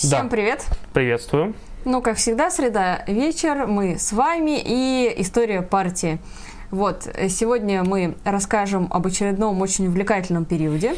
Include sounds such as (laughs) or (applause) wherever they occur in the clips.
Всем Да. привет! Приветствую. Ну, как всегда, среда вечер, мы с вами и история партии. Вот, сегодня мы расскажем об очередном очень увлекательном периоде.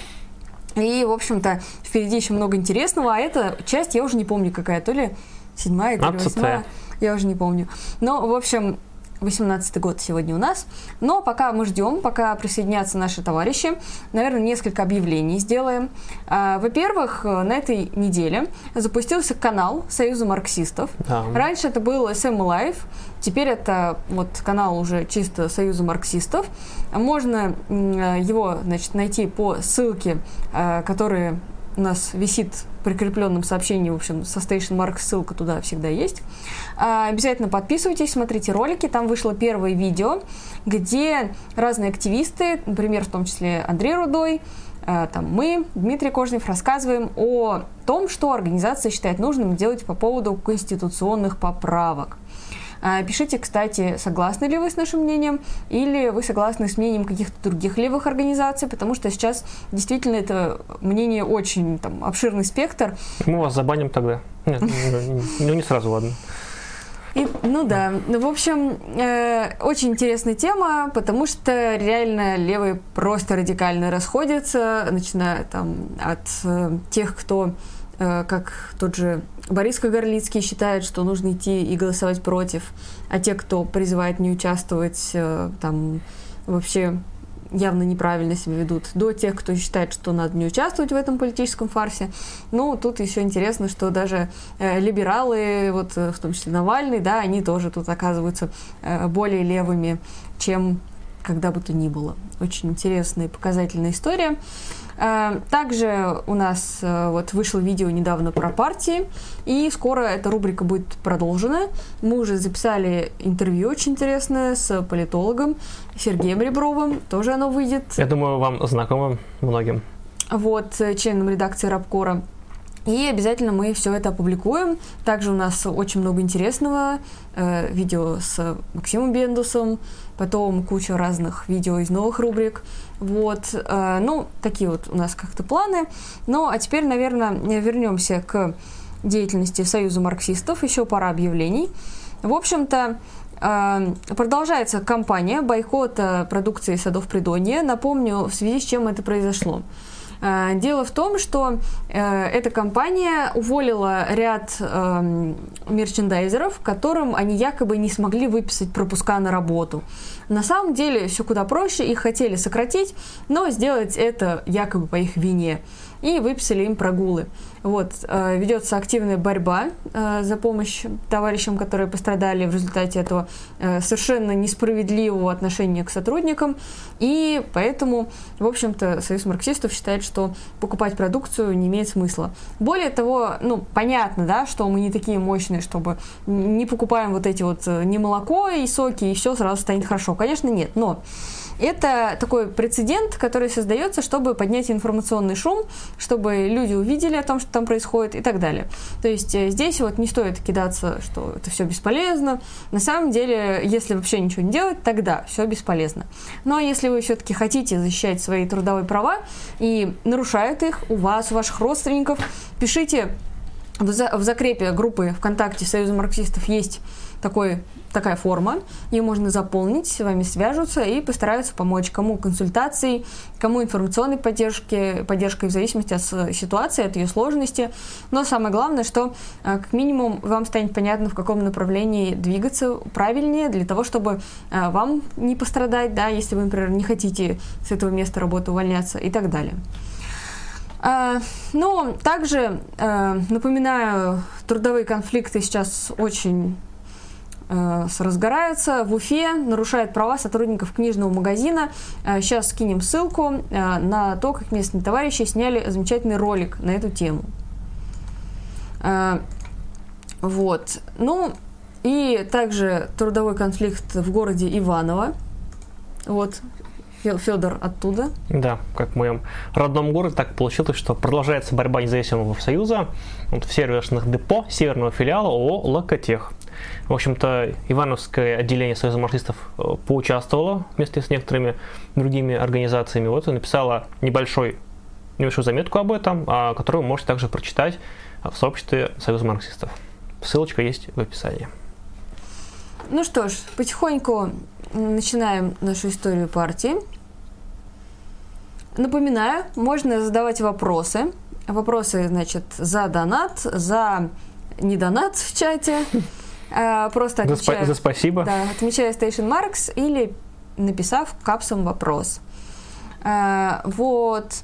И, в общем-то, впереди еще много интересного, а эта часть, я уже не помню какая, то ли седьмая, то ли восьмая, я уже не помню. Но, в общем, 18 год сегодня у нас. Но пока мы ждем, пока присоединятся наши товарищи, наверное, несколько объявлений сделаем. А, Во-первых, э, на этой неделе запустился канал Союза марксистов. Да. Раньше это был SM Live, теперь это вот канал уже чисто Союза марксистов. Можно э, его, значит, найти по ссылке, э, которая у нас висит прикрепленном сообщении, в общем, со Station Mark ссылка туда всегда есть. А, Обязательно подписывайтесь, смотрите ролики. Там вышло первое видео, где разные активисты, например, в том числе Андрей Рудой, э, там мы, Дмитрий Кожнев, рассказываем о том, что организация считает нужным делать по поводу конституционных поправок. А, Пишите, кстати, согласны ли вы с нашим мнением, или вы согласны с мнением каких-то других левых организаций, потому что сейчас действительно это мнение очень там, обширный спектр. Мы вас забаним тогда. Нет, (laughs) ну, не сразу, ладно. И, ну да, ну, в общем, э, очень интересная тема, потому что реально левые просто радикально расходятся, начиная там от э, тех, кто, как тот же Борис Кагарлицкий считает, что нужно идти и голосовать против, а те, кто призывает не участвовать, э, там вообще явно неправильно себя ведут, до тех, кто считает, что надо не участвовать в этом политическом фарсе. Ну, тут еще интересно, что даже э, либералы, вот э, в том числе Навальный, да, они тоже тут оказываются э, более левыми, чем когда бы то ни было. Очень интересная и показательная история. Э, Также у нас э, вот вышло видео недавно про партии, и скоро эта рубрика будет продолжена. Мы уже записали интервью очень интересное с политологом Сергеем Ребровым, тоже оно выйдет. Я думаю, вам знакомо многим. Вот, э, членом редакции Рабкора. И обязательно мы все это опубликуем. Также у нас очень много интересного. э, видео с Максимом Бендусом, потом куча разных видео из новых рубрик. Вот, э, ну, такие вот у нас как-то планы. Ну, а теперь, наверное, вернемся к деятельности Союза марксистов. Еще пара объявлений. В общем-то, э, продолжается кампания бойкота продукции садов Придонья. Напомню, в связи с чем это произошло. Э, Дело в том, что э, эта компания уволила ряд эм, мерчендайзеров, которым они якобы не смогли выписать пропуска на работу. На самом деле все куда проще, их хотели сократить, но сделать это якобы по их вине. И выписали им прогулы. Вот, э, ведется активная борьба э, за помощь товарищам, которые пострадали в результате этого э, совершенно несправедливого отношения к сотрудникам. И поэтому, в общем-то, Союз марксистов считает, что покупать продукцию не имеет смысла. Более того, ну, понятно, да, что мы не такие мощные, чтобы не покупаем вот эти вот не молоко и соки, и все сразу станет хорошо. Конечно, нет, но это такой прецедент, который создается, чтобы поднять информационный шум, чтобы люди увидели о том, что там происходит и так далее. То есть э, здесь вот не стоит кидаться, что это все бесполезно. На самом деле, если вообще ничего не делать, тогда все бесполезно. Но если вы все-таки хотите защищать свои трудовые права и нарушают их у вас, у ваших родственников, пишите в, за- в закрепе группы ВКонтакте Союза марксистов есть такой, такая форма, ее можно заполнить, с вами свяжутся и постараются помочь кому консультацией, кому информационной поддержки, поддержкой в зависимости от ситуации, от ее сложности. Но самое главное, что э, как минимум вам станет понятно, в каком направлении двигаться правильнее, для того, чтобы э, вам не пострадать, да, если вы, например, не хотите с этого места работы увольняться и так далее. А, Но также напоминаю, трудовые конфликты сейчас очень разгораются. В Уфе нарушают права сотрудников книжного магазина. Э, Сейчас скинем ссылку э, на то, как местные товарищи сняли замечательный ролик на эту тему. Э, Вот. Ну, и также трудовой конфликт в городе Иваново. Вот, Федор оттуда. Да, как в моем родном городе так получилось, что продолжается борьба независимого союза вот, в сервисных депо северного филиала ООО «Локотех». В общем-то, Ивановское отделение Союза марксистов э, поучаствовало вместе с некоторыми другими организациями. Вот и написала небольшой, небольшую заметку об этом, а, которую вы можете также прочитать в сообществе Союза марксистов. Ссылочка есть в описании. Ну что ж, потихоньку начинаем нашу историю партии. Напоминаю, можно задавать вопросы. Вопросы, значит, за донат, за не донат в чате. А, просто отмечая, за, за спасибо. Да, отмечая Station Marks или написав капсом вопрос. А, вот.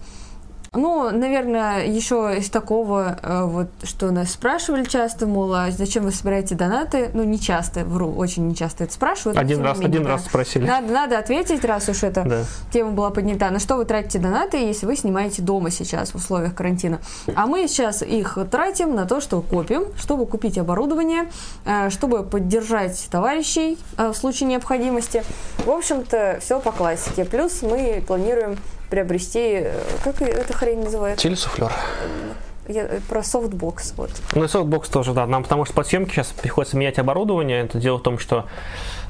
Ну, наверное, еще из такого, э, вот, что нас спрашивали часто, мол, а зачем вы собираете донаты? Ну, не часто, вру, очень не часто это спрашивают. Один раз, менее, один да. раз спросили. Надо, надо ответить, раз уж эта да. тема была поднята. На что вы тратите донаты, если вы снимаете дома сейчас в условиях карантина? А мы сейчас их тратим на то, что копим, чтобы купить оборудование, э, чтобы поддержать товарищей э, в случае необходимости. В общем-то, все по классике. Плюс мы планируем приобрести, э, как эта хрень называется? Телесуфлер. Я, э, про софтбокс, вот. Ну и софтбокс тоже, да. Нам потому что под съемки сейчас приходится менять оборудование. Это дело в том, что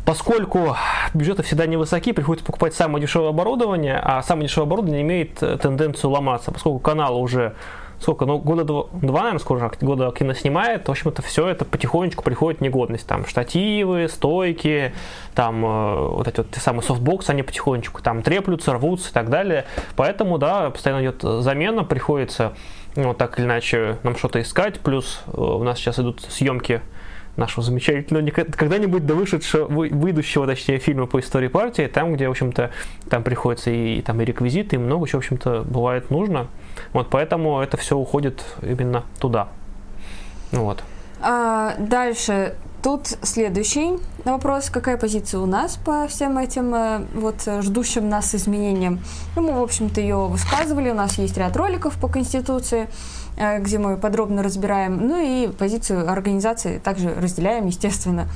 поскольку бюджеты всегда невысоки, приходится покупать самое дешевое оборудование, а самое дешевое оборудование имеет э, тенденцию ломаться, поскольку канал уже сколько, ну, года два, два наверное, скоро года кино снимает, в общем-то, все это потихонечку приходит в негодность. Там штативы, стойки, там э, вот эти вот те самые софтбоксы, они потихонечку там треплются, рвутся и так далее. Поэтому, да, постоянно идет замена, приходится, ну, так или иначе, нам что-то искать. Плюс э, у нас сейчас идут съемки нашего замечательного, когда-нибудь до вышедшего, выйдущего, точнее, фильма по истории партии, там, где, в общем-то, там приходится и, и там и реквизиты, и много чего, в общем-то, бывает нужно. Вот поэтому это все уходит именно туда. Ну вот. А, дальше Тут следующий вопрос. Какая позиция у нас по всем этим э, вот ждущим нас изменениям? Ну, мы, в общем-то, ее высказывали. У нас есть ряд роликов по Конституции, э, где мы подробно разбираем. Ну и позицию организации также разделяем, естественно,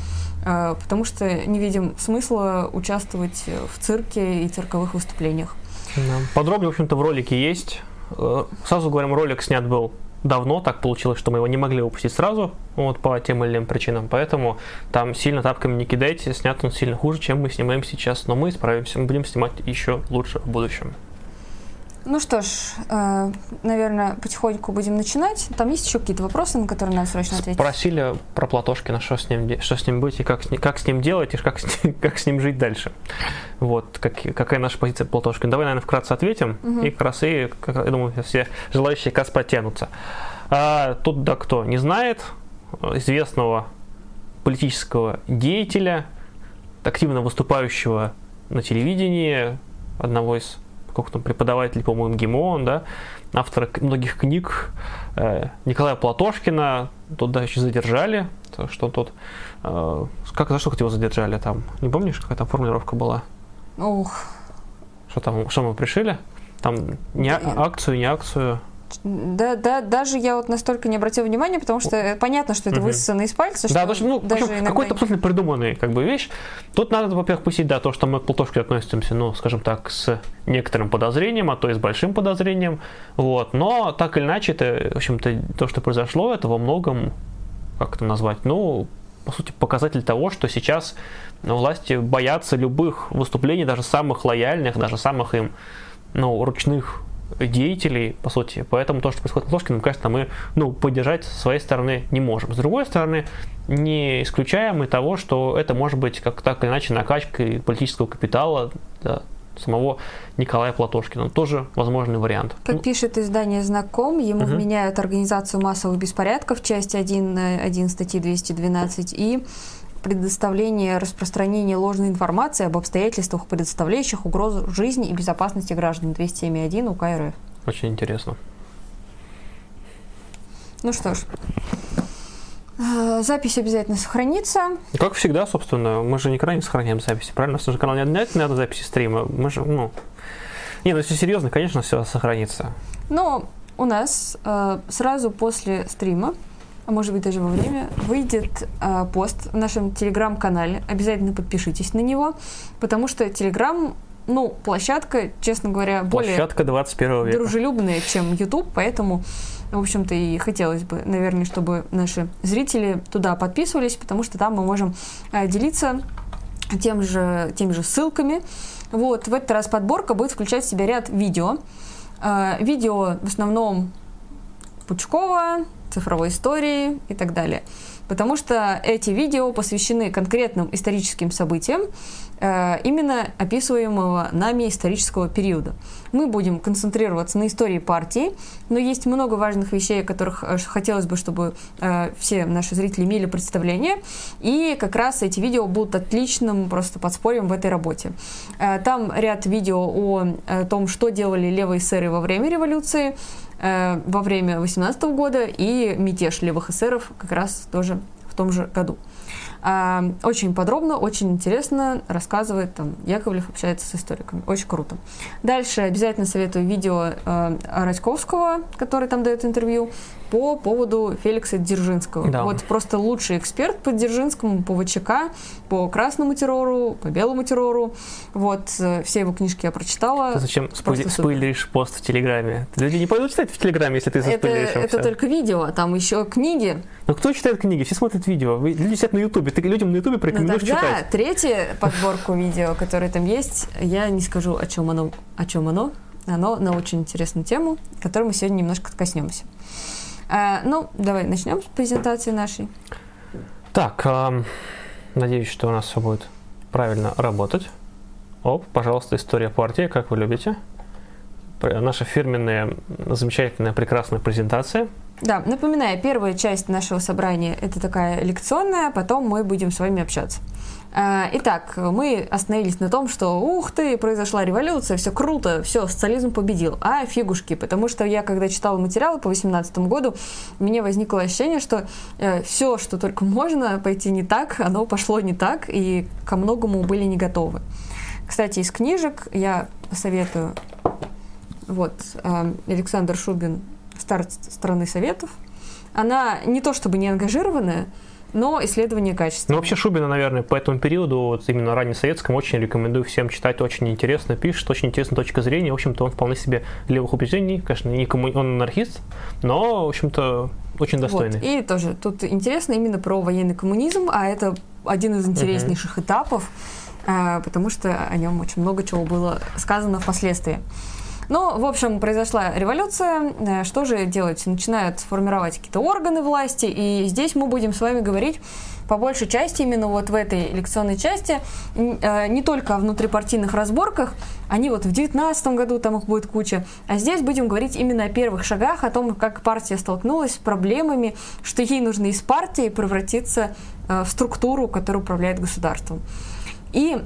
э, потому что не видим смысла участвовать в цирке и цирковых выступлениях. Подробно, в общем-то, в ролике есть. Сразу говорим, ролик снят был давно так получилось, что мы его не могли выпустить сразу, вот, по тем или иным причинам, поэтому там сильно тапками не кидайте, снят он сильно хуже, чем мы снимаем сейчас, но мы справимся, мы будем снимать еще лучше в будущем. Ну что ж, э, наверное, потихоньку будем начинать. Там есть еще какие-то вопросы, на которые надо срочно ответить? Спросили про Платошкина, что с ним, что с ним быть и как с, как с ним делать, и как с, ним, как с ним жить дальше. Вот, как, какая наша позиция Платошкина. Давай, наверное, вкратце ответим, угу. и как раз, и, как, я думаю, все желающие как раз потянутся. А, тут, да, кто не знает, известного политического деятеля, активно выступающего на телевидении, одного из как там преподаватель, по-моему, ГИМО, да, автора многих книг э, Николая Платошкина, тут да, еще задержали, что тут, э, как, за что его задержали там, не помнишь, какая там формулировка была? Ух. Что там, что мы пришили? Там не да. акцию, не акцию. Да, да, даже я вот настолько не обратила внимания, потому что понятно, что это угу. высосано из пальца. Да, что ну, даже иногда... какой-то абсолютно придуманный как бы вещь. Тут надо, во-первых, пустить, да, то, что мы к Плутошке относимся, ну, скажем так, с некоторым подозрением, а то и с большим подозрением. Вот. Но так или иначе, это, в общем-то, то, что произошло, это во многом, как это назвать, ну, по сути, показатель того, что сейчас власти боятся любых выступлений, даже самых лояльных, даже самых им ну, ручных деятелей, по сути. Поэтому то, что происходит с Ложкиным, кажется, мы ну, поддержать с своей стороны не можем. С другой стороны, не исключаем и того, что это может быть как так или иначе накачкой политического капитала да, самого Николая Платошкина. Тоже возможный вариант. Как ну, пишет издание «Знаком», ему угу. вменяют организацию массовых беспорядков, часть 1, 1 статьи 212, и предоставление распространение ложной информации об обстоятельствах, предоставляющих угрозу жизни и безопасности граждан 207.1 УК РФ. Очень интересно. Ну что ж, э, Запись обязательно сохранится. Как всегда, собственно, мы же никогда не сохраняем записи, правильно? У нас же канал не обязательно надо записи стрима. Мы же, ну... Не, ну если серьезно, конечно, все сохранится. Но у нас э, сразу после стрима а может быть даже во время, выйдет э, пост в нашем телеграм-канале. Обязательно подпишитесь на него, потому что телеграм, ну, площадка, честно говоря, более площадка 21 века. дружелюбная, чем YouTube, поэтому, в общем-то, и хотелось бы, наверное, чтобы наши зрители туда подписывались, потому что там мы можем э, делиться тем же, теми же ссылками. Вот, в этот раз подборка будет включать в себя ряд видео. Э, видео в основном Пучкова, цифровой истории и так далее. Потому что эти видео посвящены конкретным историческим событиям, э, именно описываемого нами исторического периода. Мы будем концентрироваться на истории партии, но есть много важных вещей, о которых э, хотелось бы, чтобы э, все наши зрители имели представление. И как раз эти видео будут отличным просто подспорьем в этой работе. Там ряд видео о том, что делали левые эсеры во время революции, во время 18 года и мятеж левых эсеров как раз тоже в том же году. А, очень подробно, очень интересно рассказывает, там, Яковлев общается с историками. Очень круто. Дальше обязательно советую видео э, Радьковского, который там дает интервью по поводу Феликса Дзержинского. Да. Вот просто лучший эксперт по Дзержинскому, по ВЧК, по красному террору, по белому террору. Вот, э, все его книжки я прочитала. Ты зачем спойлер, спойлеришь пост в Телеграме? Люди не пойдут читать в Телеграме, если ты заспойлеришь Это, это только видео, там еще книги. Ну кто читает книги? Все смотрят видео. Люди сидят на Ютубе. Ты людям на Ютубе порекомендуешь ну, тогда читать. третью подборку видео, которые там есть, я не скажу, о чем оно. О чем оно. Оно на очень интересную тему, которую мы сегодня немножко коснемся. А, ну, давай начнем с презентации нашей. Так, э, надеюсь, что у нас все будет правильно работать. Оп, пожалуйста, история партии, как вы любите. Наша фирменная, замечательная, прекрасная презентация. Да, напоминаю, первая часть нашего собрания это такая лекционная, потом мы будем с вами общаться. А, итак, мы остановились на том, что ух ты, произошла революция, все круто, все, социализм победил. А фигушки, потому что я, когда читала материалы по 18 году, мне возникло ощущение, что э, все, что только можно пойти не так, оно пошло не так, и ко многому были не готовы. Кстати, из книжек я советую, вот, э, Александр Шубин «Старт страны Советов». Она не то чтобы не ангажированная, но исследование качества. Ну, вообще Шубина, наверное, по этому периоду, вот именно раннесоветском, очень рекомендую всем читать, очень интересно пишет, очень интересная точка зрения, в общем-то, он вполне себе левых убеждений, конечно, не комму... он анархист, но, в общем-то, очень достойный. Вот. И тоже тут интересно именно про военный коммунизм, а это один из интереснейших uh-huh. этапов, а, потому что о нем очень много чего было сказано впоследствии. Ну, в общем, произошла революция. Э, что же делать? Начинают формировать какие-то органы власти, и здесь мы будем с вами говорить по большей части именно вот в этой лекционной части э, не только о внутрипартийных разборках, они вот в 2019 году там их будет куча, а здесь будем говорить именно о первых шагах, о том, как партия столкнулась с проблемами, что ей нужно из партии превратиться э, в структуру, которая управляет государством. И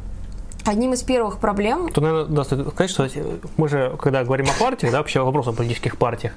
Одним из первых проблем... То, наверное, да, сказать, что мы же, когда говорим о партиях, да, вообще вопрос о политических партиях,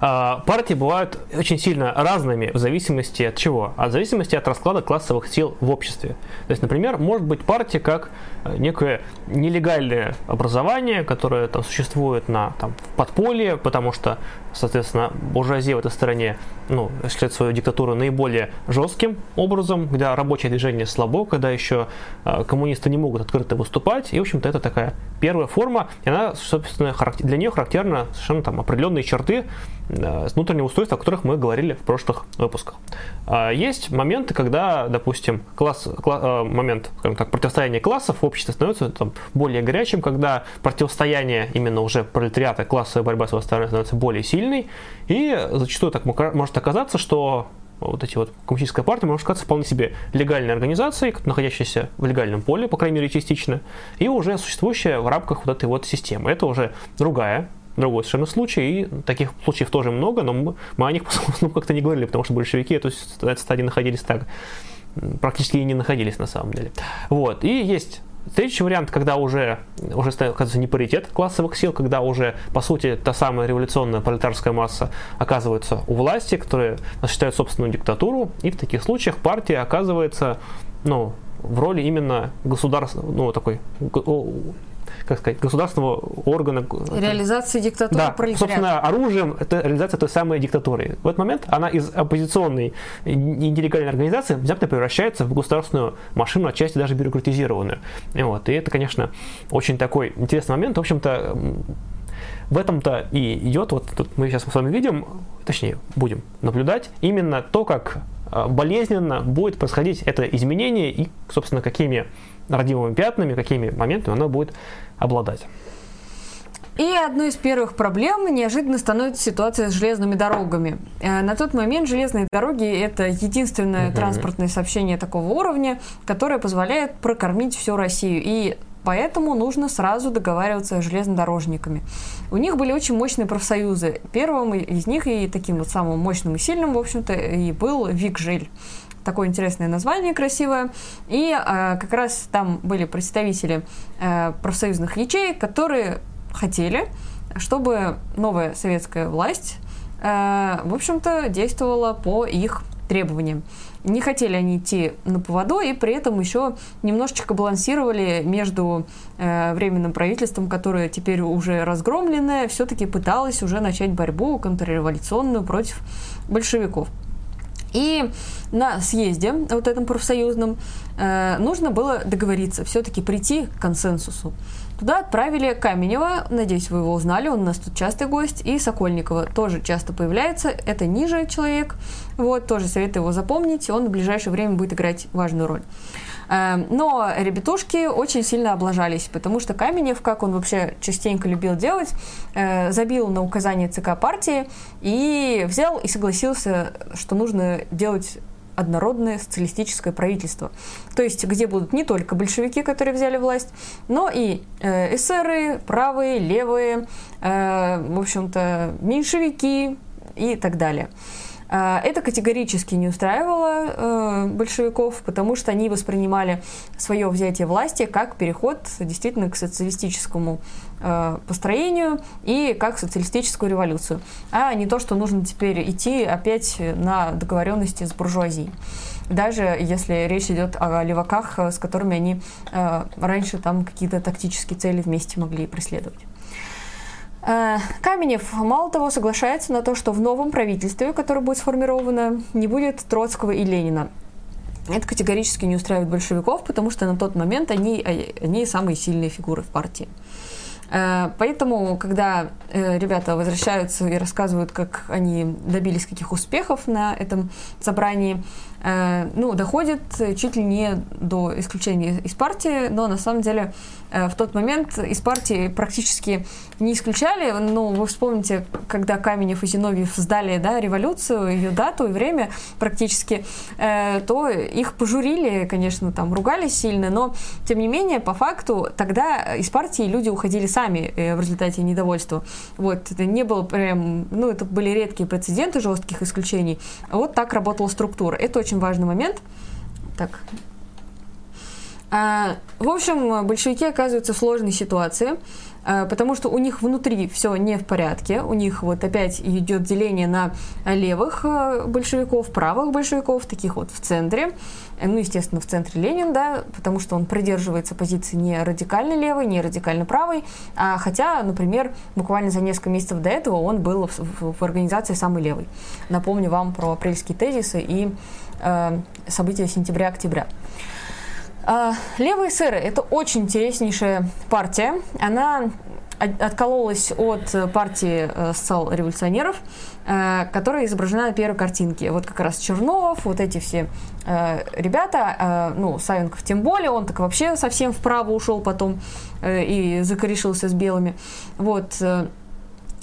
а, партии бывают очень сильно разными в зависимости от чего? От зависимости от расклада классовых сил в обществе. То есть, например, может быть партия как э, некое нелегальное образование, которое там существует на там, подполье, потому что, соответственно, буржуазия в этой стране ну, осуществляет свою диктатуру наиболее жестким образом, когда рабочее движение слабо, когда еще э, коммунисты не могут открыто выступать. И, в общем-то, это такая первая форма, и она, собственно, для нее характерна совершенно там определенные черты Э, внутреннего устройства, о которых мы говорили в прошлых выпусках. А, есть моменты, когда, допустим, класс, класс, э, момент, скажем так, противостояния классов в обществе становится там, более горячим, когда противостояние именно уже пролетариата, классовая борьба с его стороны становится более сильной, и зачастую так может оказаться, что вот эти вот коммунистическая партия может казаться вполне себе легальной организацией, находящейся в легальном поле, по крайней мере, частично, и уже существующая в рамках вот этой вот системы. Это уже другая другой совершенно случай, и таких случаев тоже много, но мы, мы о них (laughs) ну, как-то не говорили, потому что большевики эту, эту стадии находились так, практически и не находились на самом деле. Вот, и есть Третий вариант, когда уже, уже оказывается не паритет классовых сил, когда уже, по сути, та самая революционная пролетарская масса оказывается у власти, которые осуществляют собственную диктатуру, и в таких случаях партия оказывается ну, в роли именно государства, ну, такой как сказать, государственного органа. Реализации диктатуры да, собственно, оружием это реализация той самой диктатуры. В этот момент она из оппозиционной нелегальной организации внезапно превращается в государственную машину, отчасти даже бюрократизированную. И, вот, и это, конечно, очень такой интересный момент. В общем-то, в этом-то и идет, вот тут мы сейчас с вами видим, точнее, будем наблюдать именно то, как а, болезненно будет происходить это изменение и, собственно, какими родимыми пятнами, какими моментами оно будет обладать. И одной из первых проблем неожиданно становится ситуация с железными дорогами. Э, на тот момент железные дороги – это единственное угу. транспортное сообщение такого уровня, которое позволяет прокормить всю Россию. И Поэтому нужно сразу договариваться с железнодорожниками. У них были очень мощные профсоюзы. Первым из них и таким вот самым мощным и сильным, в общем-то, и был Викжель такое интересное название красивое. И э, как раз там были представители э, профсоюзных ячеек, которые хотели, чтобы новая советская власть, э, в общем-то, действовала по их требованиям. Не хотели они идти на поводу, и при этом еще немножечко балансировали между э, временным правительством, которое теперь уже разгромленное, все-таки пыталось уже начать борьбу контрреволюционную против большевиков. И на съезде, вот этом профсоюзном, э, нужно было договориться, все-таки прийти к консенсусу. Туда отправили Каменева, надеюсь, вы его узнали, он у нас тут частый гость, и Сокольникова тоже часто появляется, это ниже человек, вот, тоже советую его запомнить, он в ближайшее время будет играть важную роль. Эм, но ребятушки очень сильно облажались, потому что Каменев, как он вообще частенько любил делать, э, забил на указание ЦК партии и взял и согласился, что нужно делать однородное социалистическое правительство. То есть, где будут не только большевики, которые взяли власть, но и э, эсеры, правые, левые, э, в общем-то, меньшевики и так далее. А, это категорически не устраивало э, большевиков, потому что они воспринимали свое взятие власти как переход действительно к социалистическому э, построению и как социалистическую революцию, а не то, что нужно теперь идти опять на договоренности с буржуазией даже если речь идет о леваках, с которыми они э, раньше там какие-то тактические цели вместе могли преследовать. Э, Каменев, мало того, соглашается на то, что в новом правительстве, которое будет сформировано, не будет Троцкого и Ленина. Это категорически не устраивает большевиков, потому что на тот момент они, э, они самые сильные фигуры в партии. Э, поэтому, когда ребята возвращаются и рассказывают, как они добились каких успехов на этом собрании, ну, доходит чуть ли не до исключения из партии, но на самом деле Э, в тот момент из партии практически не исключали. Ну, вы вспомните, когда Каменев и Зиновьев сдали да, революцию, ее дату и время практически, э, то их пожурили, конечно, там ругались сильно, но тем не менее, по факту, тогда из партии люди уходили сами э, в результате недовольства. Вот, это не было прям, ну, это были редкие прецеденты жестких исключений. Вот так работала структура. Это очень важный момент. Так, а, в общем, большевики оказываются в сложной ситуации, а, потому что у них внутри все не в порядке. У них вот опять идет деление на левых а, большевиков, правых большевиков, таких вот в центре. Ну, естественно, в центре Ленин, да, потому что он придерживается позиции не радикально левой, не радикально правой, а хотя, например, буквально за несколько месяцев до этого он был в, в, в организации самый левый. Напомню вам про апрельские тезисы и э, события сентября-октября. А, левые эсеры – это очень интереснейшая партия. Она откололась от партии э, социал-революционеров, э, которая изображена на первой картинке. Вот как раз Чернов, вот эти все э, ребята, ну, Савенков тем более, он так вообще совсем вправо ушел потом и закорешился с белыми. Вот,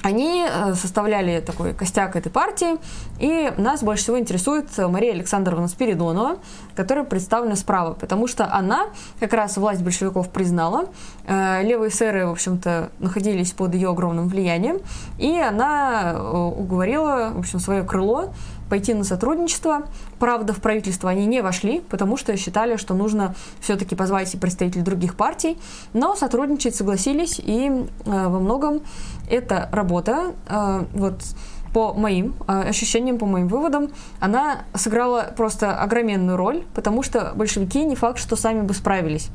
они э, составляли такой костяк этой партии, и нас больше всего интересует Мария Александровна Спиридонова, которая представлена справа, потому что она как раз власть большевиков признала, э, левые сэры, в общем-то, находились под ее огромным влиянием, и она э, уговорила, в общем, свое крыло пойти на сотрудничество. Правда, в правительство они не вошли, потому что считали, что нужно все-таки позвать и представителей других партий. Но сотрудничать согласились, и э, во многом эта работа, э, вот по моим э, ощущениям, по моим выводам, она сыграла просто огроменную роль, потому что большевики не факт, что сами бы справились.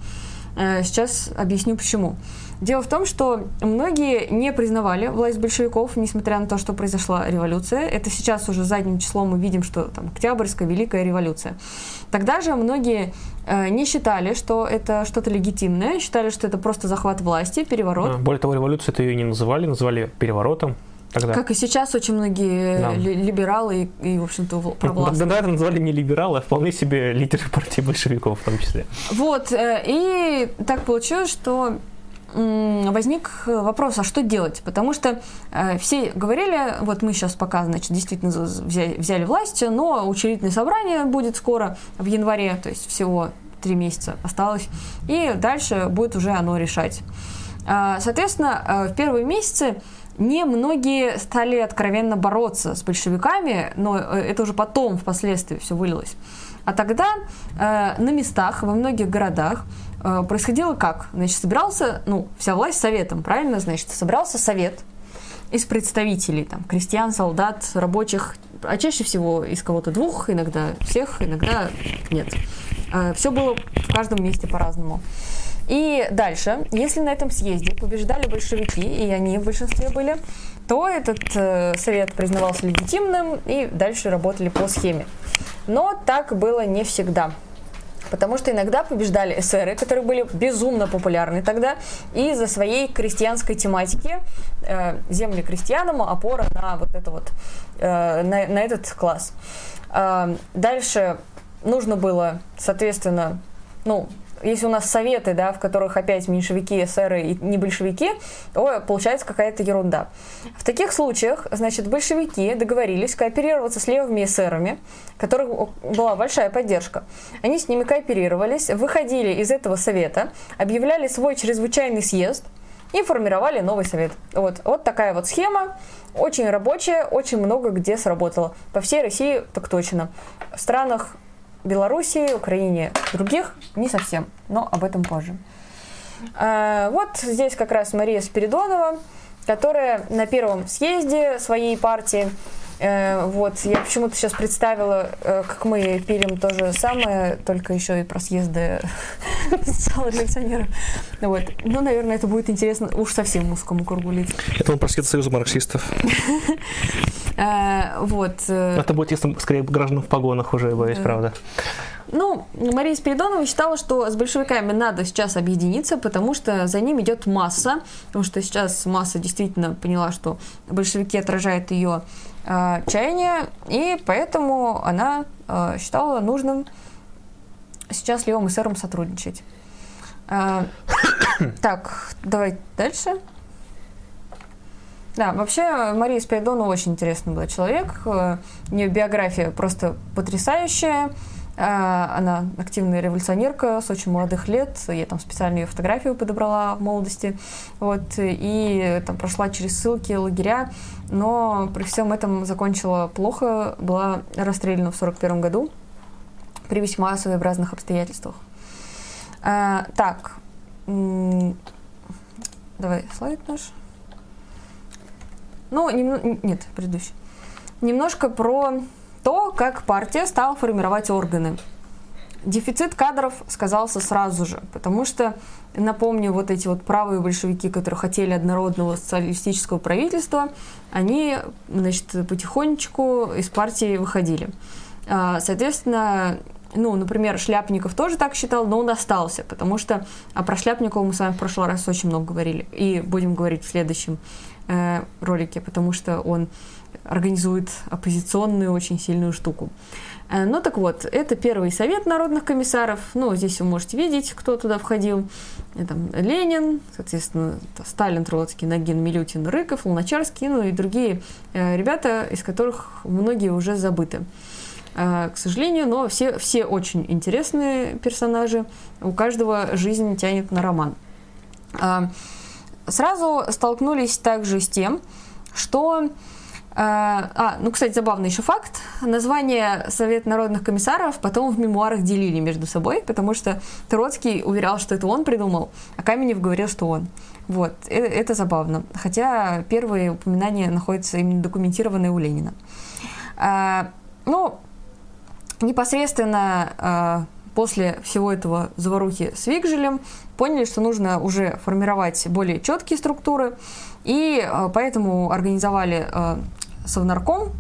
Э, сейчас объясню почему. Дело в том, что многие не признавали власть большевиков, несмотря на то, что произошла революция. Это сейчас уже задним числом мы видим, что там Октябрьская Великая революция. Тогда же многие э, не считали, что это что-то легитимное, считали, что это просто захват власти, переворот. Более того, революцию это ее не называли, называли переворотом. Тогда. Как и сейчас очень многие да. либералы и, и, в общем-то, провластные. Тогда это назвали не либералы, а вполне себе лидеры партии большевиков в том числе. Вот, э, и так получилось, что возник вопрос, а что делать? Потому что э, все говорили, вот мы сейчас пока, значит, действительно взяли, взяли власть, но учредительное собрание будет скоро, в январе, то есть всего три месяца осталось, и дальше будет уже оно решать. Э, соответственно, э, в первые месяцы Немногие стали откровенно бороться с большевиками, но э, это уже потом, впоследствии все вылилось. А тогда э, на местах, во многих городах э, происходило как? Значит, собирался, ну, вся власть советом, правильно? Значит, собирался совет из представителей, там, крестьян, солдат, рабочих, а чаще всего из кого-то двух, иногда всех, иногда нет. Э, все было в каждом месте по-разному. И дальше, если на этом съезде побеждали большевики, и они в большинстве были, то этот э, совет признавался легитимным, и дальше работали по схеме. Но так было не всегда. Потому что иногда побеждали эсеры, которые были безумно популярны тогда, из-за своей крестьянской тематики. Э, земли крестьянам, опора на вот это вот, э, на, на этот класс. Э, дальше нужно было, соответственно, ну, если у нас советы, да, в которых опять меньшевики, эсеры и не большевики, то получается какая-то ерунда. В таких случаях, значит, большевики договорились кооперироваться с левыми эсерами, которых была большая поддержка. Они с ними кооперировались, выходили из этого совета, объявляли свой чрезвычайный съезд и формировали новый совет. Вот, вот такая вот схема, очень рабочая, очень много где сработала. По всей России так точно. В странах Белоруссии, Украине, других не совсем, но об этом позже. А, вот здесь как раз Мария Спиридонова, которая на первом съезде своей партии вот, я почему-то сейчас представила, э, как мы пилим то же самое, только еще и про съезды (laughs) социал-революционеров. Вот. Ну, наверное, это будет интересно уж совсем узкому кругу лиц. Это он про съезд Союза марксистов. (laughs) Э, вот. Это будет, если скорее, граждан в погонах уже, боюсь, правда. Ну, Мария Спиридонова считала, что с большевиками надо сейчас объединиться, потому что за ним идет масса, потому что сейчас масса действительно поняла, что большевики отражают ее э, чаяния, и поэтому она э, считала нужным сейчас с левым эсером сотрудничать. Э, (coughs) так, давай дальше. Да, вообще Мария Спиридонова очень интересный был человек. У нее биография просто потрясающая. А, она активная революционерка с очень молодых лет. Я там специально ее фотографию подобрала в молодости. Вот, и там прошла через ссылки, лагеря, но при всем этом закончила плохо, была расстреляна в 1941 году при весьма своеобразных обстоятельствах. А, так, давай слайд наш. Ну, нем... нет, предыдущий. Немножко про то, как партия стала формировать органы. Дефицит кадров сказался сразу же, потому что, напомню, вот эти вот правые большевики, которые хотели однородного социалистического правительства, они, значит, потихонечку из партии выходили. А, соответственно, ну, например, Шляпников тоже так считал, но он остался, потому что а про Шляпникова мы с вами в прошлый раз очень много говорили, и будем говорить в следующем э, ролике, потому что он организует оппозиционную очень сильную штуку. Э, ну так вот, это первый совет народных комиссаров. Ну, здесь вы можете видеть, кто туда входил. Там Ленин, соответственно, Сталин, Троцкий, Нагин, Милютин, Рыков, Луначарский, ну и другие э, ребята, из которых многие уже забыты. Э, к сожалению, но все, все очень интересные персонажи. У каждого жизнь тянет на роман. Сразу столкнулись также с тем, что а, а, ну, кстати, забавный еще факт. Название Совет народных комиссаров потом в мемуарах делили между собой, потому что Троцкий уверял, что это он придумал, а Каменев говорил, что он. Вот, это, это забавно. Хотя первые упоминания находятся именно документированные у Ленина. А, ну, непосредственно а, после всего этого заварухи с Вигжелем поняли, что нужно уже формировать более четкие структуры, и а, поэтому организовали а, совнарком,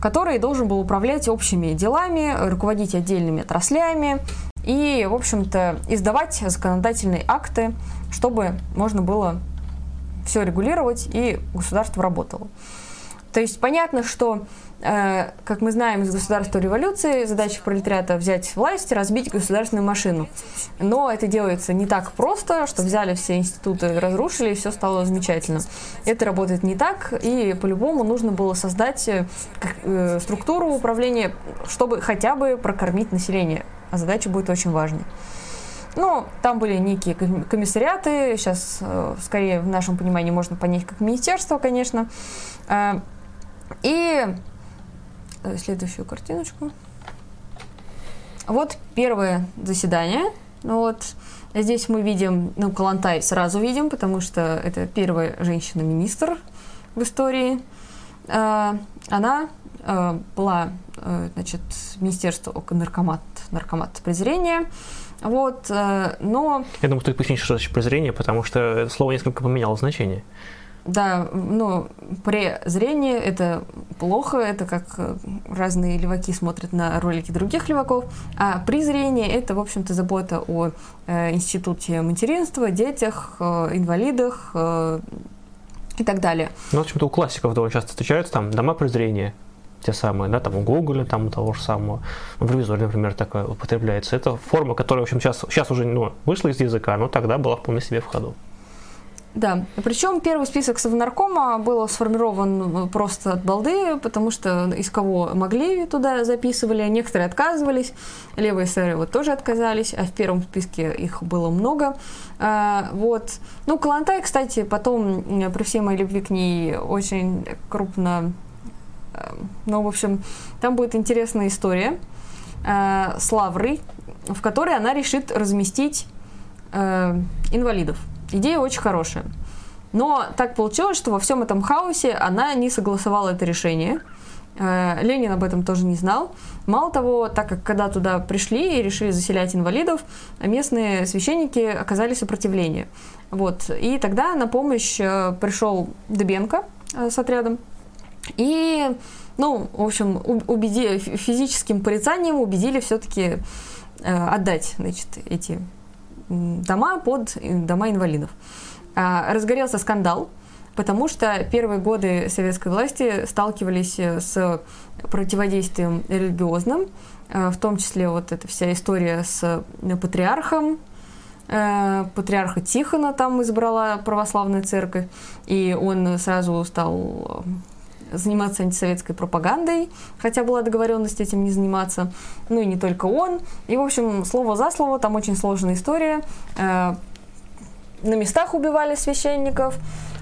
который должен был управлять общими делами, руководить отдельными отраслями и, в общем-то, издавать законодательные акты, чтобы можно было все регулировать и государство работало. То есть понятно, что как мы знаем из государства революции, задача пролетариата взять власть, разбить государственную машину. Но это делается не так просто, что взяли все институты, разрушили, и все стало замечательно. Это работает не так, и по-любому нужно было создать э, э, структуру управления, чтобы хотя бы прокормить население. А задача будет очень важной. Ну, там были некие комиссариаты, сейчас, скорее, в нашем понимании можно понять как министерство, конечно. И Э, следующую картиночку. Вот первое заседание. Ну вот здесь мы видим, ну, Калантай сразу видим, потому что это первая женщина-министр в истории. Э, она э, была, значит, министерство наркомат, наркомат презрения. Вот, но... Я думаю, стоит пояснить, что значит презрение, потому что слово несколько поменяло значение. Да, ну, презрение – это плохо, это как э, разные леваки смотрят на ролики других леваков, а презрение – это, в общем-то, забота о э, институте материнства, детях, э, инвалидах э, и так далее. Ну, в общем-то, у классиков довольно часто встречаются там дома презрения, те самые, да, там у Гоголя, там у того же самого, в ревизоре, например, такое употребляется. Это форма, которая, в общем, сейчас, сейчас уже ну, вышла из языка, но тогда была вполне себе в ходу. Да, причем первый список Совнаркома был сформирован просто от балды, потому что из кого могли туда записывали, некоторые отказывались, левые эсеры вот тоже отказались, а в первом списке их было много. А, вот. Ну, Калантай, кстати, потом, при всей моей любви к ней, очень крупно... Э, ну, в общем, там будет интересная история э, с Лаврой, в которой она решит разместить э, инвалидов – Идея очень хорошая. Но так получилось, что во всем этом хаосе она не согласовала это решение. Э, Ленин об этом тоже не знал. Мало того, так как когда туда пришли и решили заселять инвалидов, местные священники оказали сопротивление. Вот. И тогда на помощь э, пришел Дебенко э, с отрядом. И, ну, в общем, убеди, физическим порицанием убедили все-таки отдать, значит, эти дома под дома инвалидов. А, разгорелся скандал, потому что первые годы советской власти сталкивались э, с противодействием религиозным, э, в том числе вот эта вся история с э, патриархом, патриарха Тихона там избрала православная церковь, и он сразу стал заниматься антисоветской пропагандой, хотя была договоренность этим не заниматься. Ну и не только он. И, в общем, слово за слово, там очень сложная история. Э, на местах убивали священников,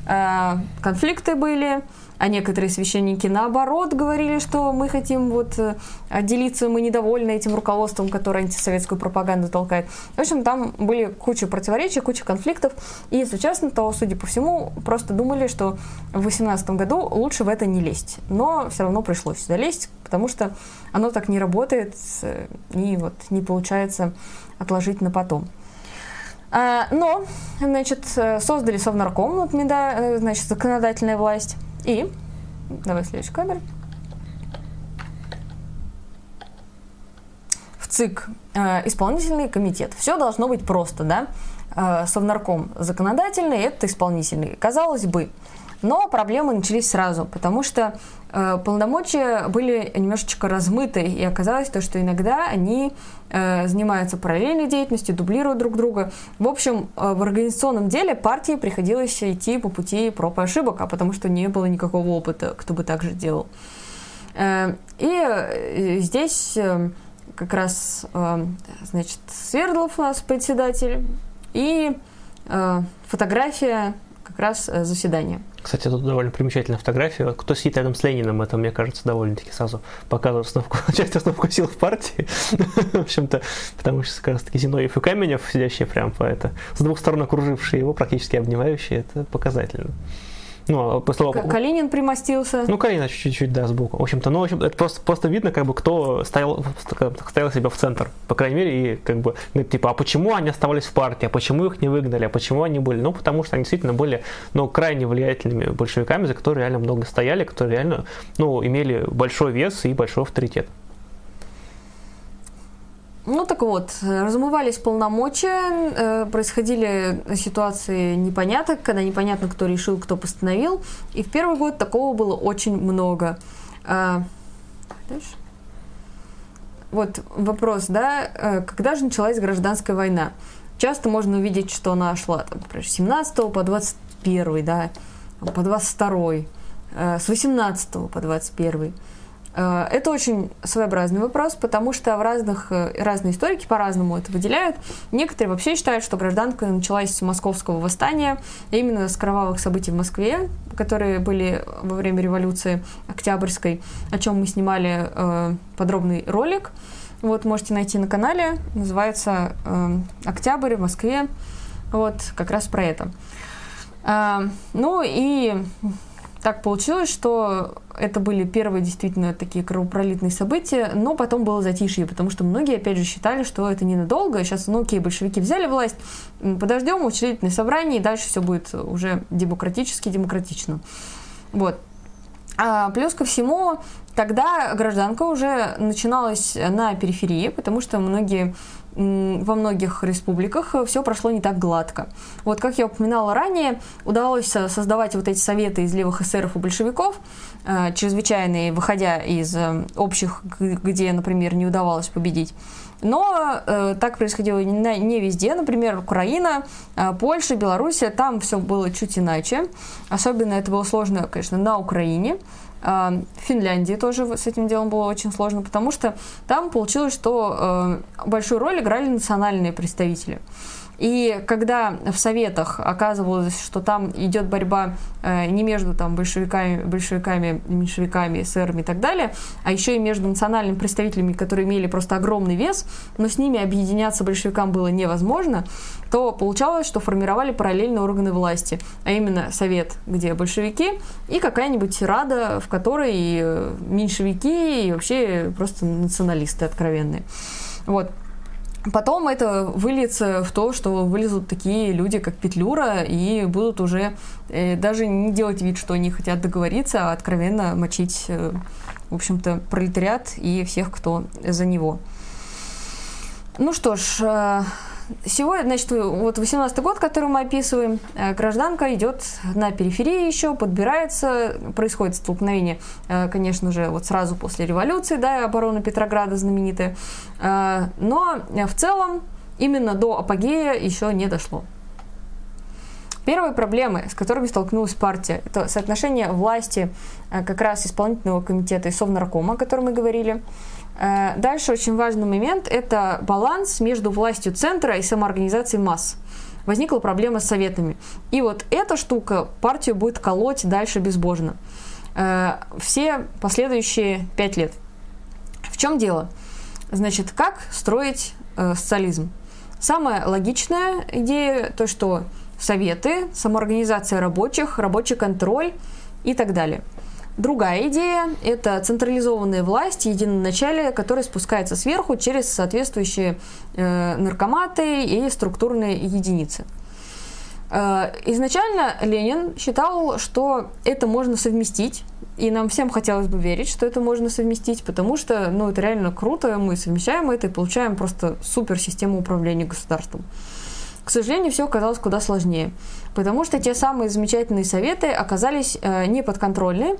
э, конфликты были, а некоторые священники наоборот говорили, что мы хотим вот э, отделиться, мы недовольны этим руководством, которое антисоветскую пропаганду толкает. В общем, там были куча противоречий, куча конфликтов, и, если честно, то, судя по всему, просто думали, что в 2018 году лучше в это не лезть. Но все равно пришлось сюда лезть, потому что оно так не работает, э, и вот не получается отложить на потом. А, но, значит, э, создали Совнарком, вот значит, законодательная власть, и, давай следующий кадр. В ЦИК э, исполнительный комитет. Все должно быть просто, да? Э, Совнарком законодательный, это исполнительный. Казалось бы, но проблемы начались сразу, потому что э, полномочия были немножечко размыты, и оказалось то, что иногда они э, занимаются параллельной деятельностью, дублируют друг друга. В общем, э, в организационном деле партии приходилось идти по пути проб и ошибок, а потому что не было никакого опыта, кто бы так же делал. Э, и э, здесь э, как раз, э, значит, Свердлов у нас председатель, и э, фотография раз э, заседания. Кстати, тут довольно примечательная фотография. Кто сидит рядом с Лениным, это, мне кажется, довольно-таки сразу показывает основку, (laughs) часть основку сил в партии. (laughs) в общем-то, потому что как раз-таки Зиновьев и Каменев, сидящие прям по это, с двух сторон окружившие его, практически обнимающие, это показательно. Ну, а после того... Калинин примостился. Ну, Калинин чуть-чуть, да, сбоку. В общем-то, ну, в общем, это просто, просто видно, как бы, кто стоял, стоял себя в центр. По крайней мере, и как бы, ну, типа, а почему они оставались в партии, а почему их не выгнали, а почему они были? Ну, потому что они действительно были, ну, крайне влиятельными большевиками, за которые реально много стояли, которые реально, ну, имели большой вес и большой авторитет. Ну так вот, размывались полномочия, э, происходили ситуации непоняток, когда непонятно, кто решил, кто постановил. И в первый год такого было очень много. Дальше. Вот вопрос, да, э, когда же началась гражданская война? Часто можно увидеть, что она шла, там, например, с 17 по 21, да, по 22, э, с 18 по 21. Э, это очень своеобразный вопрос, потому что в разных, разные историки по-разному это выделяют. Некоторые вообще считают, что гражданка началась с московского восстания, именно с кровавых событий в Москве, которые были во время революции Октябрьской, о чем мы снимали подробный ролик. Вот, можете найти на канале. Называется э, «Октябрь в Москве». Вот, как раз про это. А, ну и так получилось, что это были первые действительно такие кровопролитные события, но потом было затишье, потому что многие, опять же, считали, что это ненадолго. Сейчас, ну окей, большевики взяли власть, подождем учредительное собрание, и дальше все будет уже демократически, демократично. Вот. А плюс ко всему, тогда гражданка уже начиналась на периферии, потому что многие во многих республиках все прошло не так гладко. Вот, как я упоминала ранее, удалось создавать вот эти советы из левых эсеров и большевиков, э, чрезвычайные, выходя из э, общих, где, например, не удавалось победить. Но э, так происходило не, не везде. Например, Украина, э, Польша, Белоруссия, там все было чуть иначе. Особенно это было сложно, конечно, на Украине. Э, в Финляндии тоже с этим делом было очень сложно, потому что там получилось, что э, большую роль играли национальные представители. И когда в советах оказывалось, что там идет борьба э, не между там, большевиками, большевиками, меньшевиками, эсерами и так далее, а еще и между национальными представителями, которые имели просто огромный вес, но с ними объединяться большевикам было невозможно, то получалось, что формировали параллельно органы власти, а именно совет, где большевики, и какая-нибудь рада, в которой и меньшевики, и вообще просто националисты откровенные. Вот. Потом это выльется в то, что вылезут такие люди, как Петлюра, и будут уже э, даже не делать вид, что они хотят договориться, а откровенно мочить, э, в общем-то, пролетариат и всех, кто за него. Ну что ж, э, Сегодня, значит, вот 18 год, который мы описываем, э, гражданка идет на периферии еще, подбирается, происходит столкновение, э, конечно же, вот сразу после революции, да, оборона Петрограда знаменитая, э, но в целом именно до апогея еще не дошло. Первые проблемы, с которыми столкнулась партия, это соотношение власти как раз исполнительного комитета и Совнаркома, о котором мы говорили, дальше очень важный момент – это баланс между властью центра и самоорганизацией масс. Возникла проблема с советами. И вот эта штука партию будет колоть дальше безбожно. Э, все последующие пять лет. В чем дело? Значит, как строить э, социализм? Самая логичная идея – то, что советы, самоорганизация рабочих, рабочий контроль и так далее – Другая идея – это централизованная власть, единоначалие, которое спускается сверху через соответствующие э, наркоматы и структурные единицы. Э, изначально Ленин считал, что это можно совместить, и нам всем хотелось бы верить, что это можно совместить, потому что ну, это реально круто, мы совмещаем это и получаем просто супер систему управления государством. К сожалению, все оказалось куда сложнее, потому что те самые замечательные советы оказались э, неподконтрольны,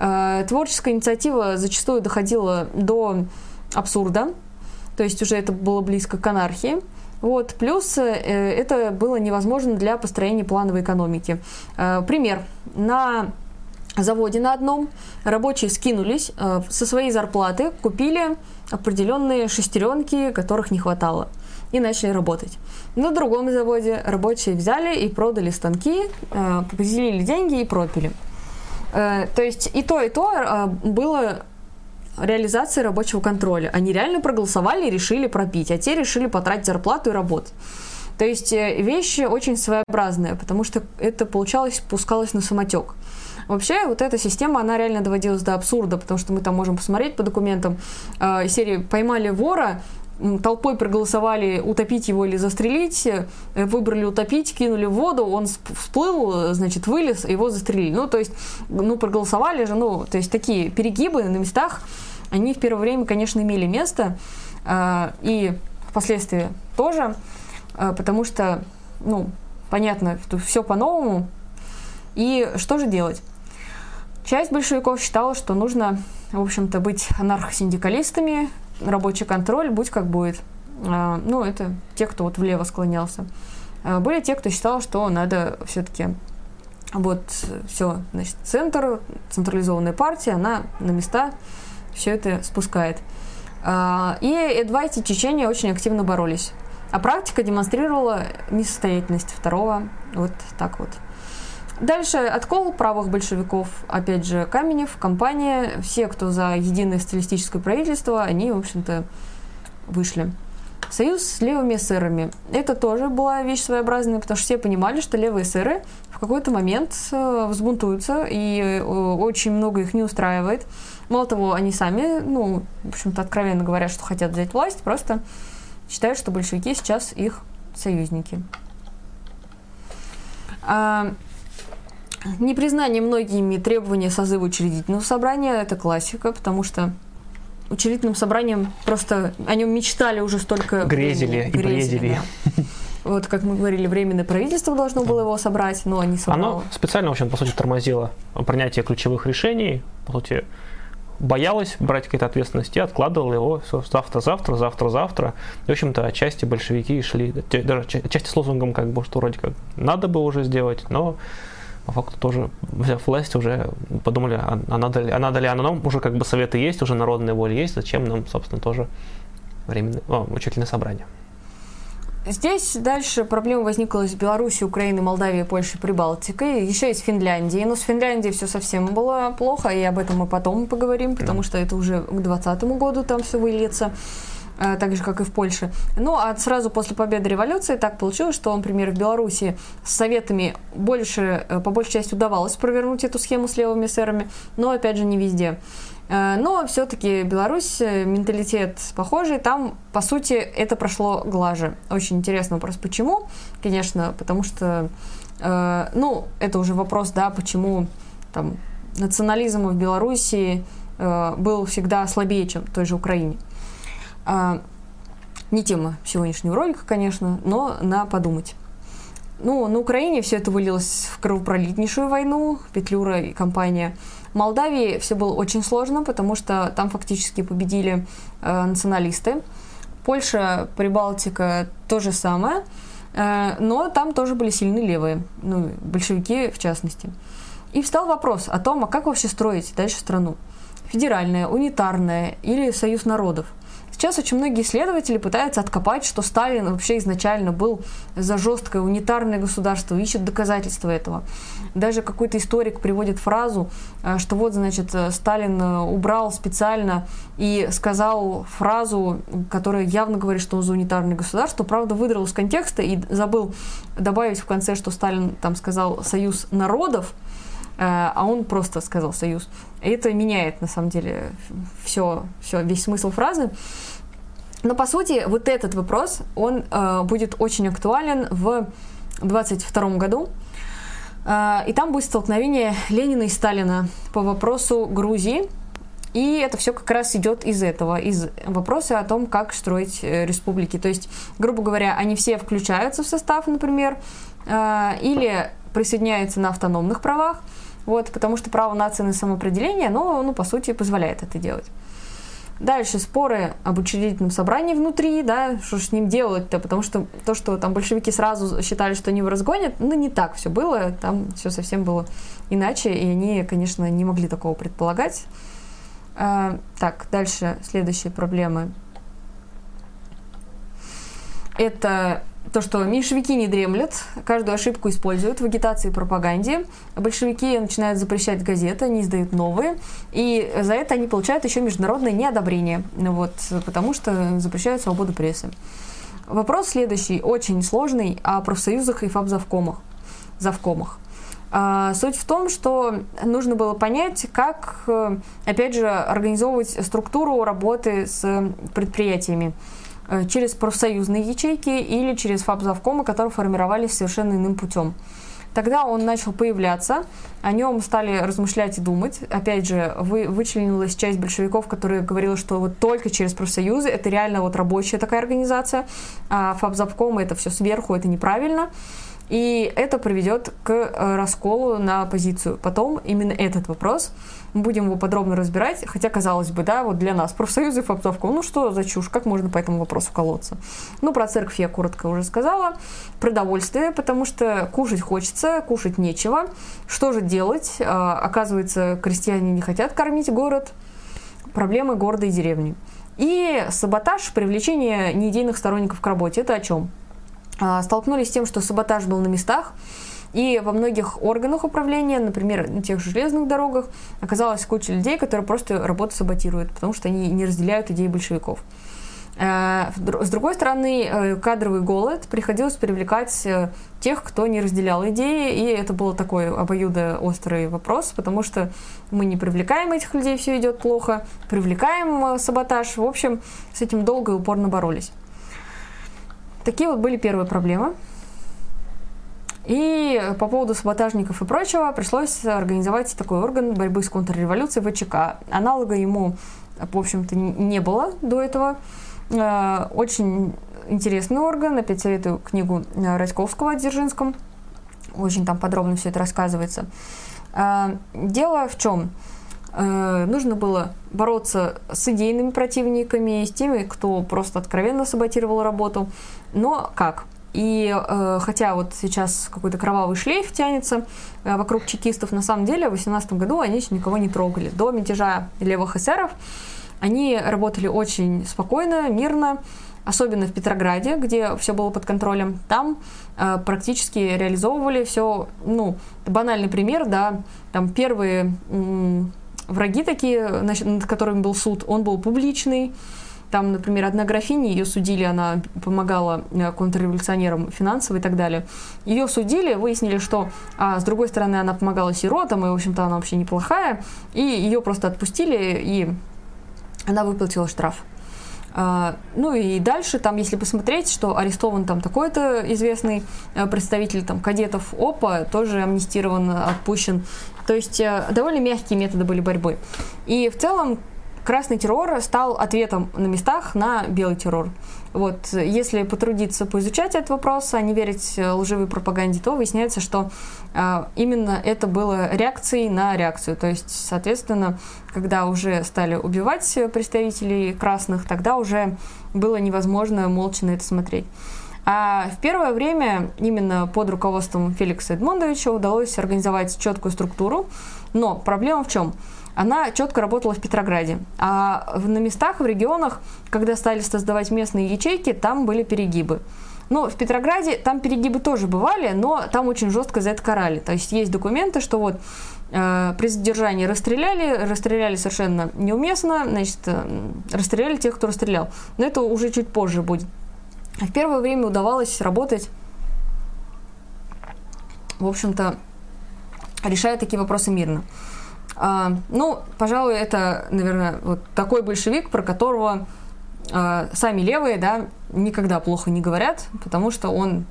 Э, творческая инициатива зачастую доходила до абсурда, то есть уже это было близко к анархии. Вот. Плюс э, это было невозможно для построения плановой экономики. Э, пример. На заводе на одном рабочие скинулись со своей зарплаты, купили определенные шестеренки, которых не хватало, и начали работать. На другом заводе рабочие взяли и продали станки, поделили деньги и пропили. Э, то есть и то, и то э, было реализацией рабочего контроля. Они реально проголосовали и решили пропить, а те решили потратить зарплату и работать. То есть э, вещи очень своеобразные, потому что это получалось, пускалось на самотек. Вообще, вот эта система, она реально доводилась до абсурда, потому что мы там можем посмотреть по документам э, серии «Поймали вора», толпой проголосовали утопить его или застрелить, э, выбрали утопить, кинули в воду, он всплыл, значит, вылез, его застрелили. Ну, то есть, ну, проголосовали же, ну, то есть такие перегибы на местах, они в первое время, конечно, имели место, и впоследствии тоже, потому что, ну, понятно, все по-новому. И что же делать? Часть большевиков считала, что нужно, в общем-то, быть анархосиндикалистами, рабочий контроль, будь как будет. А, ну, это те, кто вот влево склонялся. А, были те, кто считал, что надо все-таки вот все, значит, центр, централизованная партия, она на места все это спускает. А, и два эти течения очень активно боролись. А практика демонстрировала несостоятельность второго вот так вот. Дальше откол правых большевиков, опять же, Каменев, компания, все, кто за единое социалистическое правительство, они, в общем-то, вышли. Союз с левыми эсерами. Это тоже была вещь своеобразная, потому что все понимали, что левые эсеры в какой-то момент э, взбунтуются, и э, очень много их не устраивает. Мало того, они сами, ну, в общем-то, откровенно говорят, что хотят взять власть, просто считают, что большевики сейчас их союзники. Непризнание многими требования созыва учредительного собрания – это классика, потому что учредительным собранием просто о нем мечтали уже столько Грезили времени. и бредили. Да. Вот, как мы говорили, временное правительство должно было его собрать, но не собрало. Оно специально, в общем, по сути, тормозило принятие ключевых решений, по сути, боялась брать какие-то ответственности, откладывала его завтра, завтра, завтра, завтра. И, в общем-то, отчасти большевики шли, даже отчасти с лозунгом, как бы, что вроде как надо бы уже сделать, но по факту тоже, взяв власть, уже подумали, а, а надо ли, а надо ли, а нам уже как бы советы есть, уже народная воля есть, зачем нам, собственно, тоже временное, о, учительное собрание. Здесь дальше проблема возникла с Беларусью, Украиной, Молдавией, Польшей, Прибалтикой, еще из Финляндии. Но с Финляндией все совсем было плохо, и об этом мы потом поговорим, потому что это уже к 2020 году там все выльется. Э, так же, как и в Польше. Ну, а сразу после победы революции так получилось, что, например, в Беларуси с советами больше, э, по большей части удавалось провернуть эту схему с левыми эсерами, но, опять же, не везде. Э, но все-таки Беларусь, менталитет похожий, там, по сути, это прошло глаже. Очень интересный вопрос, почему? Конечно, потому что, ну, это уже вопрос, да, почему там национализм в Беларуси был всегда слабее, чем в той же Украине. А, не тема сегодняшнего ролика, конечно, но на подумать. Ну, на Украине все это вылилось в кровопролитнейшую войну, Петлюра и компания. В Молдавии все было очень сложно, потому что там фактически победили э, националисты. Польша, Прибалтика то же самое, э, но там тоже были сильны левые, ну, большевики в частности. И встал вопрос о том, а как вообще строить дальше страну? Федеральная, унитарная или союз народов – Сейчас очень многие исследователи пытаются откопать, что Сталин вообще изначально был за жесткое унитарное государство, ищут доказательства этого. Даже какой-то историк приводит фразу, э, что вот, значит, э, Сталин э, убрал специально и сказал фразу, которая явно говорит, что он за унитарное государство, правда, выдрал из контекста и забыл добавить в конце, что Сталин там сказал «союз народов», а он просто сказал «союз». Это меняет, на самом деле, все, все, весь смысл фразы. Но, по сути, вот этот вопрос, он э, будет очень актуален в 22 году. Э, и там будет столкновение Ленина и Сталина по вопросу Грузии. И это все как раз идет из этого, из вопроса о том, как строить э, республики. То есть, грубо говоря, они все включаются в состав, например, э, или присоединяются на автономных правах, вот, потому что право нации на самоопределение, оно, ну, по сути, позволяет это делать. Дальше споры об учредительном собрании внутри, да, что с ним делать-то, потому что то, что там большевики сразу считали, что они его разгонят, ну, не так все было, там все совсем было иначе, и они, конечно, не могли такого предполагать. А, так, дальше следующие проблемы. Это то, что меньшевики не дремлят, каждую ошибку используют в агитации и пропаганде. Большевики начинают запрещать газеты, они издают новые, и за это они получают еще международное неодобрение, вот, потому что запрещают свободу прессы. Вопрос следующий, очень сложный, о профсоюзах и фабзавкомах. Завкомах. А, суть в том, что нужно было понять, как, опять же, организовывать структуру работы с предприятиями. Э, через профсоюзные ячейки или через фабзавкомы, которые формировались совершенно иным путем. Тогда он начал появляться, о нем стали размышлять и думать. Опять же, вы, вычленилась часть большевиков, которые говорила, что вот только через профсоюзы, это реально вот рабочая такая организация, а ФАБЗАПКОМ это все сверху, это неправильно. И это приведет к э, расколу на оппозицию. Потом именно этот вопрос мы будем его подробно разбирать, хотя, казалось бы, да, вот для нас, профсоюзы, фоптовка, ну что за чушь, как можно по этому вопросу колоться? Ну, про церковь я коротко уже сказала, продовольствие, потому что кушать хочется, кушать нечего. Что же делать? А, оказывается, крестьяне не хотят кормить город, проблемы города и деревни. И саботаж, привлечение неидейных сторонников к работе. Это о чем? А, столкнулись с тем, что саботаж был на местах, и во многих органах управления, например, на тех же железных дорогах, оказалась куча людей, которые просто работу саботируют, потому что они не разделяют идеи большевиков. А, с другой стороны, э, кадровый голод приходилось привлекать э, тех, кто не разделял идеи, и это был такой обоюдоострый вопрос, потому что мы не привлекаем этих людей, все идет плохо, привлекаем э, саботаж. В общем, с этим долго и упорно боролись. Такие вот были первые проблемы. И по поводу саботажников и прочего пришлось организовать такой орган борьбы с контрреволюцией ВЧК. Аналога ему, в общем-то, не было до этого. Э, очень интересный орган. Опять советую книгу Радьковского о Дзержинском. Очень там подробно все это рассказывается. Э, дело в чем? Э, нужно было бороться с идейными противниками, с теми, кто просто откровенно саботировал работу. Но как? И э, хотя вот сейчас какой-то кровавый шлейф тянется э, вокруг чекистов, на самом деле в 18 году они еще никого не трогали. До мятежа левых эсеров они работали очень спокойно, мирно, особенно в Петрограде, где все было под контролем. Там э, практически реализовывали все, ну, банальный пример, да, там первые враги такие, над которыми был суд, он был публичный. Там, например, одна графиня, ее судили, она помогала э, контрреволюционерам финансово и так далее. Ее судили, выяснили, что, а, с другой стороны, она помогала сиротам, и, в общем-то, она вообще неплохая, и ее просто отпустили, и она выплатила штраф. А, ну и дальше, там, если посмотреть, что арестован там такой-то известный э, представитель там кадетов ОПА, тоже амнистирован, отпущен. То есть э, довольно мягкие методы были борьбы. И в целом красный террор стал ответом на местах на белый террор. Вот, если потрудиться поизучать этот вопрос, а не верить лживой пропаганде, то выясняется, что э, именно это было реакцией на реакцию. То есть, соответственно, когда уже стали убивать представителей красных, тогда уже было невозможно молча на это смотреть. А в первое время именно под руководством Феликса Эдмондовича удалось организовать четкую структуру. Но проблема в чем? Она четко работала в Петрограде. А на местах, в регионах, когда стали создавать местные ячейки, там были перегибы. Но в Петрограде там перегибы тоже бывали, но там очень жестко за это карали. То есть есть документы, что вот э, при задержании расстреляли, расстреляли совершенно неуместно, значит, э, расстреляли тех, кто расстрелял. Но это уже чуть позже будет. А в первое время удавалось работать, в общем-то, решая такие вопросы мирно. А, ну, пожалуй, это, наверное, вот такой большевик, про которого а, сами левые, да, никогда плохо не говорят, потому что он,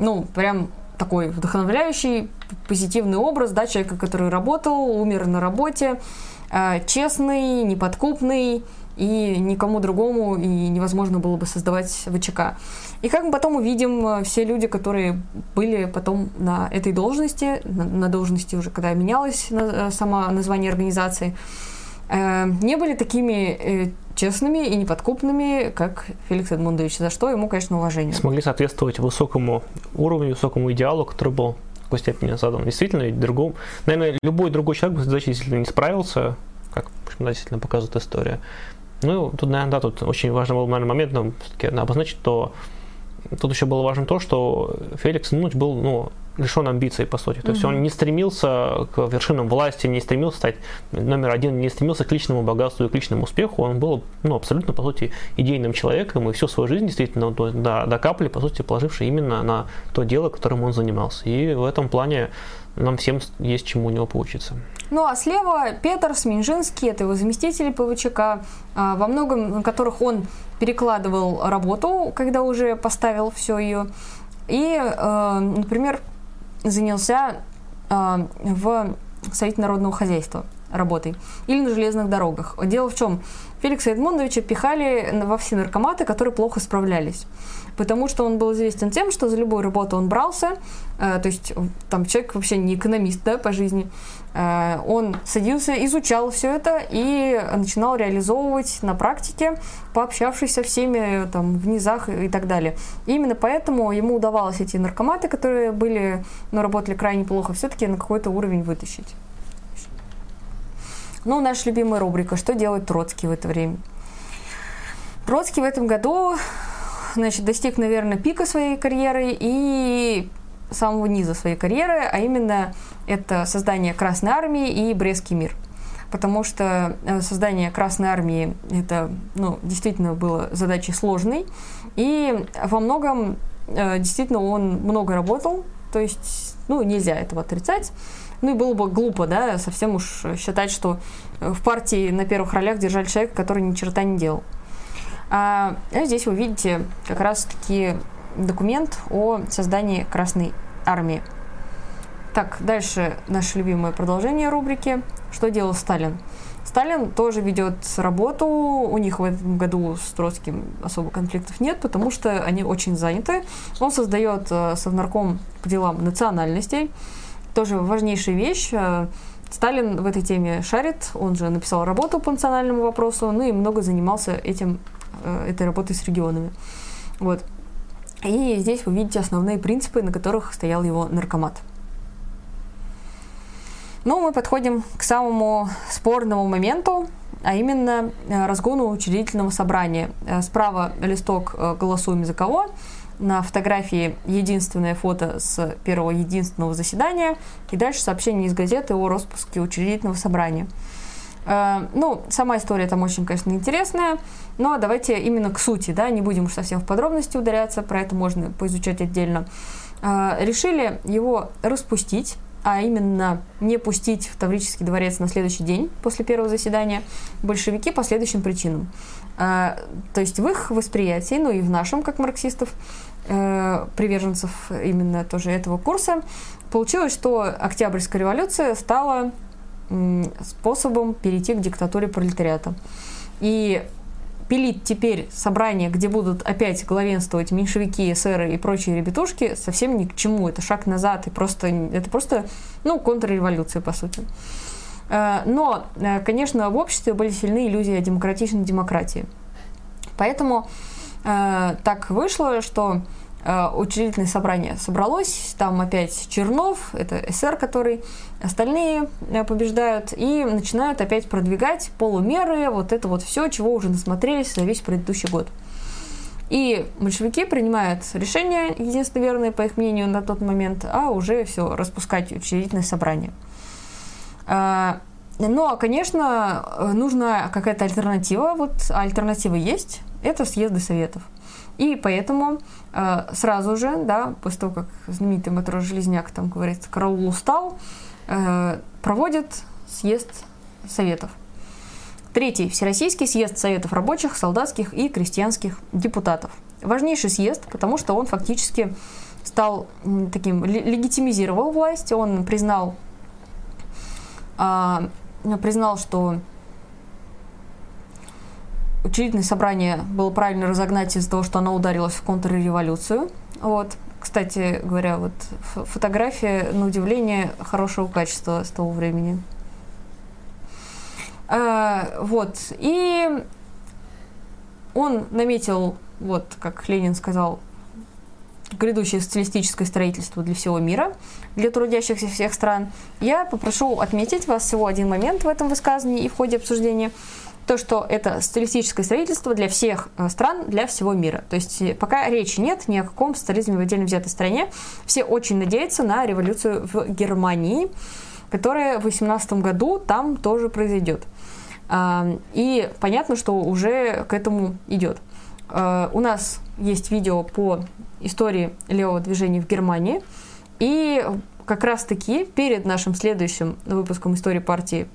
ну, прям такой вдохновляющий, позитивный образ, да, человека, который работал, умер на работе, а, честный, неподкупный, и никому другому и невозможно было бы создавать ВЧК. И как мы потом увидим, э, все люди, которые были потом на этой должности, на, на должности уже, когда менялось на, э, само название организации, э, не были такими э, честными и неподкупными, как Феликс Эдмундович, за что ему, конечно, уважение. Смогли соответствовать высокому уровню, высокому идеалу, который был в какой степени задан. Действительно, ведь другому, наверное, любой другой человек бы действительно не справился, как, общем, действительно показывает история. Ну, тут, наверное, да, тут очень важный был, наверное, момент, но все-таки обозначить, что тут еще было важно то, что Феликс Нуч был, ну, лишен амбиций, по сути. То mm-hmm. есть он не стремился к вершинам власти, не стремился стать номер один, не стремился к личному богатству и к личному успеху. Он был ну, абсолютно, по сути, идейным человеком и всю свою жизнь действительно до, до, до капли, по сути, положивший именно на то дело, которым он занимался. И в этом плане нам всем есть чему у него поучиться. Ну а слева Петр Сминжинский, это его заместитель ПВЧК, а, во многом на которых он перекладывал работу, когда уже поставил все ее. И, э, например, занялся э, в Совете народного хозяйства работой или на железных дорогах. Дело в чем? Феликса Эдмондовича пихали во все наркоматы, которые плохо справлялись потому что он был известен тем, что за любую работу он брался, э, то есть там человек вообще не экономист, да, по жизни, э, он садился, изучал все это и начинал реализовывать на практике, пообщавшись со всеми там в низах и так далее. И именно поэтому ему удавалось эти наркоматы, которые были, но работали крайне плохо, все-таки на какой-то уровень вытащить. Ну, наша любимая рубрика «Что делает Троцкий в это время?» Троцкий в этом году значит, достиг, наверное, пика своей карьеры и самого низа своей карьеры, а именно это создание Красной Армии и Брестский мир. Потому что э, создание Красной Армии это ну, действительно было задачей сложной. И во многом э, действительно он много работал, то есть ну, нельзя этого отрицать. Ну и было бы глупо, да, совсем уж считать, что в партии на первых ролях держали человека, который ни черта не делал. А здесь вы видите как раз-таки документ о создании Красной Армии. Так, дальше наше любимое продолжение рубрики «Что делал Сталин?». Сталин тоже ведет работу, у них в этом году с Троцким особо конфликтов нет, потому что они очень заняты. Он создает э, совнарком по делам национальностей, тоже важнейшая вещь. Э, Сталин в этой теме шарит, он же написал работу по национальному вопросу, ну и много занимался этим этой работы с регионами. Вот. И здесь вы видите основные принципы, на которых стоял его наркомат. Ну, мы подходим к самому спорному моменту, а именно э, разгону учредительного собрания. Э, справа листок «Голосуем за кого», на фотографии единственное фото с первого единственного заседания, и дальше сообщение из газеты о распуске учредительного собрания. Э, ну, сама история там очень, конечно, интересная, но давайте именно к сути, да, не будем уж совсем в подробности ударяться, про это можно поизучать отдельно. Э, решили его распустить, а именно не пустить в Таврический дворец на следующий день после первого заседания большевики по следующим причинам. Э, то есть в их восприятии, ну и в нашем, как марксистов, приверженцев именно тоже этого курса, получилось, что Октябрьская революция стала способом перейти к диктатуре пролетариата. И пилить теперь собрание, где будут опять главенствовать меньшевики, эсеры и прочие ребятушки, совсем ни к чему. Это шаг назад, и просто, это просто, ну, контрреволюция, по сути. Э, но, э, конечно, в обществе были сильны иллюзии о демократичной демократии. Поэтому э, так вышло, что учредительное собрание собралось, там опять Чернов, это СР, который остальные э, побеждают, и начинают опять продвигать полумеры, вот это вот все, чего уже насмотрелись за весь предыдущий год. И большевики принимают решение, единственно верное, по их мнению, на тот момент, а уже все, распускать учредительное собрание. Э, но, конечно, нужна какая-то альтернатива. Вот альтернатива есть. Это съезды советов. И поэтому э, сразу же, да, после того, как знаменитый матрос Железняк, там говорится, караул устал, э, проводит съезд советов. Третий. Всероссийский съезд Советов рабочих, солдатских и крестьянских депутатов. Важнейший съезд, потому что он фактически стал таким, легитимизировал власть, он признал, э, признал, что учредительное собрание было правильно разогнать из-за того, что оно ударилось в контрреволюцию. Вот. Кстати говоря, вот фотография, на удивление, хорошего качества с того времени. А, вот. И он наметил, вот, как Ленин сказал, грядущее социалистическое строительство для всего мира, для трудящихся всех стран. Я попрошу отметить вас всего один момент в этом высказании и в ходе обсуждения – то, что это социалистическое строительство для всех э, стран, для всего мира. То есть э, пока речи нет ни о каком социализме в отдельно взятой стране, все очень надеются на революцию в Германии, которая в 18 году там тоже произойдет. И понятно, что уже к этому идет. Э, у нас есть видео по истории левого движения в Германии. И как раз-таки перед нашим следующим выпуском истории партии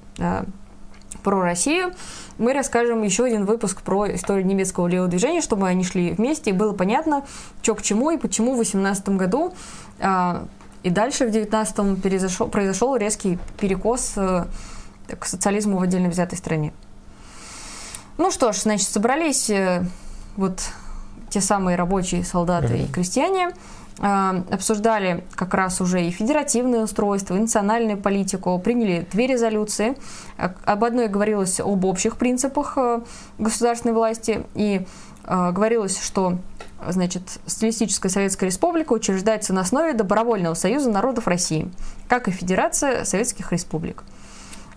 про Россию, мы расскажем еще один выпуск про историю немецкого левого движения, чтобы они шли вместе и было понятно, что к чему и почему в 2018 году э, И дальше в 19-м произошел, произошел резкий перекос э, к социализму в отдельно взятой стране. Ну что ж, значит, собрались э, вот те самые рабочие, солдаты и крестьяне, обсуждали как раз уже и федеративное устройство, и национальную политику, приняли две резолюции. Об одной говорилось об общих принципах государственной власти, и говорилось, что значит, Социалистическая Советская Республика учреждается на основе Добровольного союза народов России, как и Федерация Советских Республик.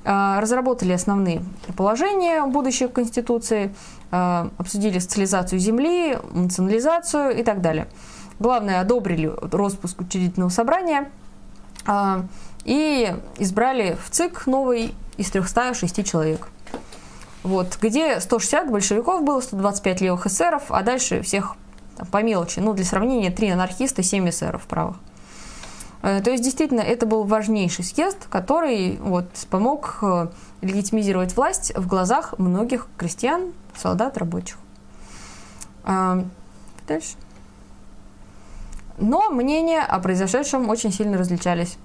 А, разработали основные положения будущей Конституции, а, обсудили социализацию земли, национализацию и так далее. Главное, одобрили распуск учредительного собрания а, и избрали в ЦИК новый из 306 человек. Вот, где 160 большевиков было, 125 левых эсеров, а дальше всех там, по мелочи. Ну, для сравнения, три анархиста, семь эсеров правых. Э, то есть, действительно, это был важнейший съезд, который вот, помог э, легитимизировать власть в глазах многих крестьян, солдат, рабочих. А, дальше. Но мнения о произошедшем очень сильно различались.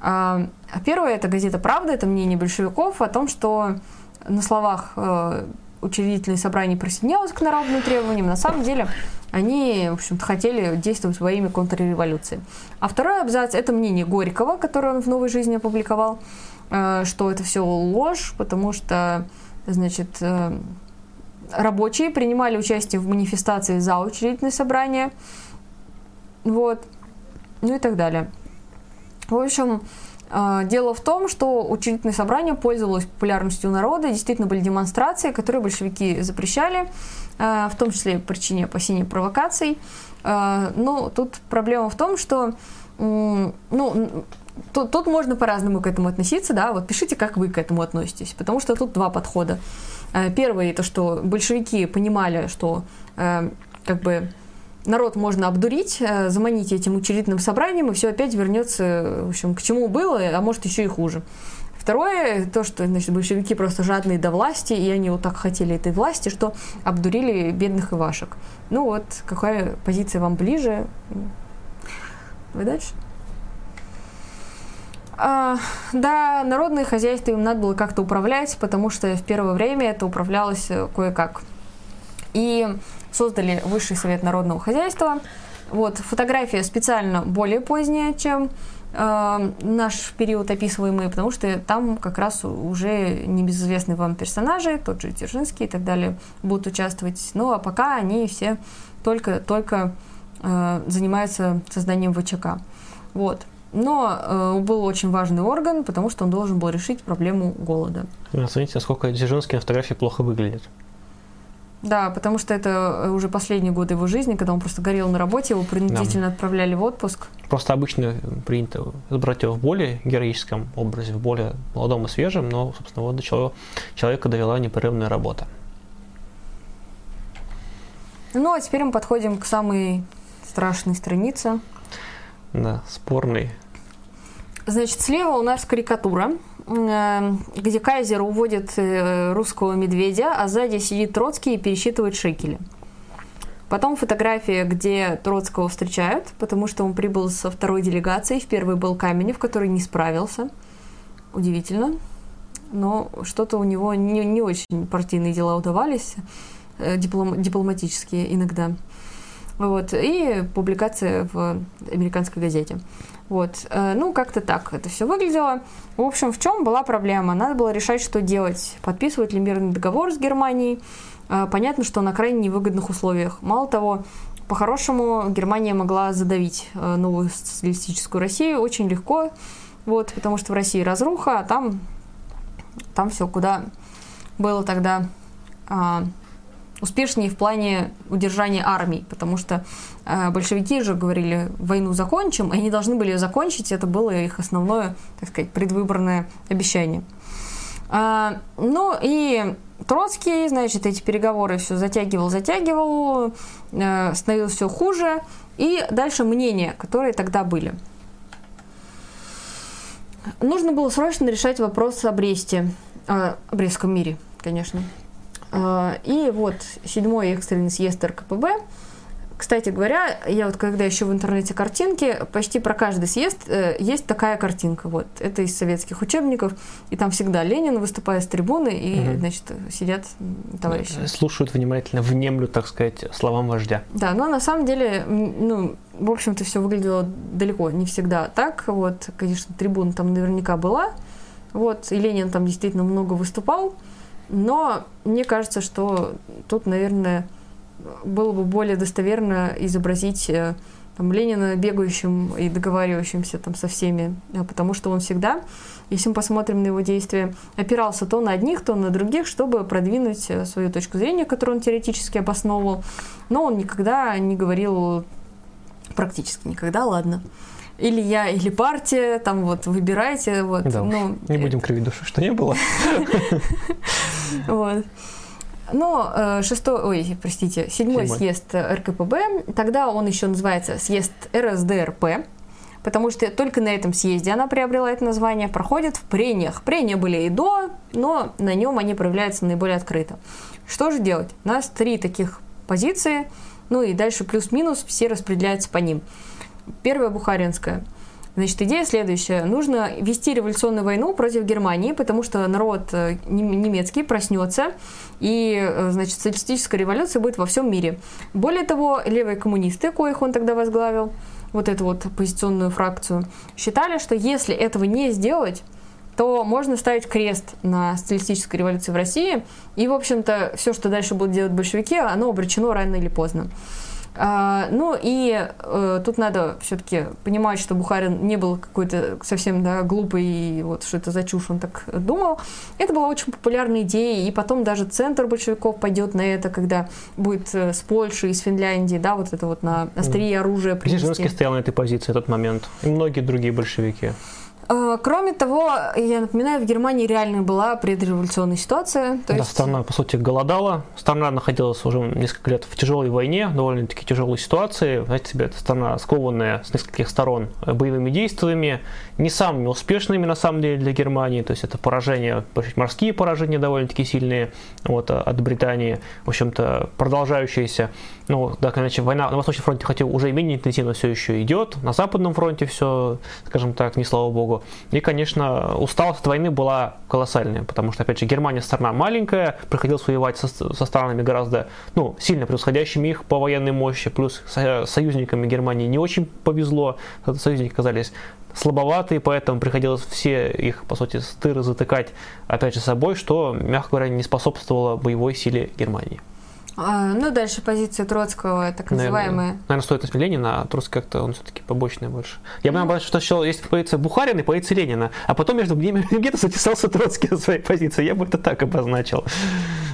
А, первое – это газета «Правда», это мнение большевиков о том, что на словах э, учредительное собрание присоединялось к народным требованиям, на самом деле они, в общем-то, хотели действовать во имя контрреволюции. А второй абзац – это мнение Горького, которое он в «Новой жизни» опубликовал, э, что это все ложь, потому что, значит, э, рабочие принимали участие в манифестации за учредительное собрание, вот, ну и так далее. В общем, э, Дело в том, что учредительное собрание пользовалось популярностью народа, действительно были демонстрации, которые большевики запрещали, Э, в том числе по причине опасений провокаций. Э, но тут проблема в том, что ну, тут, тут можно по-разному к этому относиться, да, вот пишите, как вы к этому относитесь, потому что тут два подхода. Первый, это что большевики понимали, что как бы народ можно обдурить, заманить этим учредительным собранием, и все опять вернется, в общем, к чему было, а может еще и хуже. Второе, то, что значит, большевики просто жадные до власти, и они вот так хотели этой власти, что обдурили бедных ивашек. Ну вот, какая позиция вам ближе? Вы дальше? А, да, народное хозяйство им надо было как-то управлять, потому что в первое время это управлялось э, кое-как. И создали Высший совет народного хозяйства. Вот, фотография специально более поздняя, чем э, наш период описываемый, потому что там как раз уже небезызвестные вам персонажи, тот же Дзержинский и так далее, будут участвовать. Ну а пока они все только-только э, занимаются созданием ВЧК. Вот. Но э, был очень важный орган, потому что он должен был решить проблему голода. Смотрите, насколько Дзержинский на фотографии плохо выглядит. Да, потому что это э, уже последние годы его жизни, когда он просто горел на работе, его принудительно да. отправляли в отпуск. Просто обычно принято избрать его в более героическом образе, в более молодом и свежем, но, собственно, вот до чего человека довела непрерывная работа. Ну, а теперь мы подходим к самой страшной странице. Да, спорной. Значит, слева у нас карикатура где Кайзер уводит э, русского медведя, а сзади сидит Троцкий и пересчитывает шекели. Потом фотография, где Троцкого встречают, потому что он прибыл со второй делегацией. В первой был Каменев, который не справился. Удивительно. Но что-то у него не, не очень партийные дела удавались, э, диплом, дипломатические иногда. Вот. И публикация в американской газете. Вот. Э, ну, как-то так это все выглядело. В общем, в чем была проблема? Надо было решать, что делать. Подписывать ли мирный договор с Германией. Э, понятно, что на крайне невыгодных условиях. Мало того, по-хорошему, Германия могла задавить э, новую социалистическую Россию очень легко, вот, потому что в России разруха, а там, там все куда было тогда а, успешнее в плане удержания армий, потому что большевики же говорили, войну закончим, и они должны были ее закончить, это было их основное, так сказать, предвыборное обещание. А, ну и Троцкий, значит, эти переговоры все затягивал, затягивал, э, становилось все хуже, и дальше мнения, которые тогда были. Нужно было срочно решать вопрос о Бресте, о Брестском мире, конечно. А, и вот седьмой экстренный съезд РКПБ, Кстати говоря, я вот когда еще в интернете картинки, почти про каждый съезд э, есть такая картинка. Вот это из советских учебников, и там всегда Ленин выступает с трибуны, и угу. значит сидят товарищи. Слушают внимательно, внемлю, так сказать, словам вождя. Да, но на самом деле, ну, в общем-то, все выглядело далеко не всегда так. Вот, конечно, трибуна там наверняка была. Вот, и Ленин там действительно много выступал. Но мне кажется, что тут, наверное, было бы более достоверно изобразить э, там, Ленина бегающим и договаривающимся там со всеми, э, потому что он всегда, если мы посмотрим на его действия, опирался то на одних, то на других, чтобы продвинуть э, свою точку зрения, которую он теоретически обосновывал, но он никогда не говорил практически никогда, ладно. Или я, или партия, там вот выбирайте, вот. Да, ну, не будем кривить душу, что не было. (laughs) Вот. Но э, шестой, ой, простите, седьмой, седьмой съезд РКПБ, тогда он еще называется съезд РСДРП, потому что только на этом съезде она приобрела это название, проходит в прениях. Прения были и до, но на нем они проявляются наиболее открыто. Что же делать? У нас три таких позиции, ну и дальше плюс-минус все распределяются по ним. Первая Бухаринская – Значит, идея следующая. Нужно вести революционную войну против Германии, потому что народ э, немецкий проснется, и, э, значит, социалистическая революция будет во всем мире. Более того, левые коммунисты, коих он тогда возглавил, вот эту вот оппозиционную фракцию, считали, что если этого не сделать, то можно ставить крест на социалистической революции в России, и, в общем-то, все, что дальше будут делать большевики, оно обречено рано или поздно. А, ну и э, тут надо все-таки понимать, что Бухарин не был какой-то совсем да, глупый, и вот что это за чушь он так думал. Это была очень популярная идея, и потом даже центр большевиков пойдет на это, когда будет э, с Польши, из Финляндии, да, вот это вот на острие оружия привести. Дзержинский стоял на этой позиции в тот момент, и многие другие большевики. Э, кроме того, я напоминаю, в Германии реально была предреволюционная ситуация. То да, есть... страна, по сути, голодала. Страна находилась уже несколько лет в тяжелой войне, довольно-таки тяжелой ситуации. Знаете себе, это страна, скованная с нескольких сторон боевыми действиями, не самыми успешными, на самом деле, для Германии. То есть это поражения, морские поражения довольно-таки сильные вот, от Британии, в общем-то, продолжающиеся. Ну, да, иначе война на Восточном фронте, хотя уже менее интенсивно все еще идет, на Западном фронте все, скажем так, не слава богу. И, конечно, усталость от войны была колоссальная, потому что, опять же, Германия страна маленькая, приходилось воевать со, со странами гораздо, ну, сильно превосходящими их по военной мощи, плюс со, союзниками Германии не очень повезло, союзники оказались слабоватые, поэтому приходилось все их, по сути, стыры затыкать, опять же, собой, что, мягко говоря, не способствовало боевой силе Германии. А, ну, дальше позиция Троцкого, так называемая. Наверное, наверное стоит Ленина, а Троцкий как-то он все-таки побочный больше. Я бы, наоборот, что считал, есть позиция Бухарина и позиция Ленина, а потом между ними (laughs) где-то затесался Троцкий на своей позиции. Я бы это так обозначил.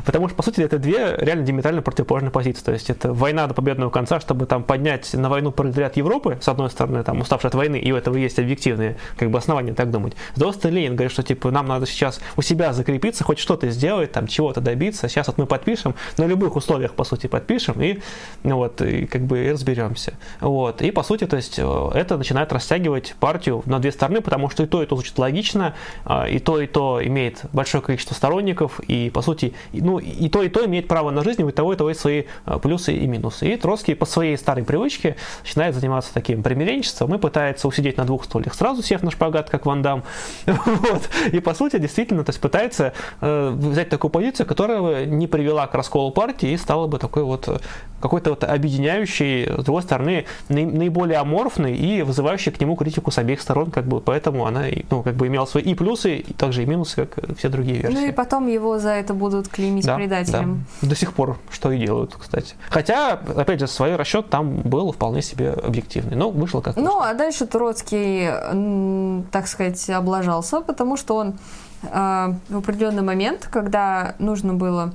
Потому что, по сути, это две реально диаметрально противоположные позиции. То есть это война до победного конца, чтобы там поднять на войну пролетариат Европы, с одной стороны, там, уставший от войны, и у этого есть объективные как бы, основания так думать. С другой стороны, Ленин говорит, что типа нам надо сейчас у себя закрепиться, хоть что-то сделать, там, чего-то добиться. Сейчас вот мы подпишем, на любых условиях, по сути, подпишем, и, ну, вот, и как бы разберемся. Вот. И, по сути, то есть э, это начинает растягивать партию на две стороны, потому что и то, и то звучит логично, а, и то, и то имеет большое количество сторонников, и, по сути, ну, и то, и то имеет право на жизнь, у того, и того есть свои а, плюсы и минусы. И Троцкий по своей старой привычке начинает заниматься таким примиренчеством и пытается усидеть на двух стульях, сразу сев на шпагат, как Ван Дам. (laughs) вот. И, по сути, действительно, то есть пытается э, взять такую позицию, которая не привела к расколу партии и стала бы такой вот какой-то вот объединяющий, с другой стороны, наиболее аморфный и вызывающий к нему критику с обеих сторон, как бы, поэтому она, ну, как бы имела свои и плюсы, и также и минусы, как все другие версии. Ну и потом его за это будут клеймить да, предателем. Да. До сих пор, что и делают, кстати. Хотя, опять же, свой расчет там был вполне себе объективный, но вышло как Ну, а дальше Троцкий, так сказать, облажался, потому что он э, в определенный момент, когда нужно было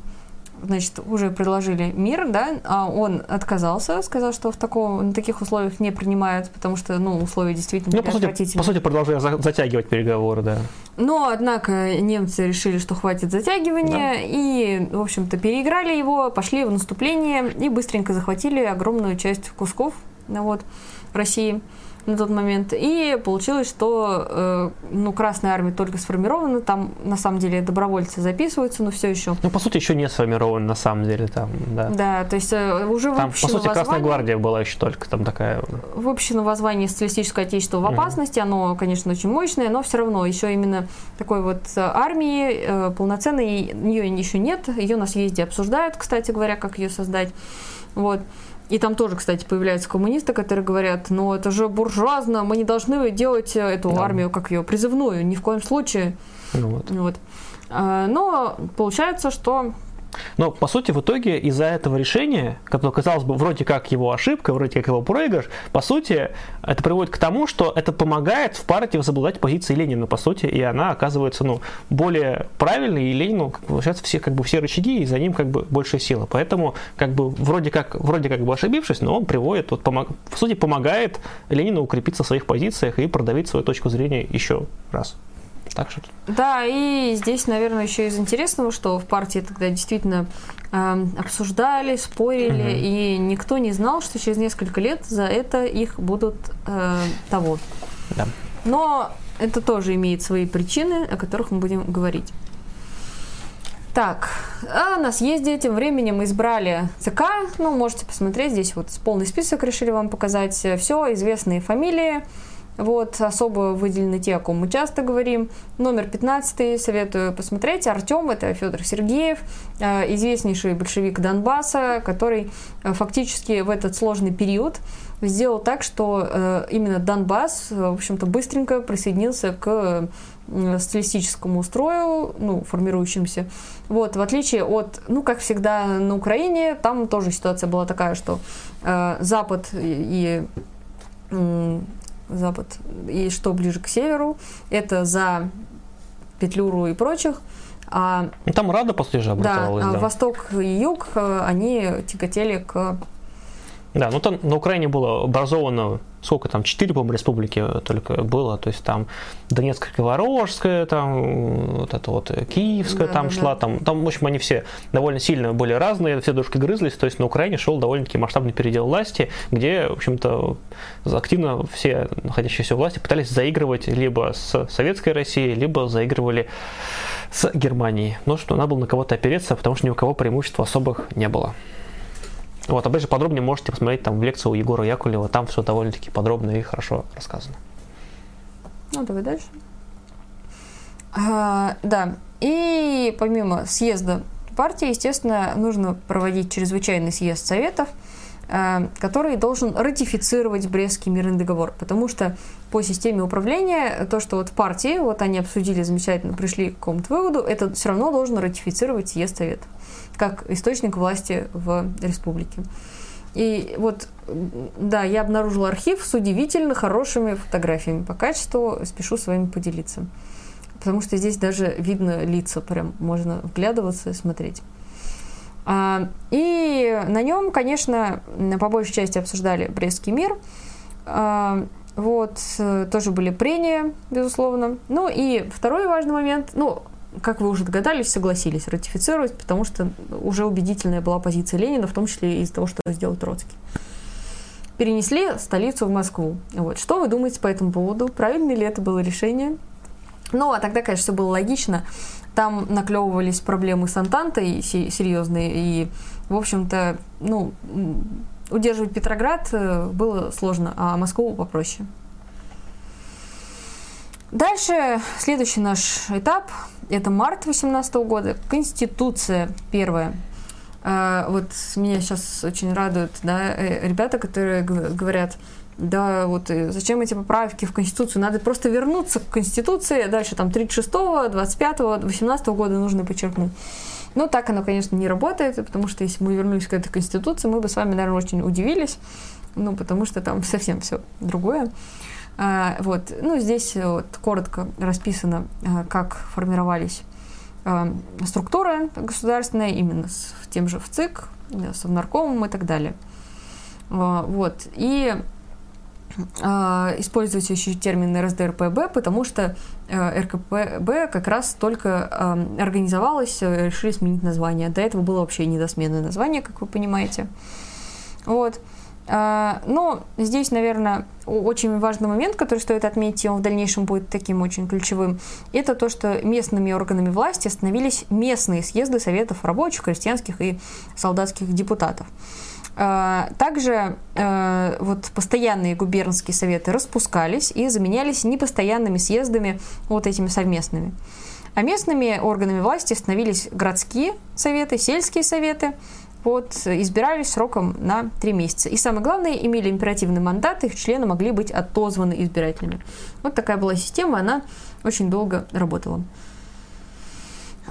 значит, уже предложили мир, да, а он отказался, сказал, что в таком, на таких условиях не принимают, потому что, ну, условия действительно ну, по сути, по сути, продолжая затягивать переговоры, да. Но, однако, немцы решили, что хватит затягивания, да. и, в общем-то, переиграли его, пошли в наступление и быстренько захватили огромную часть кусков, вот, России. На тот момент. И получилось, что э, ну, Красная Армия только сформирована, там на самом деле добровольцы записываются, но все еще. Ну, по сути, еще не сформированы на самом деле там, да. Да, то есть э, уже там, по сути, воззвание, Красная Гвардия была еще только там такая. Выпущено воззвание социалистическое отечество в опасности, угу. оно, конечно, очень мощное, но все равно еще именно такой вот армии э, полноценной ее еще нет, ее на съезде обсуждают, кстати говоря, как ее создать. Вот. И там тоже, кстати, появляются коммунисты, которые говорят, ну это же буржуазно, мы не должны делать эту да. армию как ее призывную, ни в коем случае. Ну вот. Вот. А, но получается, что но, по сути, в итоге из-за этого решения, которое казалось бы вроде как его ошибка, вроде как его проигрыш, по сути, это приводит к тому, что это помогает в партии возобладать позиции Ленина, по сути, и она оказывается, ну, более правильной, и Ленину получается все, как бы, все рычаги, и за ним, как бы, больше силы. Поэтому, как бы, вроде как, вроде как бы ошибившись, но он приводит, вот, помог, по сути, помогает Ленину укрепиться в своих позициях и продавить свою точку зрения еще раз. Так что... Да, и здесь, наверное, еще из интересного, что в партии тогда действительно э, обсуждали, спорили, угу. и никто не знал, что через несколько лет за это их будут э, того. Да. Но это тоже имеет свои причины, о которых мы будем говорить. Так, а на съезде тем временем избрали ЦК. Ну, можете посмотреть, здесь вот полный список решили вам показать. Все, известные фамилии. Вот, особо выделены те, о ком мы часто говорим. Номер 15 советую посмотреть. Артем, это Федор Сергеев, э, известнейший большевик Донбасса, который э, фактически в этот сложный период сделал так, что э, именно Донбасс, в общем-то, быстренько присоединился к социалистическому строю, ну, формирующимся. Вот, в отличие от, ну, как всегда на Украине, там тоже ситуация была такая, что Запад и запад, и что ближе к северу, это за Петлюру и прочих. А, ну, Там Рада после же образовалась. Да, да. восток и юг, э, они тяготели к да, ну там на Украине было образовано, сколько там, четыре, по-моему, республики только было, то есть там Донецкая, Криворожская, там вот это вот Киевская да, там да, шла, да. там, там, в общем, они все довольно сильно были разные, все душки грызлись, то есть на Украине шел довольно-таки масштабный передел власти, где, в общем-то, активно все находящиеся у власти пытались заигрывать либо с Советской Россией, либо заигрывали с Германией. Но что надо было на кого-то опереться, потому что ни у кого преимуществ особых не было. Вот, опять же, подробнее можете посмотреть там в лекцию у Егора Якулева, там все довольно-таки подробно и хорошо рассказано. Ну, давай дальше. А, да, и помимо съезда партии, естественно, нужно проводить чрезвычайный съезд советов, а, который должен ратифицировать Брестский мирный договор, потому что по системе управления то, что вот партии, вот они обсудили замечательно, пришли к какому-то выводу, это все равно должен ратифицировать съезд советов как источник власти в республике. И вот, да, я обнаружила архив с удивительно хорошими фотографиями по качеству, спешу с вами поделиться. Потому что здесь даже видно лица, прям можно вглядываться и смотреть. А, и на нем, конечно, по большей части обсуждали Брестский мир. А, вот, тоже были прения, безусловно. Ну и второй важный момент, ну, как вы уже догадались, согласились ратифицировать, потому что уже убедительная была позиция Ленина, в том числе из-за того, что сделал Троцкий. Перенесли столицу в Москву. Вот. Что вы думаете по этому поводу? Правильно ли это было решение? Ну, а тогда, конечно, все было логично. Там наклевывались проблемы с Антантой серьезные, и, в общем-то, ну, удерживать Петроград э, было сложно, а Москву попроще. Дальше следующий наш этап – это март 2018 года, Конституция первая. А, вот меня сейчас очень радуют да, э, ребята, которые говорят, да, вот э, зачем эти поправки в Конституцию? Надо просто вернуться к Конституции. Дальше там 36-го, 25-го, 18-го года нужно подчеркнуть. Но так оно, конечно, не работает, потому что если мы вернулись к этой Конституции, мы бы с вами, наверное, очень удивились, ну, потому что там совсем все другое. А, вот. Ну, здесь вот коротко расписано, а, как формировались а, структуры государственные, именно с тем же в ЦИК, с наркомом и так далее. Вот. И используется еще термин РСДРПБ, потому что РКПБ как раз только организовалась, решили сменить название. До этого было вообще недосменное название, как вы понимаете. Вот. А, но здесь, наверное, очень важный момент, который стоит отметить, и он в дальнейшем будет таким очень ключевым, это то, что местными органами власти становились местные съезды советов рабочих, крестьянских и солдатских депутатов. А, также э, вот постоянные губернские советы распускались и заменялись непостоянными съездами, вот этими совместными. А местными органами власти становились городские советы, сельские советы, вот, избирались сроком на три месяца. И самое главное, имели императивный мандат, их члены могли быть отозваны избирателями. Вот такая была система, она очень долго работала.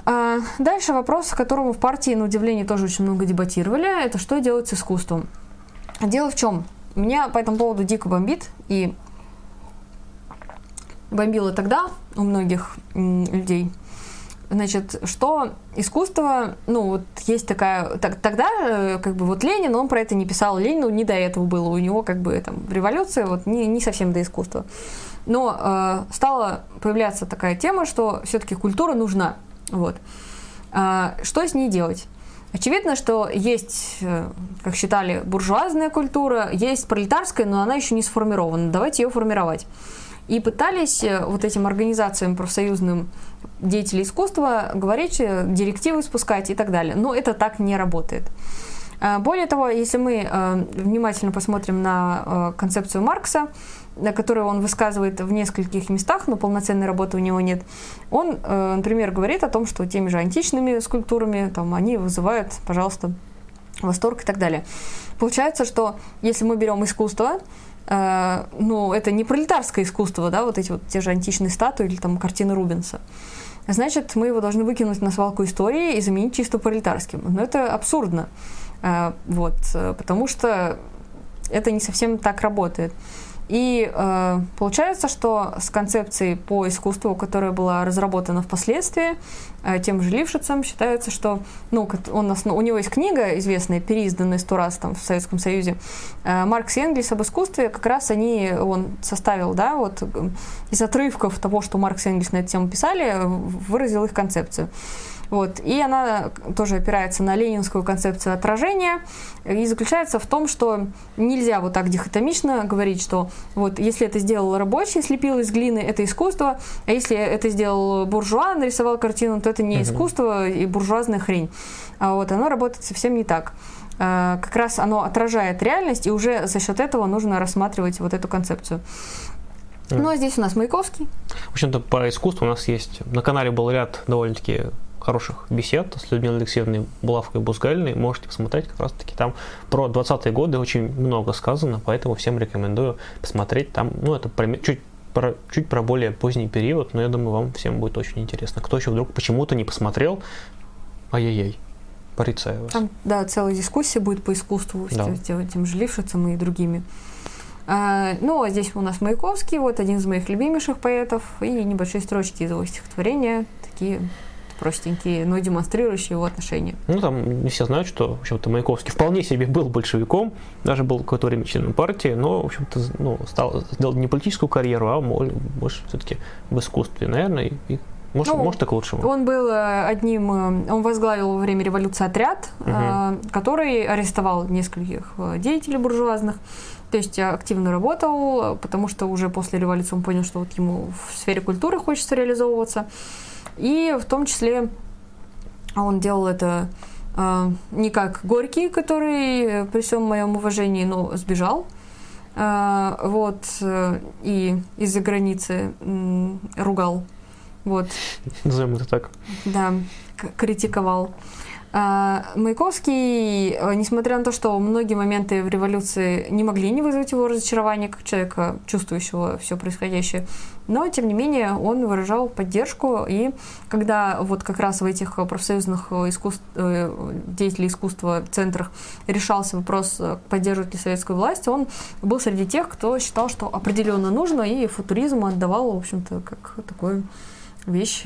А дальше вопрос, о котором в партии, на удивление, тоже очень много дебатировали, это что делать с искусством. Дело в чем? Меня по этому поводу дико бомбит, и бомбило тогда у многих людей – Значит, что искусство, ну, вот есть такая... Так, тогда, э, как бы, вот Ленин, он про это не писал. Ленину не до этого было. У него, как бы, там, революция, вот, не, не совсем до искусства. Но э, стала появляться такая тема, что все-таки культура нужна. Вот. А, что с ней делать? Очевидно, что есть, э, как считали, буржуазная культура, есть пролетарская, но она еще не сформирована. Давайте ее формировать. И пытались э, вот этим организациям профсоюзным деятелей искусства говорить, э, директивы спускать и так далее. Но это так не работает. Э, более того, если мы внимательно посмотрим на концепцию Маркса, которую он высказывает в нескольких местах, но полноценной работы у него нет, он, например, говорит о том, что теми же античными скульптурами там, они вызывают, пожалуйста, восторг и так далее. Получается, что если мы берем искусство, э, ну, это не пролетарское искусство, да, вот эти вот те же античные статуи или там картины Рубенса. Значит, мы его должны выкинуть на свалку истории и заменить чисто пролетарским. Но это абсурдно. Э, вот, э, потому что это не совсем так работает. И э, получается, что с концепцией по искусству, которая была разработана впоследствии, э, тем же Лившицем, считается, что ну, он, у него есть книга известная, переизданная сто раз там, в Советском Союзе, э, Маркс и Энгельс об искусстве, как раз они, он составил, да, вот из отрывков того, что Маркс и Энгельс на эту тему писали, выразил их концепцию. Вот. И она тоже опирается на ленинскую концепцию отражения и заключается в том, что нельзя вот так дихотомично говорить, что вот если это сделал рабочий, слепил из глины, это искусство, а если это сделал буржуа, нарисовал картину, то это не искусство и буржуазная хрень. А вот оно работает совсем не так а, как раз оно отражает реальность, и уже за счет этого нужно рассматривать вот эту концепцию. Ну, а здесь у нас Маяковский. В общем-то, по искусству у нас есть... На канале был ряд довольно-таки хороших бесед с Людмилой Алексеевной Булавкой Бузгальной. Можете посмотреть, как раз-таки там про 20-е годы очень много сказано, поэтому всем рекомендую посмотреть. Там, ну, это чуть про, чуть про более поздний период, но я думаю, вам всем будет очень интересно. Кто еще вдруг почему-то не посмотрел, ай-яй-яй, порицаю вас. Там, да, целая дискуссия будет по искусству да. с тем, тем же Лившицем и другими. А, ну, а здесь у нас Маяковский, вот один из моих любимейших поэтов, и небольшие строчки из его стихотворения, такие простенькие, но демонстрирующие его отношения. Ну, там не все знают, что, в общем-то, Маяковский вполне себе был большевиком, даже был какое-то время членом партии, но, в общем-то, ну, стал, сделал не политическую карьеру, а больше все-таки в искусстве, наверное, и, может, ну, может, и к лучшему. Он был э, одним, э, он возглавил во время революции отряд, угу. который арестовал нескольких деятелей буржуазных, то есть активно работал, потому что уже после революции он понял, что вот ему в сфере культуры хочется реализовываться. И в том числе он делал это э, не как Горький, который при всем моем уважении, но сбежал. Э, вот, э, и из-за границы э, ругал. Вот. Назовем это так. Да, критиковал. А, Маяковский, э, несмотря на то, что многие моменты в революции не могли не вызвать его разочарование, как человека, чувствующего все происходящее, но, тем не менее, он выражал поддержку, и когда вот как раз в этих профсоюзных искусств, э, деятелей искусства центрах решался вопрос, э, поддерживать ли советскую власть, он был среди тех, кто считал, что определенно нужно, и футуризм отдавал, в общем-то, как такую вещь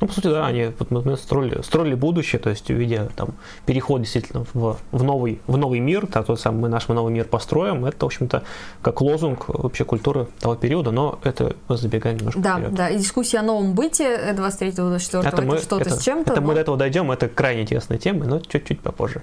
ну, по сути, да, они вот, строили, строили будущее, то есть увидя там переход действительно в, в, новый, в новый мир, так, тот самый мы наш новый мир построим, это, в общем-то, как лозунг вообще культуры того периода, но это мы забегаем немножко Да, вперед. да, и дискуссия о новом быте 23-24 это, это что-то с чем-то. Это но... мы до этого дойдем, это крайне интересная тема, но чуть-чуть попозже.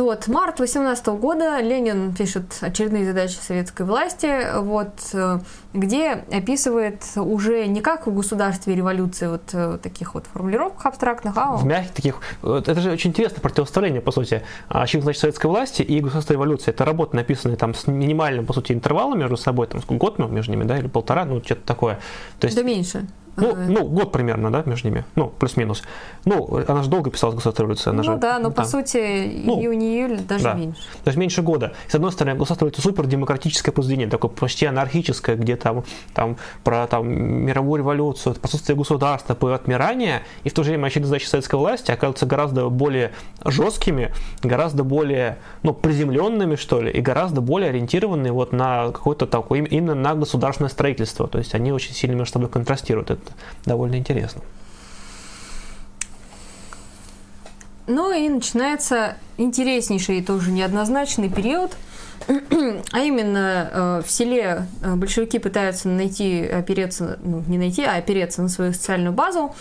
Вот, март 18 года Ленин пишет очередные задачи советской власти, вот, э, где описывает уже не как в государстве революции вот э, таких вот формулировках абстрактных, а в мягких таких. Это же очень интересное противостояние, по сути. А чем значит советской власти и государственной революции? Это работы, написанные там с минимальным, по сути, интервалом между собой, там, год между ними, да, или полтора, ну, что-то такое. То есть, да меньше. Ну, ну, год примерно, да, между ними. Ну, плюс-минус. Ну, она же долго писала «Государственная революция». Она ну же, да, но по сути ну, июнь-июль даже да. меньше. Есть меньше года. С одной стороны, «Государственная революция» супер демократическое произведение, такое почти анархическое, где там, там про там, мировую революцию, присутствие государства, по отмирание, и в то же время очевидно задачи советской власти оказываются гораздо более жесткими, гораздо более ну, приземленными, что ли, и гораздо более ориентированные вот на какое-то такое, именно на государственное строительство. То есть они очень сильно между собой контрастируют. Это довольно интересно. Ну и начинается интереснейший и тоже неоднозначный период, (clears throat) а именно э, в селе э, большевики пытаются найти, опереться, ну не найти, а опереться на свою социальную базу,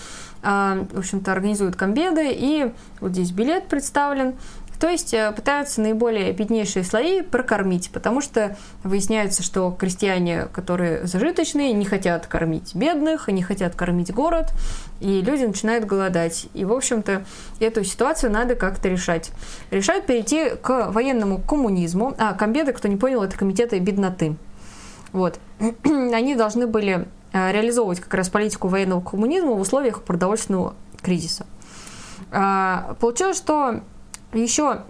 э, в общем-то организуют комбеды, и вот здесь билет представлен, то есть э, пытаются наиболее беднейшие слои прокормить, потому что выясняется, что крестьяне, которые зажиточные, не хотят кормить бедных, не хотят кормить город, и люди начинают голодать. И, в общем-то, эту ситуацию надо как-то решать. Решают перейти к военному коммунизму. А, комбеды, кто не понял, это комитеты бедноты. Вот. (clears throat) Они должны были э, реализовывать как раз политику военного коммунизма в условиях продовольственного кризиса. А, получилось, что еще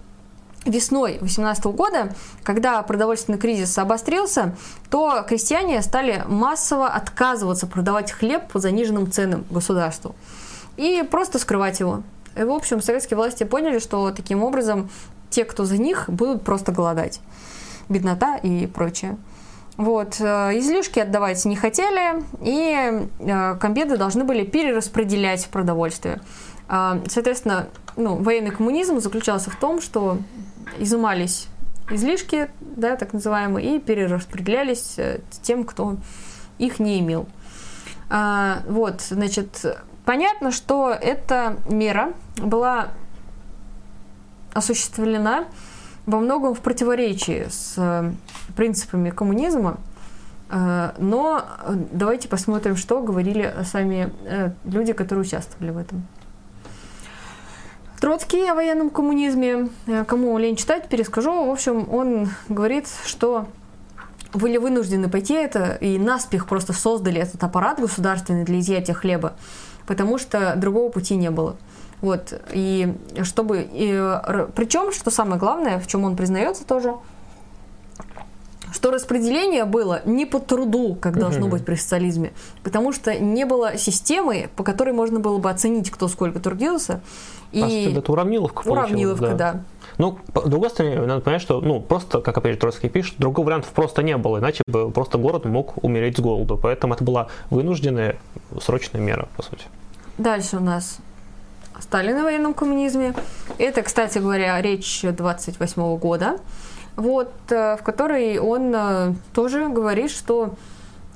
весной 2018 года, когда продовольственный кризис обострился, то крестьяне стали массово отказываться продавать хлеб по заниженным ценам государству и просто скрывать его. И, в общем, советские власти поняли, что таким образом те, кто за них, будут просто голодать. Беднота и прочее. Вот. Э, излишки отдавать не хотели, и э, комбеды должны были перераспределять продовольствие. А, соответственно, ну, военный коммунизм заключался в том, что изымались излишки, да, так называемые, и перераспределялись э, тем, кто их не имел. А, вот, значит, понятно, что эта мера была осуществлена во многом в противоречии с э, принципами коммунизма, э, но давайте посмотрим, что говорили сами люди, которые участвовали в этом. Троцкий о военном коммунизме. Э, кому лень читать, перескажу. В общем, он говорит, что были вынуждены пойти это и наспех просто создали этот аппарат государственный для изъятия хлеба, потому что другого пути не было. Вот, и чтобы... И, причем, что самое главное, в чем он признается тоже, что распределение было не по труду, как должно быть при социализме, потому что не было системы, по которой можно было бы оценить, кто сколько трудился. И... это уравниловка Уравниловка, да. да. Ну, с другой стороны, надо понять, что, ну, просто, как опять же Троцкий пишет, другого вариантов просто не было, иначе бы просто город мог умереть с голоду. Поэтому это была вынужденная срочная мера, по сути. Дальше у нас Сталин в военном коммунизме. Это, кстати говоря, речь 28 года, вот, э, в которой он э, тоже говорит, что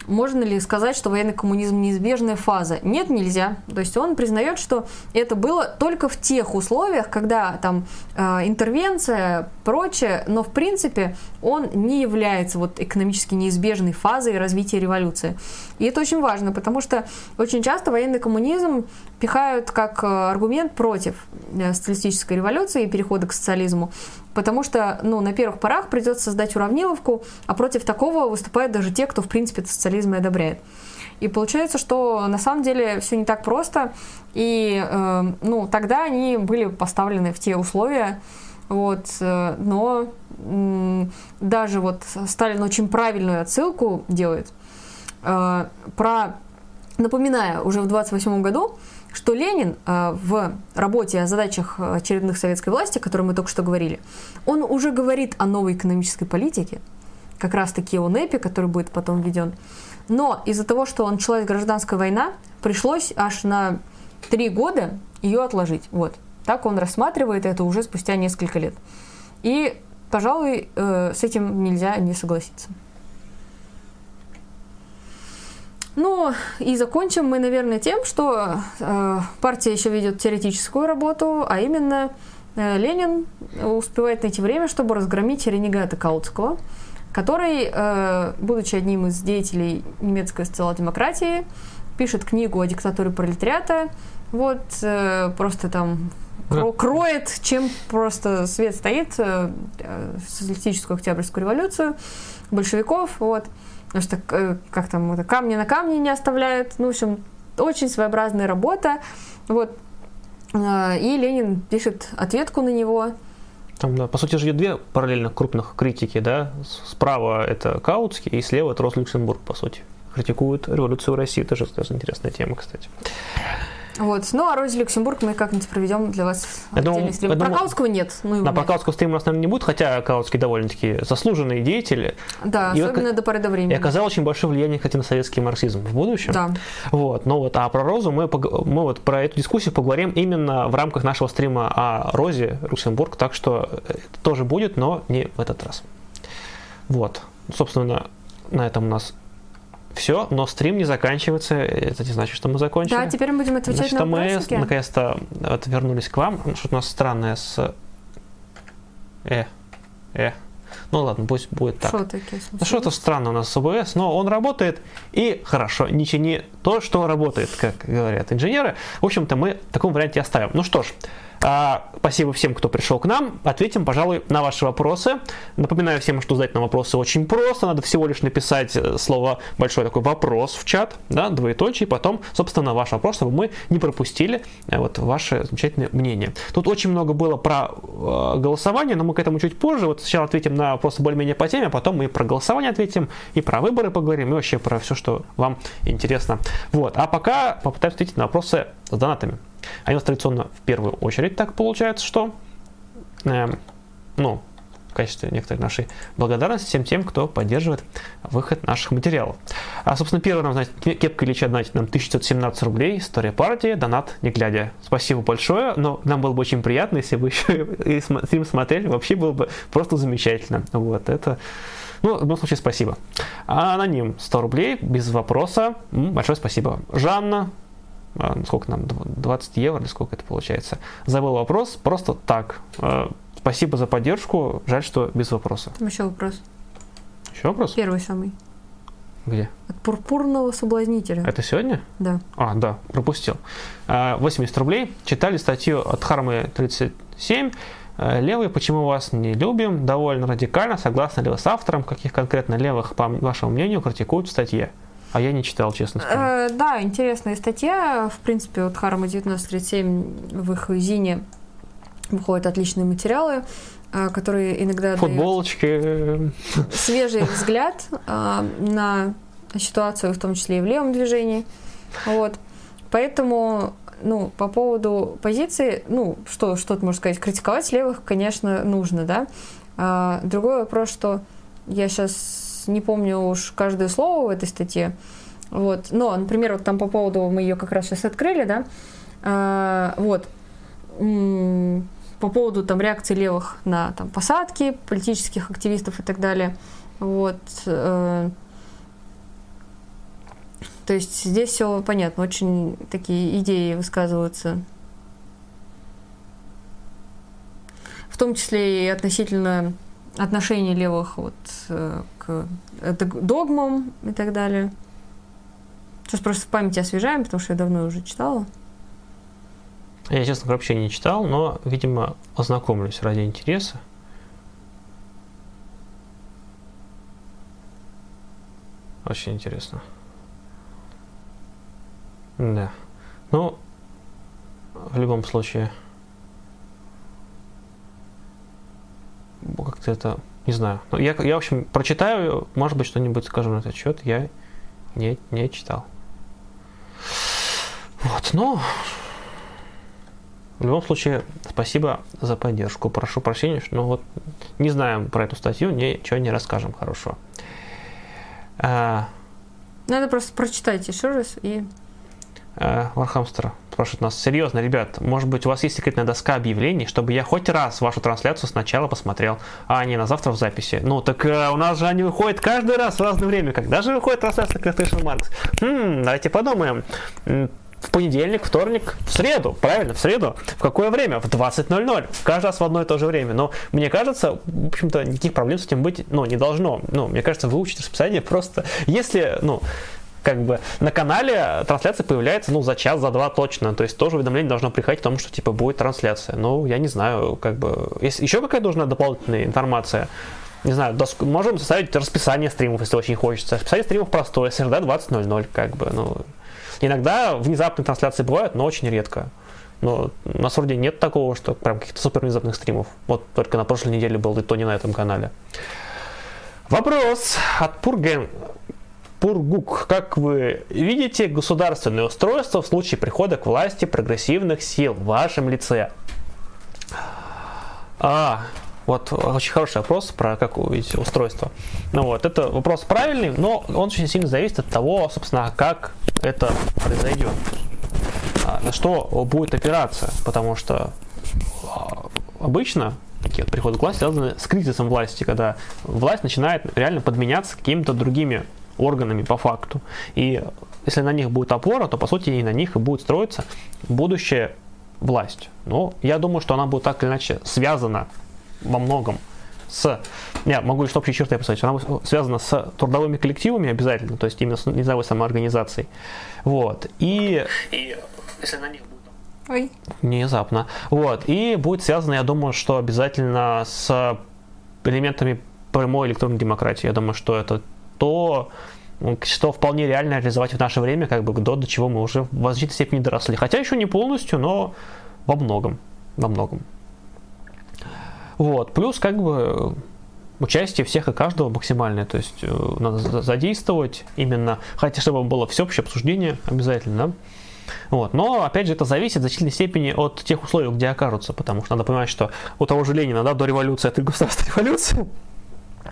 можно ли сказать, что военный коммунизм неизбежная фаза? Нет, нельзя. То есть он признает, что это было только в тех условиях, когда там э, интервенция, прочее, но в принципе он не является вот экономически неизбежной фазой развития революции. И это очень важно, потому что очень часто военный коммунизм пихают как э, аргумент против э, социалистической революции и перехода к социализму потому что, ну, на первых порах придется создать уравниловку, а против такого выступают даже те, кто, в принципе, социализм и одобряет. И получается, что на самом деле все не так просто, и, э, ну, тогда они были поставлены в те условия, вот, э, но э, даже вот Сталин очень правильную отсылку делает э, про, напоминая, уже в 28 году, что Ленин э, в работе о задачах очередных советской власти, о которой мы только что говорили, он уже говорит о новой экономической политике, как раз-таки о НЭПе, который будет потом введен. Но из-за того, что началась гражданская война, пришлось аж на три года ее отложить. Вот. Так он рассматривает это уже спустя несколько лет. И, пожалуй, э, с этим нельзя не согласиться. Ну, и закончим мы, наверное, тем, что э, партия еще ведет теоретическую работу, а именно э, Ленин успевает найти время, чтобы разгромить ренегата Каутского, который, э, будучи одним из деятелей немецкой социал-демократии, пишет книгу о диктатуре пролетариата, вот, э, просто там кро- кроет, чем просто свет стоит, э, э, социалистическую октябрьскую революцию, большевиков, вот, потому что, э, как там, это, камни на камне не оставляют, ну, в общем, очень своеобразная работа, вот, э, и Ленин пишет ответку на него, Там, да, по сути же две параллельно крупных критики, да. Справа это Каутский, и слева это Рос Люксембург, по сути. Критикуют революцию в России. Тоже, тоже интересная тема, кстати. Вот. Ну, а Рози Люксембург мы как-нибудь проведем для вас Я думаю- стрим. я Про думаю, Каутского нет. Ну, На нет. Стрима у нас, наверное, не будет, хотя Каутский довольно-таки заслуженный деятель. Да, И особенно ока- до поры до И времени. оказал очень большое влияние, кстати, на советский марксизм в будущем. Да. Вот, ну вот, а про Розу мы, мы вот про эту дискуссию поговорим именно в рамках нашего стрима о Розе Люксембург, так что это тоже будет, но не в этот раз. Вот, собственно, на этом у нас все, но стрим не заканчивается, это не значит, что мы закончили. Да, теперь мы будем отвечать Значит, на что мы вопросики. наконец-то вернулись к вам. Что-то у нас странное с... Э, э. Ну ладно, пусть будет так. Что такие что-то странно у нас с ОБС, но он работает и хорошо. Не чини то, что работает, как говорят инженеры. В общем-то, мы в таком варианте оставим. Ну что ж, а, спасибо всем, кто пришел к нам. Ответим, пожалуй, на ваши вопросы. Напоминаю всем, что задать на вопросы очень просто. Надо всего лишь написать э, слово большой такой вопрос в чат, да, двоеточие, и потом, собственно, ваш вопрос, чтобы мы не пропустили э, вот ваше замечательное мнение. Тут очень много было про э, голосование, но мы к этому чуть позже. Вот сначала ответим на вопросы более-менее по теме, потом мы и про голосование ответим, и про выборы поговорим, и вообще про все, что вам интересно. Вот. А пока попытаемся ответить на вопросы с донатами. Они у нас традиционно в первую очередь так получается, что эм, ну, в качестве некоторой нашей благодарности всем тем, кто поддерживает выход наших материалов. А, собственно, первый нам, знаете, Кепка Ильича донатит нам 1917 рублей, история партии, донат не глядя. Спасибо большое, но нам было бы очень приятно, если бы еще (laughs) и стрим смотрели, вообще было бы просто замечательно. Вот, это... Ну, в любом случае, спасибо. А аноним 100 рублей, без вопроса. Большое спасибо. Жанна, а, сколько нам, дв- 20 евро или сколько это получается? Забыл вопрос, просто так. А, Спасибо за поддержку, жаль, что без вопроса. Там еще вопрос. Еще вопрос? Первый самый. Где? От пурпурного соблазнителя. Это сегодня? Да. А, да, пропустил. А, 80 рублей. Читали статью от Хармы 37. А, Левые, почему вас не любим? Довольно радикально. Согласны ли вы с автором? Каких конкретно левых, по вашему мнению, критикуют в статье? А я не читал, честно скажу. Э, да, интересная статья. В принципе, вот Харма 1937 в их зине выходят отличные материалы, э, которые иногда Футболочки. свежий взгляд э, на ситуацию, в том числе и в левом движении. Вот. Поэтому, ну, по поводу позиции, ну, что, что ты можешь сказать, критиковать левых, конечно, нужно, да. А, другой вопрос, что я сейчас не помню уж каждое слово в этой статье, вот, но, например, вот там по поводу, мы ее как раз сейчас открыли, да, А, вот, по поводу там реакции левых на там посадки политических активистов и так далее, вот, э, то есть здесь все понятно, очень такие идеи высказываются. В том числе и относительно отношений левых вот, э, к э, дог- догмам и так далее. Сейчас просто в памяти освежаем, потому что я давно уже читала. Я, честно вообще не читал, но, видимо, ознакомлюсь ради интереса. Очень интересно. Да. Ну, в любом случае, как-то это, не знаю. Ну, я, я, в общем, прочитаю, может быть, что-нибудь скажу на этот счет. Я не, не читал. Вот, ну, в любом случае, спасибо за поддержку. Прошу прощения, ну, вот, не знаем про эту статью, ничего не расскажем хорошо. А, Надо просто прочитать еще раз и а, Вархамстер спрашивает нас, серьезно, ребят, может быть у вас есть секретная доска объявлений, чтобы я хоть раз вашу трансляцию сначала посмотрел, а не на завтра в записи. Ну, так а, у нас же они выходят каждый раз в разное время. Когда же выходит трансляция Quotation Marks? Хм, давайте подумаем. В понедельник, вторник, в среду, правильно, в среду. В какое время? В 20.00. Каждый раз в одно и то же время. Но мне кажется, в общем-то, никаких проблем с этим быть, ну, не должно. Ну, мне кажется, выучить расписание просто, если, ну, как бы на канале трансляция появляется, ну, за час, за два точно. То есть тоже уведомление должно приходить о том, что, типа, будет трансляция. Ну, я не знаю, как бы... Есть еще какая-то нужна дополнительная информация? Не знаю, доск... можем составить расписание стримов, если очень хочется. Расписание стримов простое, среда 20.00, как бы, ну... Иногда внезапные трансляции бывают, но очень редко. Но у нас вроде нет такого, что прям каких-то супер внезапных стримов. Вот только на прошлой неделе был, и то не на этом канале. Вопрос от Пурген. Пургук. Как вы видите государственное устройство в случае прихода к власти прогрессивных сил в вашем лице? А, вот очень хороший вопрос про как вы видите устройство. Ну вот, это вопрос правильный, но он очень сильно зависит от того, собственно, как это произойдет. А, на что будет опираться, потому что а, обычно такие вот приходы к власти связаны с кризисом власти, когда власть начинает реально подменяться какими-то другими органами по факту. И если на них будет опора, то по сути и на них и будет строиться будущая власть. Но я думаю, что она будет так или иначе связана во многом с, я могу лишь общие черты описать, она связана с трудовыми коллективами обязательно, то есть именно с низовой самоорганизацией. Вот. И, и если на них будет Ой. Внезапно. Вот. И будет связано, я думаю, что обязательно с элементами прямой электронной демократии. Я думаю, что это то, что вполне реально реализовать в наше время, как бы до, до чего мы уже в значительной степени доросли. Хотя еще не полностью, но во многом. Во многом. Вот. Плюс как бы участие всех и каждого максимальное, то есть э, надо задействовать именно, хотя чтобы было всеобщее обсуждение обязательно, да? Вот. Но, опять же, это зависит в значительной степени от тех условий, где окажутся, потому что надо понимать, что у того же Ленина, да, до революции это государственная революция,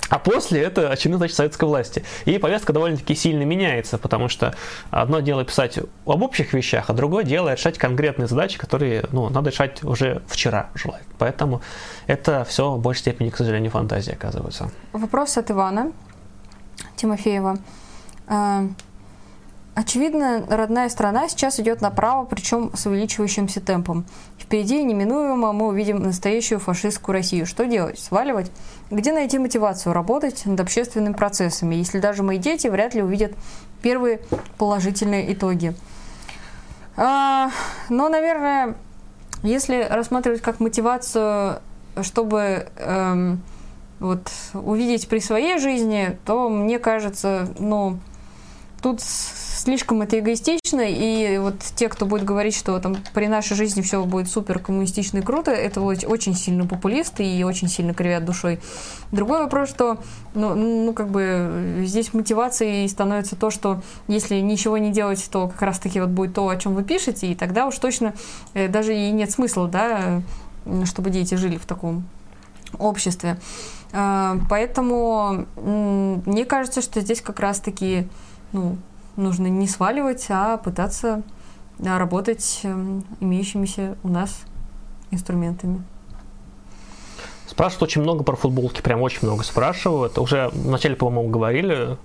а после это очередной значит советской власти. И повестка довольно-таки сильно меняется, потому что одно дело писать об общих вещах, а другое дело решать конкретные задачи, которые ну, надо решать уже вчера желательно. Поэтому это все в большей степени, к сожалению, фантазия оказывается. Вопрос от Ивана Тимофеева. А, Очевидно, родная страна сейчас идет направо, причем с увеличивающимся темпом. Впереди неминуемо мы увидим настоящую фашистскую Россию. Что делать? Сваливать? Где найти мотивацию работать над общественными процессами, если даже мои дети вряд ли увидят первые положительные итоги? А, но, наверное, если рассматривать как мотивацию, чтобы эм, вот, увидеть при своей жизни, то мне кажется, ну, тут слишком это эгоистично, и вот те, кто будет говорить, что там при нашей жизни все будет супер коммунистично и круто, это очень сильно популисты и очень сильно кривят душой. Другой вопрос, что ну, ну как бы здесь мотивацией становится то, что если ничего не делать, то как раз-таки вот будет то, о чем вы пишете, и тогда уж точно э, даже и нет смысла, да, чтобы дети жили в таком обществе. А, поэтому мне кажется, что здесь как раз-таки ну, нужно не сваливать, а пытаться работать эм, имеющимися у нас инструментами. Спрашивают очень много про футболки, прям очень много спрашивают. Уже вначале, по-моему, говорили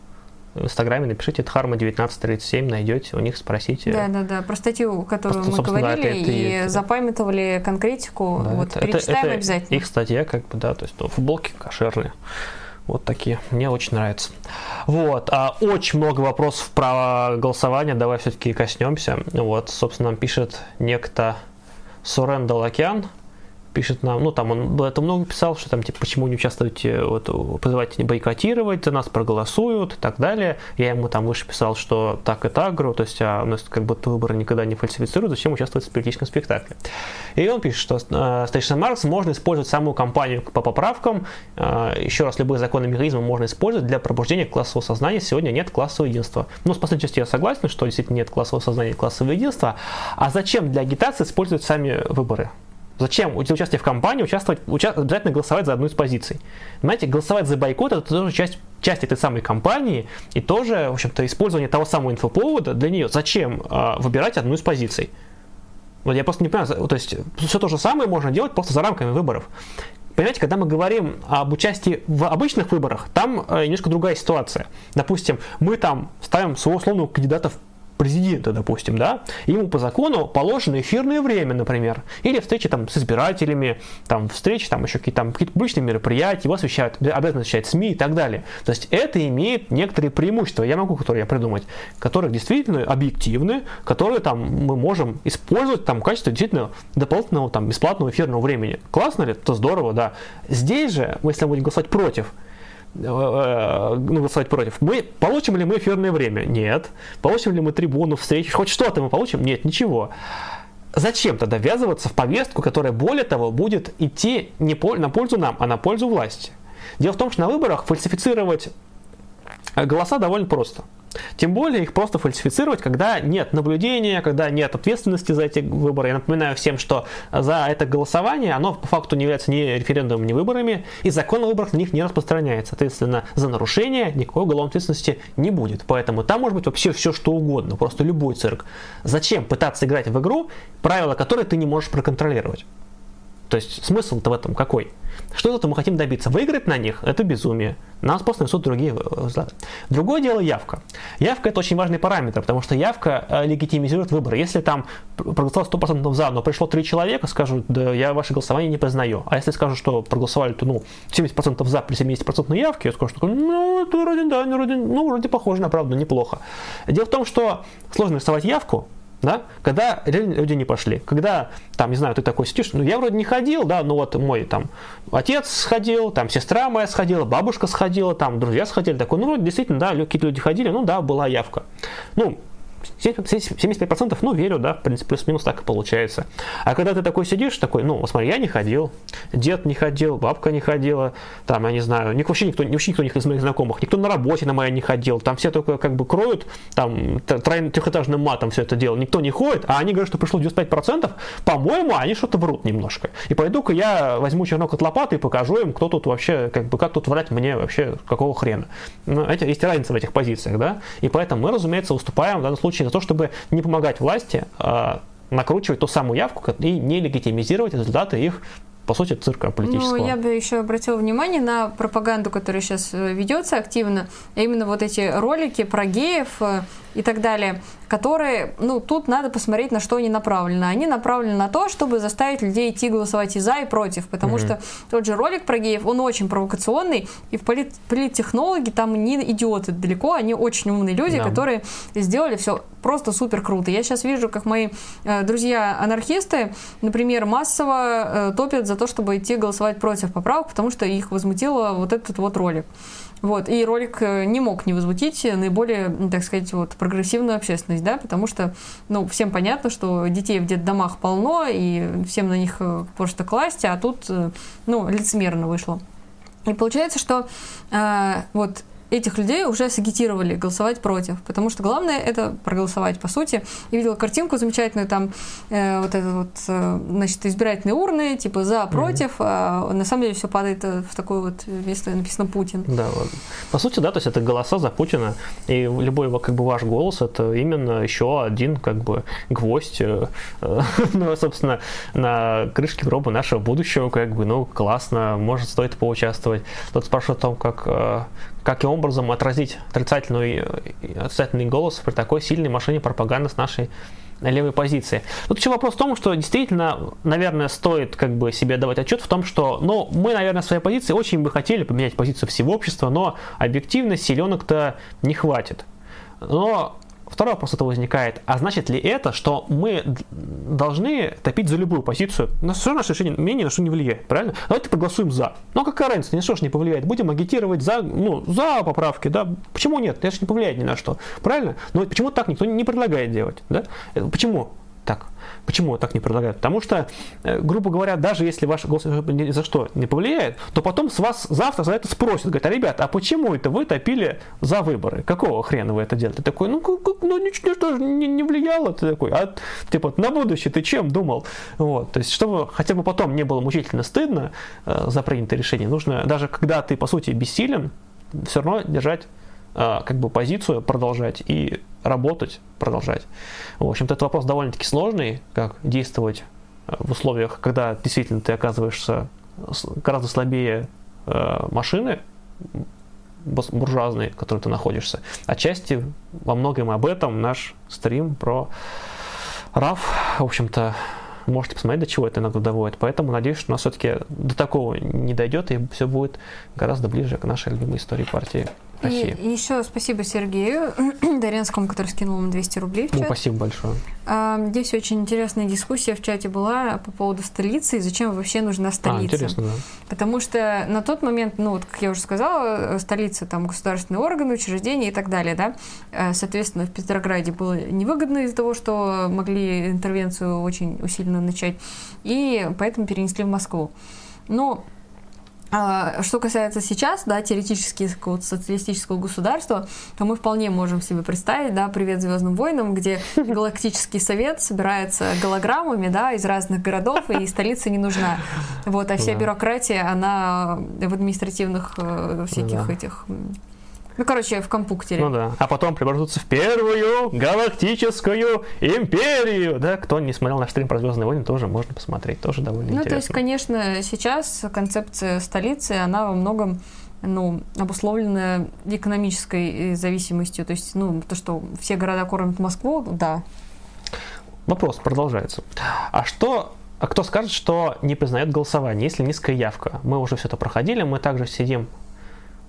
в Инстаграме, напишите Дхарма 1937, найдете, у них спросите. Да, да, да. Про статью, которую Просто, мы говорили, да, это, и это, запамятовали конкретику. Да, вот это, перечитаем это, это обязательно. Их статья, как бы, да, то есть ну, футболки кошерные. Вот такие. Мне очень нравится. Вот. А, очень много вопросов про голосование. Давай все-таки коснемся. Вот, собственно, нам пишет некто Сурен Далакян пишет нам, ну там он это много писал, что там типа почему не участвуете, вот позывайте не бойкотировать, за нас проголосуют и так далее. Я ему там выше писал, что так и так, то есть а, у нас как будто выборы никогда не фальсифицируют, зачем участвовать в политическом спектакле. И он пишет, что э, Station Маркс можно использовать самую кампанию по поправкам, э, еще раз, любые законы механизмы можно использовать для пробуждения классового сознания. Сегодня нет классового единства. Ну, с последней частью я согласен, что действительно нет классового сознания, классового единства. А зачем для агитации использовать сами выборы? Зачем для участия в кампании участвовать, уча- обязательно голосовать за одну из позиций? Знаете, голосовать за бойкот это тоже часть, часть этой самой кампании и тоже, в общем-то, использование того самого инфоповода для нее. Зачем э, выбирать одну из позиций? Вот я просто не понимаю, то есть все то же самое можно делать просто за рамками выборов. Понимаете, когда мы говорим об участии в обычных выборах, там э, немножко другая ситуация. Допустим, мы там ставим своего условного кандидата в президента, допустим, да, ему по закону положено эфирное время, например, или встречи там с избирателями, там встречи, там еще какие-то, там, какие-то публичные мероприятия, его освещают, обязательно освещать СМИ и так далее. То есть это имеет некоторые преимущества, я могу, которые я придумать, которые действительно объективны, которые там мы можем использовать там в качестве действительно дополнительного там бесплатного эфирного времени. Классно ли? Это здорово, да. Здесь же, если мы будем голосовать против, ну, голосовать против. Мы получим ли мы эфирное время? Нет. Получим ли мы трибуну, встречи? Хоть что-то мы получим? Нет, ничего. Зачем тогда ввязываться в повестку, которая, более того, будет идти не на пользу нам, а на пользу власти? Дело в том, что на выборах фальсифицировать голоса довольно просто. Тем более их просто фальсифицировать, когда нет наблюдения, когда нет ответственности за эти выборы. Я напоминаю всем, что за это голосование, оно по факту не является ни референдумом, ни выборами, и закон о выборах на них не распространяется. Соответственно, за нарушение никакой уголовной ответственности не будет. Поэтому там может быть вообще все что угодно, просто любой цирк. Зачем пытаться играть в игру, правила которой ты не можешь проконтролировать? То есть смысл-то в этом какой? Что это мы хотим добиться? Выиграть на них – это безумие. Нас просто несут другие взгляды. Другое дело – явка. Явка – это очень важный параметр, потому что явка э, легитимизирует выборы. Если там проголосовало 100% за, но пришло 3 человека, скажут, да я ваше голосование не признаю. А если скажут, что проголосовали, то ну, 70% за при 70% явки, я скажу, что ну, это вроде, да, вроде, ну, вроде похоже на правду, неплохо. Дело в том, что сложно рисовать явку, да, когда люди не пошли. Когда, там, не знаю, ты такой сидишь, ну, я вроде не ходил, да, но вот мой, там, отец сходил, там, сестра моя сходила, бабушка сходила, там, друзья сходили, такой, ну, действительно, да, какие-то люди ходили, ну, да, была явка. Ну, 75%, ну, верю, да, в принципе, плюс-минус так и получается. А когда ты такой сидишь, такой, ну, смотри, я не ходил, дед не ходил, бабка не ходила, там, я не знаю, вообще никто, вообще никто из моих знакомых, никто на работе на моей не ходил, там все только как бы кроют, там, трехэтажным матом все это дело, никто не ходит, а они говорят, что пришло 95%, по-моему, они что-то врут немножко. И пойду-ка я возьму чернок от лопаты и покажу им, кто тут вообще, как бы, как тут врать мне вообще, какого хрена. Ну, это, есть разница в этих позициях, да, и поэтому мы, разумеется, уступаем в данном случае случае за то, чтобы не помогать власти а накручивать ту самую явку и не легитимизировать результаты их по сути, цирка политического. Ну, я бы еще обратила внимание на пропаганду, которая сейчас э, ведется активно, а именно вот эти ролики про геев э, и так далее, которые, ну, тут надо посмотреть, на что они направлены. Они направлены на то, чтобы заставить людей идти голосовать и за, и против, потому mm-hmm. что тот же ролик про геев, он очень провокационный, и в полит, политтехнологи там не идиоты далеко, они очень умные люди, да. которые сделали все просто супер круто. Я сейчас вижу, как мои э, друзья-анархисты, например, массово э, топят за то, чтобы идти голосовать против поправок, потому что их возмутило вот этот вот ролик. Вот, и ролик э, не мог не возмутить наиболее, так сказать, вот, прогрессивную общественность, да, потому что, ну, всем понятно, что детей в детдомах полно, и всем на них э, просто класть, а тут, э, ну, лицемерно вышло. И получается, что э, вот этих людей уже сагитировали голосовать против, потому что главное это проголосовать по сути. Я видела картинку замечательную, там э, вот это вот, э, значит, избирательные урны, типа за, против, mm-hmm. а на самом деле все падает э, в такое вот место, написано Путин. Да, по сути, да, то есть это голоса за Путина, и любой как бы ваш голос это именно еще один как бы гвоздь, э, э, (laughs) ну, собственно, на крышке гроба нашего будущего, как бы, ну, классно, может, стоит поучаствовать. Тут спрашивают о том, как э, каким образом отразить отрицательный, отрицательный голос при такой сильной машине пропаганды с нашей левой позиции. Тут еще вопрос в том, что действительно, наверное, стоит как бы себе давать отчет в том, что, ну, мы, наверное, в своей позиции очень бы хотели поменять позицию всего общества, но объективно силенок-то не хватит. Но Второй вопрос это возникает, а значит ли это, что мы должны топить за любую позицию? На все наше решение мнение на что не влияет, правильно? Давайте проголосуем за. Ну какая разница, ни на что ж не повлияет. Будем агитировать за, ну, за поправки, да? Почему нет? Это же не повлияет ни на что, правильно? Но почему так никто не предлагает делать, да? Почему? Так. Почему так не предлагают? Потому что, э, грубо говоря, даже если ваш голос ни за что не повлияет, то потом с вас завтра за это спросят. Говорят, а ребята, а почему это вы топили за выборы? Какого хрена вы это? Ты такой, ну, ну ничего что не, не влияло. Ты такой, а типа на будущее ты чем думал? Вот, то есть, чтобы хотя бы потом не было мучительно стыдно э, за принятое решение, нужно, даже когда ты, по сути, бессилен, все равно держать как бы позицию, продолжать и работать, продолжать. В общем-то, этот вопрос довольно-таки сложный, как действовать э, в условиях, когда действительно ты оказываешься гораздо слабее э, машины, буржуазной, в которой ты находишься. Отчасти во многом об этом наш стрим про RAF, в общем-то, можете посмотреть, до чего это иногда доводит. Поэтому надеюсь, что у нас все-таки до такого не дойдет, и все будет гораздо ближе к нашей любимой истории партии. России. И еще спасибо Сергею (clears throat) Доренскому, который скинул нам 200 рублей в чат. Ну, спасибо большое. А, здесь очень интересная дискуссия в чате была по поводу столицы и зачем вообще нужна столица. А, интересно, да. Потому что на тот момент, ну, вот, как я уже сказала, столица, там, государственные органы, учреждения и так далее, да. Э, соответственно, в Петрограде было невыгодно из-за того, что могли интервенцию очень усиленно начать, и поэтому перенесли в Москву. Но а, что касается сейчас, да, теоретически какого-то социалистического государства, то мы вполне можем себе представить, да, привет Звездным войнам, где (laughs) галактический совет собирается голограммами, да, из разных городов, и столица не нужна. Вот, а вся бюрократия, она в административных э, всяких этих ну, короче, в компуктере. Ну да. А потом превратятся в первую галактическую империю. Да, кто не смотрел наш стрим про Звездные войны, тоже можно посмотреть. Тоже довольно ну, интересно. Ну, то есть, конечно, сейчас концепция столицы, она во многом ну, обусловлена экономической зависимостью. То есть, ну, то, что все города кормят Москву, да. Вопрос продолжается. А что а кто скажет, что не признает голосование, если низкая явка? Мы уже все это проходили, мы также сидим Э,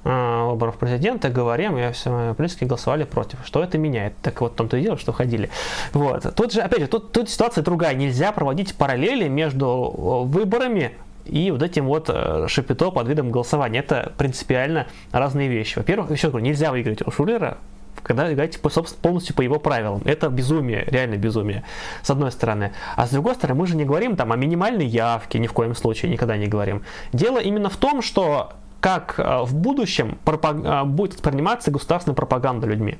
выборов президента говорим, и все политики голосовали против. Что это меняет? Так вот, в том-то и дело, что ходили. Вот. Тут же, опять же, тут, тут ситуация другая. Нельзя проводить параллели между э, выборами и вот этим вот э, шапито под видом голосования. Это принципиально разные вещи. Во-первых, еще говорю, нельзя выиграть у Шулера, когда играете по, полностью по его правилам. Это безумие, реально безумие, с одной стороны. А с другой стороны, мы же не говорим там о минимальной явке, ни в коем случае, никогда не говорим. Дело именно в том, что как э, в будущем э, будет восприниматься государственная пропаганда людьми.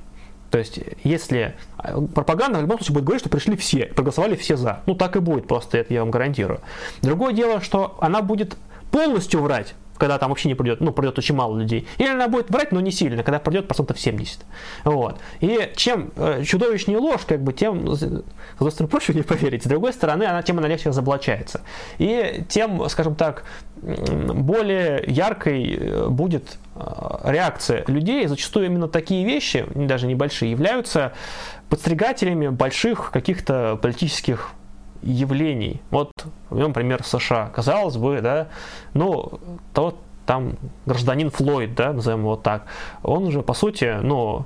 То есть, если э, пропаганда в любом случае будет говорить, что пришли все, проголосовали все за. Ну, так и будет, просто это я вам гарантирую. Другое дело, что она будет полностью врать, когда там вообще не придет, ну, придет очень мало людей. Или она будет врать, но не сильно, когда придет процентов 70. Вот. И чем э, чудовищнее ложь, как бы, тем, с одной стороны, (laughs) проще не поверить, с другой стороны, она тем она легче разоблачается. И тем, скажем так, более яркой э, будет э, реакция людей. Зачастую именно такие вещи, даже небольшие, являются подстригателями больших каких-то политических явлений. Вот, например, США. Казалось бы, да, ну, тот там гражданин Флойд, да, назовем его так, он уже, по сути, ну,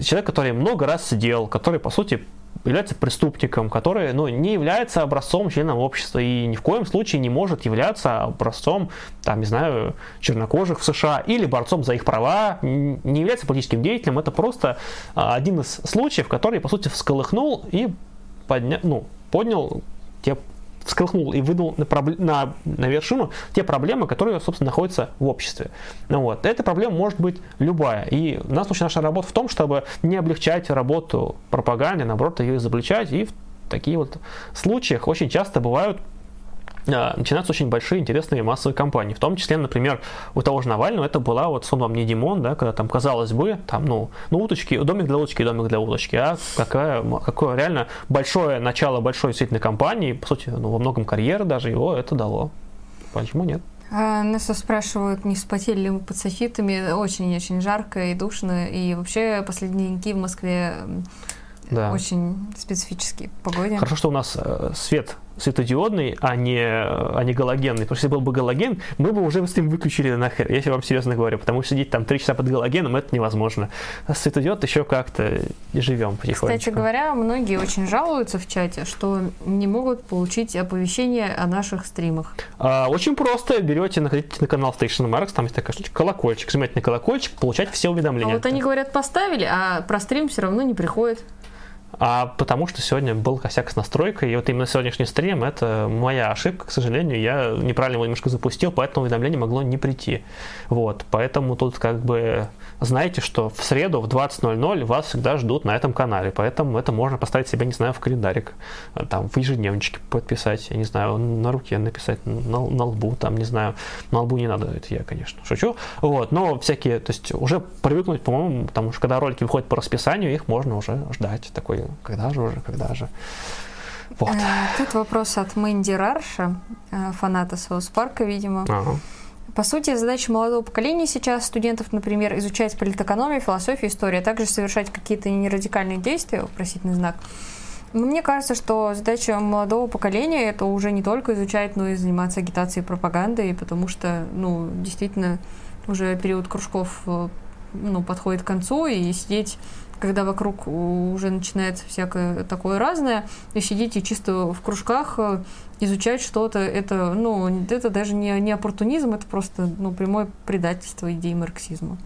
человек, который много раз сидел, который, по сути, является преступником, который ну, не является образцом членом общества и ни в коем случае не может являться образцом, там, не знаю, чернокожих в США или борцом за их права, не является политическим деятелем. Это просто а, один из случаев, который, по сути, всколыхнул и подня... ну, поднял те всколыхнул и выдал на, на, на вершину те проблемы, которые, собственно, находятся в обществе. Ну, вот. Эта проблема может быть любая. И у нас наша работа в том, чтобы не облегчать работу пропаганде, наоборот, ее изобличать. И в таких вот случаях очень часто бывают начинаются очень большие интересные массовые кампании. В том числе, например, у того же Навального это была вот сон вам не Димон, да, когда там, казалось бы, там, ну, ну уточки, домик для уточки, домик для уточки, а какая, какое реально большое начало большой действительно кампании, по сути, ну, во многом карьеры даже его это дало. Почему нет? А, нас спрашивают, не вспотели ли мы под софитами. Очень-очень жарко и душно. И вообще последние дни в Москве да. очень специфические погоде. Хорошо, что у нас э, свет светодиодный, а не, а не галогенный. Потому что если был бы галоген, мы бы уже с ним выключили нахер, если вам серьезно говорю. Потому что сидеть там три часа под галогеном, это невозможно. А светодиод еще как-то живем потихонечку. Кстати говоря, многие очень жалуются в чате, что не могут получить оповещение о наших стримах. А, очень просто. Берете, находите на канал Station Marks, там есть такая штучка, колокольчик. Жмете на колокольчик, получать все уведомления. А вот они говорят, поставили, а про стрим все равно не приходит а потому что сегодня был косяк с настройкой, и вот именно сегодняшний стрим – это моя ошибка, к сожалению, я неправильно его немножко запустил, поэтому уведомление могло не прийти. Вот, поэтому тут как бы знаете, что в среду в 20.00 вас всегда ждут на этом канале, поэтому это можно поставить себе, не знаю, в календарик, там, в ежедневничке подписать, я не знаю, на руке написать, на, на лбу, там, не знаю, на лбу не надо, это я, конечно, шучу, вот, но всякие, то есть уже привыкнуть, по-моему, потому что когда ролики выходят по расписанию, их можно уже ждать, такой, когда же уже, когда же. Вот. Э, тут вопрос от Мэнди Рарша, э, фаната Соус Парка, видимо. Ага По сути, задача молодого поколения сейчас, студентов, например, изучать политэкономию, философию, историю, а также совершать какие-то нерадикальные действия, вопросительный знак. Мне кажется, что задача молодого поколения это уже не только изучать, но и заниматься агитацией и пропагандой, потому что, ну, действительно, уже период кружков э, ну, подходит к концу, и сидеть когда вокруг уже начинается всякое такое разное, и сидите чисто в кружках, э, изучать что-то, это, ну, это даже не, не оппортунизм, это просто ну, прямое предательство идеи марксизма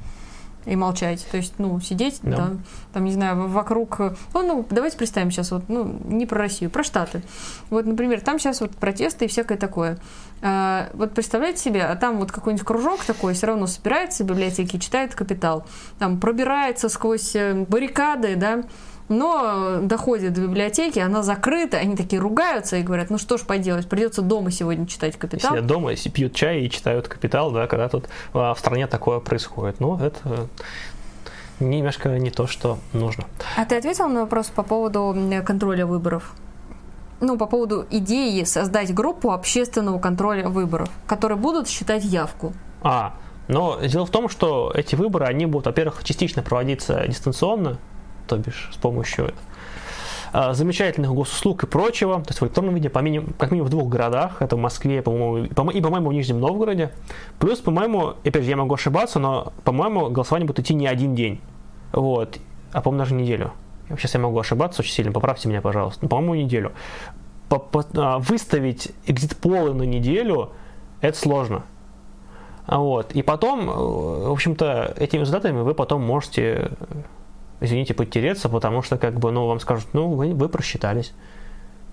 и молчать. То есть, ну, сидеть, да. там, там, не знаю, вокруг... Ну, ну, давайте представим сейчас, вот, ну, не про Россию, про Штаты. Вот, например, там сейчас вот протесты и всякое такое. А, вот представляете себе, а там вот какой-нибудь кружок такой все равно собирается в библиотеке, читает «Капитал», там пробирается сквозь э, баррикады, да, но доходит до библиотеки, она закрыта, они такие ругаются и говорят, ну что ж поделать, придется дома сегодня читать «Капитал». Сидят дома, если пьют чай и читают «Капитал», да, когда тут а, в стране такое происходит. Ну, это немножко не то, что нужно. А ты ответил на вопрос по поводу контроля выборов? ну, по поводу идеи создать группу общественного контроля выборов, которые будут считать явку. А, но дело в том, что эти выборы, они будут, во-первых, частично проводиться дистанционно, то бишь с помощью а, замечательных госуслуг и прочего, то есть в электронном виде, по минимум, как минимум в двух городах, это в Москве по-моему, и, по-моему, в Нижнем Новгороде. Плюс, по-моему, опять же, я могу ошибаться, но, по-моему, голосование будет идти не один день, вот, а, по-моему, даже неделю. Сейчас я могу ошибаться очень сильно, поправьте меня, пожалуйста. Ну, по-моему, неделю. А, выставить экзит-полы на неделю – это сложно. Вот. И потом, э, в общем-то, этими результатами вы потом можете извините, потереться, потому что, как бы, ну, вам скажут, ну, вы, вы просчитались.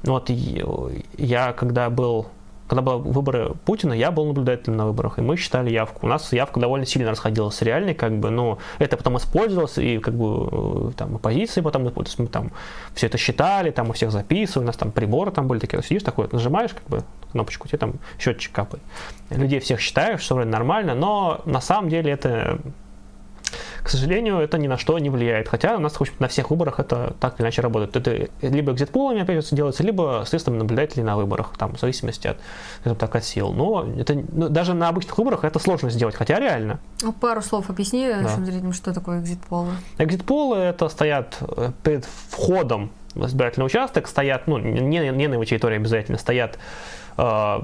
Вот я, когда был когда были выборы Путина, я был наблюдателем на выборах, и мы считали явку. У нас явка довольно сильно расходилась с реальной, как бы, но это потом использовалось, и как бы там оппозиции потом использовалось, мы там все это считали, там мы всех записывали, у нас там приборы там были такие, сидишь такой, нажимаешь как бы кнопочку, тебе там счетчик капает. Людей всех считаешь, все вроде нормально, но на самом деле это к сожалению, это ни на что не влияет. Хотя у нас, в общем, на всех выборах это так или иначе работает. Это либо экзит-полами опять же делается, либо средствами наблюдателей на выборах, там, в зависимости от, скажем так, от сил. Но это, ну, даже на обычных выборах это сложно сделать, хотя реально. Ну, пару слов объясни да. нашим зрителям, что такое экзит-полы. Экзит-полы это стоят э, перед входом в избирательный участок, стоят, ну, не, не на его территории обязательно, стоят э,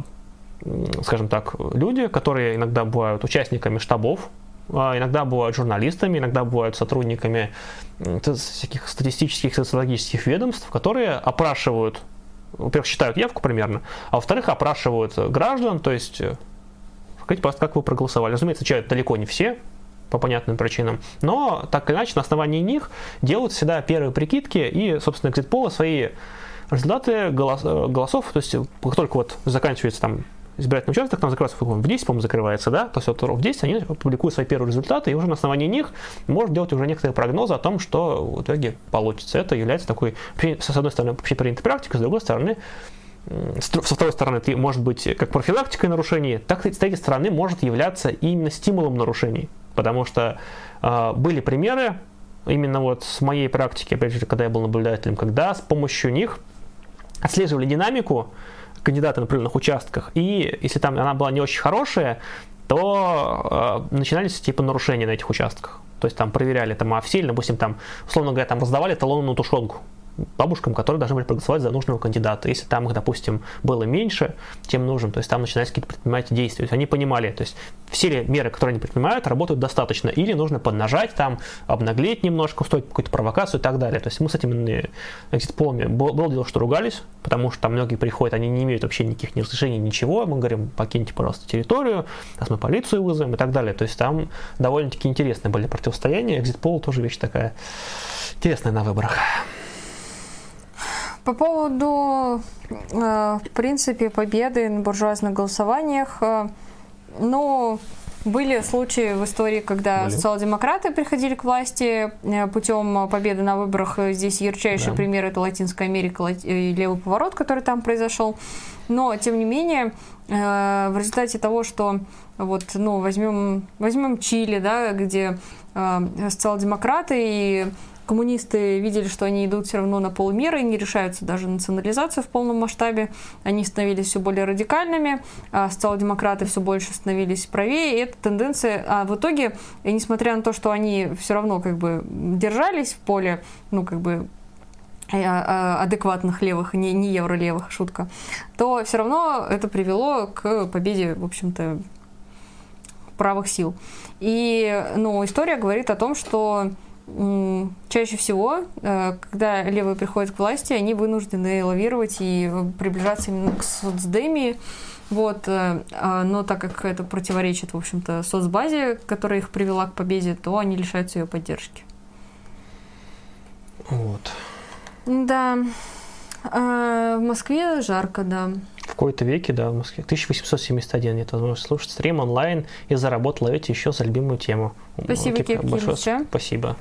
скажем так, люди, которые иногда бывают участниками штабов иногда бывают журналистами, иногда бывают сотрудниками всяких статистических, социологических ведомств, которые опрашивают, во-первых, считают явку примерно, а во-вторых, опрашивают граждан, то есть э, сказать просто, как вы проголосовали. Разумеется, отвечают далеко не все, по понятным причинам. Но так или иначе, на основании них делают всегда первые прикидки и, собственно, экзит-пола свои результаты голос, э, голосов, то есть как только вот заканчивается там избирательный участок там закрывается в 10, по-моему, закрывается, да, то есть вот в 10 они публикуют свои первые результаты, и уже на основании них можно делать уже некоторые прогнозы о том, что в итоге получится. Это является такой, с одной стороны, общепринятой практикой, с другой стороны, со второй стороны, это может быть как профилактикой нарушений, так с третьей стороны может являться именно стимулом нарушений. Потому что э, были примеры, именно вот с моей практики, опять же, когда я был наблюдателем, когда с помощью них отслеживали динамику кандидаты на определенных участках, и если там она была не очень хорошая, то э, начинались типа нарушения на этих участках. То есть там проверяли, там, а все, допустим, там, условно говоря, там раздавали талонную тушенку бабушкам, которые должны были проголосовать за нужного кандидата. Если там их, допустим, было меньше, тем нужен, то есть там начинались какие-то предпринимать действия. То есть они понимали, то есть все меры, которые они предпринимают, работают достаточно. Или нужно поднажать там, обнаглеть немножко, устроить какую-то провокацию и так далее. То есть мы с этими экзит-полами было дело, что ругались, потому что там многие приходят, они не имеют вообще никаких ни разрешений, ничего. Мы говорим, покиньте, пожалуйста, территорию, сейчас мы полицию вызовем и так далее. То есть там довольно-таки интересные были противостояния. Экзит-пол тоже вещь такая интересная на выборах. По поводу, э, в принципе, победы на буржуазных голосованиях, э, ну, были случаи в истории, когда Были. социал-демократы приходили к власти э, путем победы на выборах. Здесь ярчайший да. пример это Латинская Америка и левый поворот, который там произошел. Но, тем не менее, в результате того, что вот, ну, возьмем, возьмем Чили, да, где социал-демократы и коммунисты видели, что они идут все равно на полмира и не решаются даже национализацию в полном масштабе. Они становились все более радикальными, а социал-демократы все больше становились правее, и эта тенденция, а в итоге, и несмотря на то, что они все равно как бы держались в поле, ну, как бы э, а, адекватных левых, не, не евролевых, шутка, то все равно это привело к победе, в общем-то, правых сил. И ну, история говорит о том, что чаще всего, э, когда левые приходят к власти, они вынуждены лавировать и приближаться именно к соцдемии. Вот, э, а, но так как это противоречит, в общем-то, соцбазе, которая их привела к победе, то они лишаются ее поддержки. Вот. Да. А в Москве жарко, да. В какой-то веке, да, в Москве. 1871 нет возможности слушать стрим онлайн и заработать ловите еще за любимую тему. Спасибо, Кипа, Кир большое спасибо.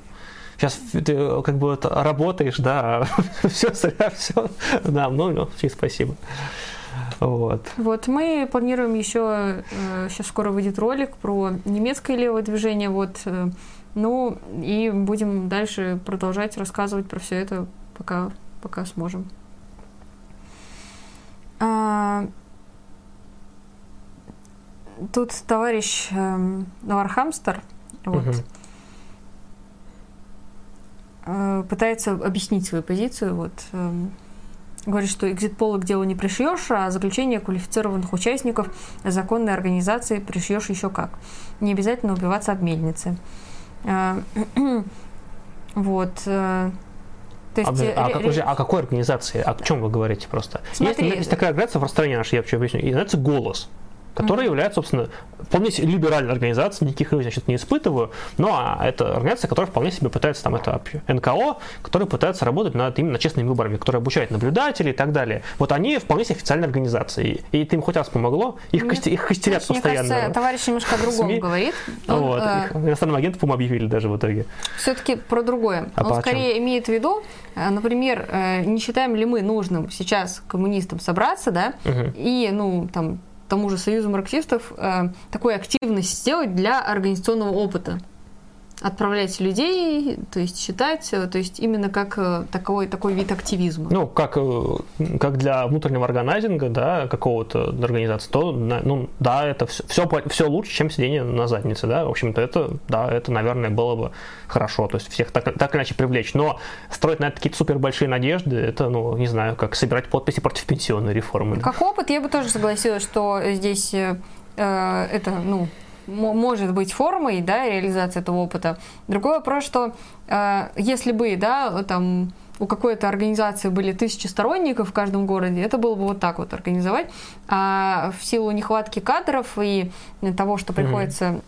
Сейчас ты э, как бы работаешь, да, (laughs) все, все, да, ну, ну, спасибо. Вот. Вот, мы планируем еще, э, сейчас скоро выйдет ролик про немецкое левое движение, вот, э, ну, и будем дальше продолжать рассказывать про все это, пока, пока сможем. А, тут товарищ эм, Вархамстер, вот, Мгм. Э, пытается объяснить свою позицию. Вот, эм, говорит, что экзит-полы к делу не пришьешь, а заключение квалифицированных участников законной организации пришьешь еще как. Не обязательно убиваться об мельнице. Э, (clears throat) Вот. э, То есть, А, а как- подожди, о какой организации? О чем вы говорите просто? Смотри. Есть, есть такая организация в стране нашей, я вообще объясню, и называется «Голос», которая является, собственно, вполне себе либеральной организацией, никаких иллюзий, значит, не испытываю, но а, это организация, которая вполне себе пытается, там, это НКО, которая пытается работать над именно честными выборами, которая обучает наблюдателей и так далее. Вот они вполне себе официальная организация, и, это им хоть раз помогло, их, Мне- кости- их костерят Мне постоянно. кажется, товарищ немножко о (laughs) другом СМИ. говорит. Он, вот. э, Их иностранным агентам, по-моему, объявили даже в итоге. все-таки про другое. А Он по чем? скорее имеет в виду, э, например, э, не считаем ли мы нужным сейчас коммунистам собраться, да, Мгм. и, ну, там, тому же Союзу марксистов э, такую активность сделать для организационного опыта. Отправлять людей, то есть считать, э, то есть именно как э, такой, такой вид активизма. Ну, как, э, как для внутреннего органайзинга, да, какого-то организации, то, ну, да, это все, все, все лучше, чем сидение на заднице, да, в общем-то, это, да, это, наверное, было бы хорошо, то есть всех так, так иначе привлечь, но строить на это какие-то супер большие надежды, это, ну, не знаю, как собирать подписи против пенсионной реформы. Как опыт, я бы тоже согласилась, что здесь э, это, ну, может быть формой, да, реализация этого опыта. Другой вопрос, что э, если бы, да, там у какой-то организации были тысячи сторонников в каждом городе, это было бы вот так вот организовать. А в силу нехватки кадров и того, что приходится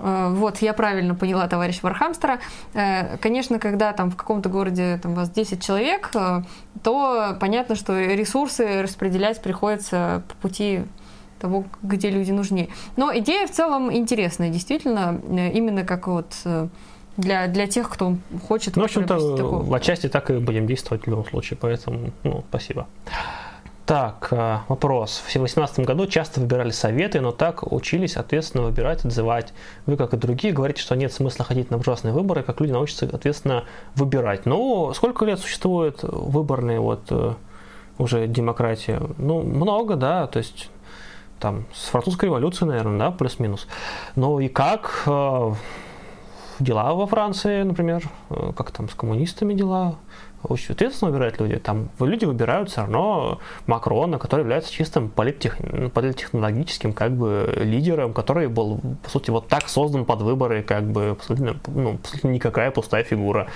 Э, Вот, я правильно поняла товарища Вархамстера. Э, Конечно, когда там в каком-то городе там, у вас 10 человек, э, то понятно, что ресурсы распределять приходится по пути того, где люди нужнее. Но идея в целом интересная, действительно, э, именно как вот э, для, для тех, кто хочет Ну, в общем-то, такого. отчасти так и будем действовать в любом случае, поэтому, ну, спасибо. Так, э, вопрос. В 2018 году часто выбирали советы, но так учились ответственно выбирать, отзывать. Вы, как и другие, говорите, что нет смысла ходить на ужасные выборы, как люди научатся ответственно выбирать. Ну, сколько лет существует выборные вот уже демократия? Ну, много, да, то есть там с французской революции, наверное, да, плюс-минус. Ну и как э, дела во Франции, например, э, как там с коммунистами дела, очень ответственно выбирают люди. Там люди выбирают все равно Макрона, который является чистым политтех... политтехнологическим как бы лидером, который был, по сути, вот так создан под выборы, как бы, абсолютно, ну, абсолютно никакая пустая фигура.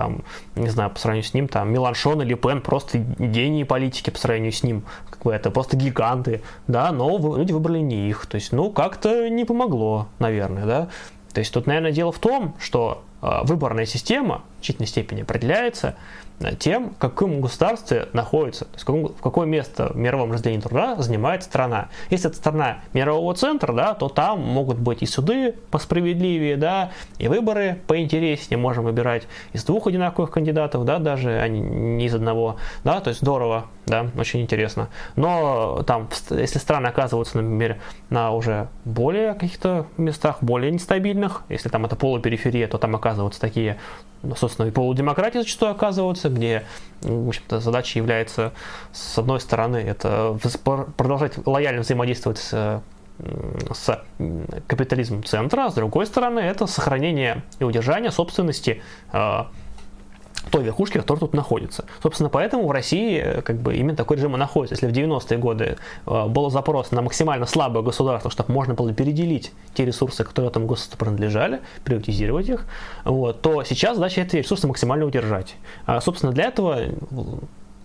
Там, не знаю, по сравнению с ним, там, Меланшон или Пен просто гении политики по сравнению с ним. Как бы это просто гиганты, да, но люди выбрали не их. То есть, ну, как-то не помогло, наверное, да. То есть тут, наверное, дело в том, что э, выборная система в значительной степени определяется тем, в каком государстве находится, то есть в, каком- в какое место в мировом разделении труда занимает страна. Если это страна мирового центра, да, то там могут быть и суды посправедливее, да, и выборы поинтереснее, можем выбирать из двух одинаковых кандидатов, да, даже а не из одного, да, то есть здорово, да, очень интересно. Но там, если страны оказываются, например, на уже более каких-то местах, более нестабильных, если там это полупериферия, то там оказываются такие собственно, и полудемократии зачастую оказываются, где, в общем-то, задача является, с одной стороны, это продолжать лояльно взаимодействовать с с капитализмом центра, а с другой стороны, это сохранение и удержание собственности э, той верхушки, которая тут находится. Собственно, поэтому в России э, как бы именно такой режим и находится. Если в 90-е годы э, был запрос на максимально слабое государство, чтобы можно было переделить те ресурсы, которые этому государству принадлежали, приватизировать их, вот, то сейчас задача эти ресурсы максимально удержать. А, собственно, для этого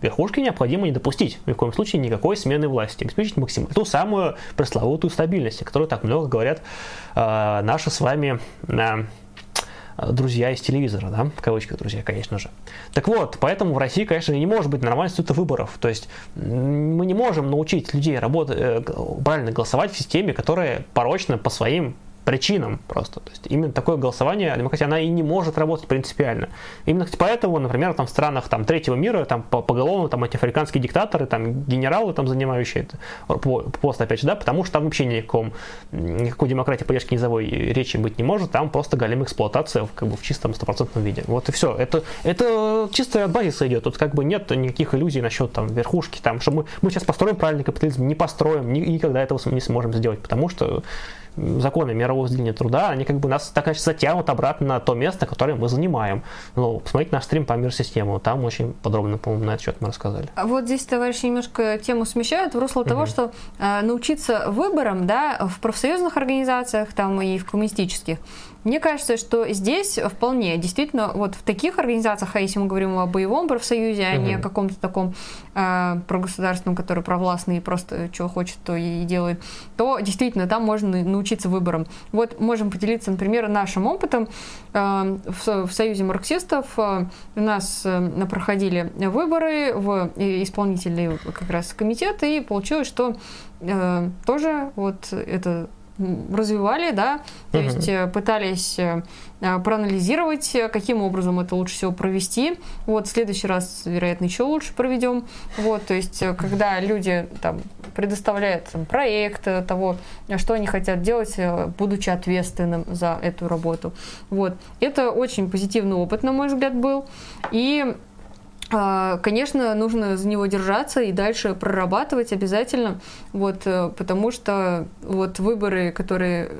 верхушке необходимо не допустить ни в коем случае никакой смены власти, обеспечить максимально ту самую пресловутую стабильность, о которой так много говорят э, наши с вами э, друзья из телевизора, да, в кавычках друзья, конечно же. Так вот, поэтому в России, конечно, не может быть нормального института выборов. То есть мы не можем научить людей работать, э, правильно голосовать в системе, которая порочна по своим причинам просто. То есть именно такое голосование, демократия, она и не может работать принципиально. Именно поэтому, например, там в странах там, третьего мира, там поголовно там эти африканские диктаторы, там генералы там занимающие пост, опять же, да, потому что там вообще никаком, никакой демократии поддержки низовой речи быть не может, там просто галим эксплуатация в, как бы в чистом стопроцентном виде. Вот и все. Это, это чисто от базиса идет. Тут как бы нет никаких иллюзий насчет там верхушки, там, что мы, мы сейчас построим правильный капитализм, не построим, ни, никогда этого не сможем сделать, потому что законы мирового разделения труда, они как бы нас так иначе затянут обратно на то место, которое мы занимаем. Ну, посмотрите наш стрим по мир-систему, там очень подробно, по-моему, на этот счет мы рассказали. А вот здесь товарищи немножко тему смещают в русло угу. того, что э, научиться выборам, да, в профсоюзных организациях, там и в коммунистических, мне кажется, что здесь вполне, действительно, вот в таких организациях, а если мы говорим о боевом профсоюзе, а не о каком-то таком э, прогосударственном, который провластный и просто что хочет, то и делает, то действительно там можно научиться выборам. Вот можем поделиться, например, нашим опытом. Э, в, в Союзе марксистов э, у нас э, проходили выборы в исполнительный как раз комитет, и получилось, что э, тоже вот это развивали, да, то uh-huh. есть э, пытались э, э, проанализировать, каким образом это лучше всего провести. Вот в следующий раз, вероятно, еще лучше проведем. Вот, то есть, когда люди там предоставляют там, проект того, что они хотят делать, будучи ответственным за эту работу. Вот, это очень позитивный опыт, на мой взгляд, был. И а, конечно, нужно за него держаться и дальше прорабатывать обязательно, вот, э, потому что вот выборы, которые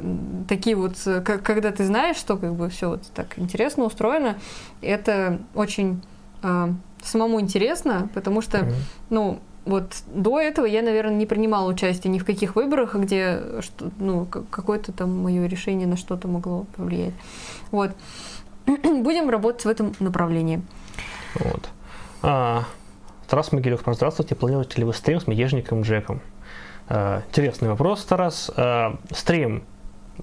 такие вот, когда ты знаешь, что как бы все вот так интересно устроено, это очень э, самому интересно, потому что, mm-hmm. ну, вот до этого я, наверное, не принимала участие ни в каких выборах, где что, ну, какое-то там мое решение на что-то могло повлиять. Вот. (clears throat) Будем работать в этом направлении. Вот. А, Тарас Могилев, здравствуйте. Планируете ли вы стрим с медежником Джеком? А, интересный вопрос, Тарас. А, стрим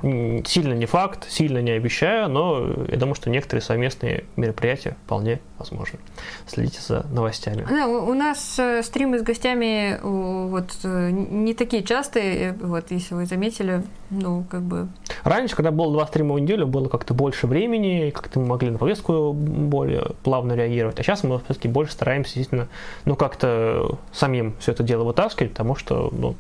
Сильно не факт, сильно не обещаю, но я думаю, что некоторые совместные мероприятия вполне возможны. Следите за новостями. Да, у нас э, стримы с гостями вот э, не такие частые, э, вот если вы заметили, ну как бы. Раньше, когда было два стрима в неделю, было как-то больше времени, как-то мы могли на повестку более плавно реагировать. А сейчас мы все-таки больше стараемся, действительно, ну как-то самим все это дело вытаскивать, потому что ну,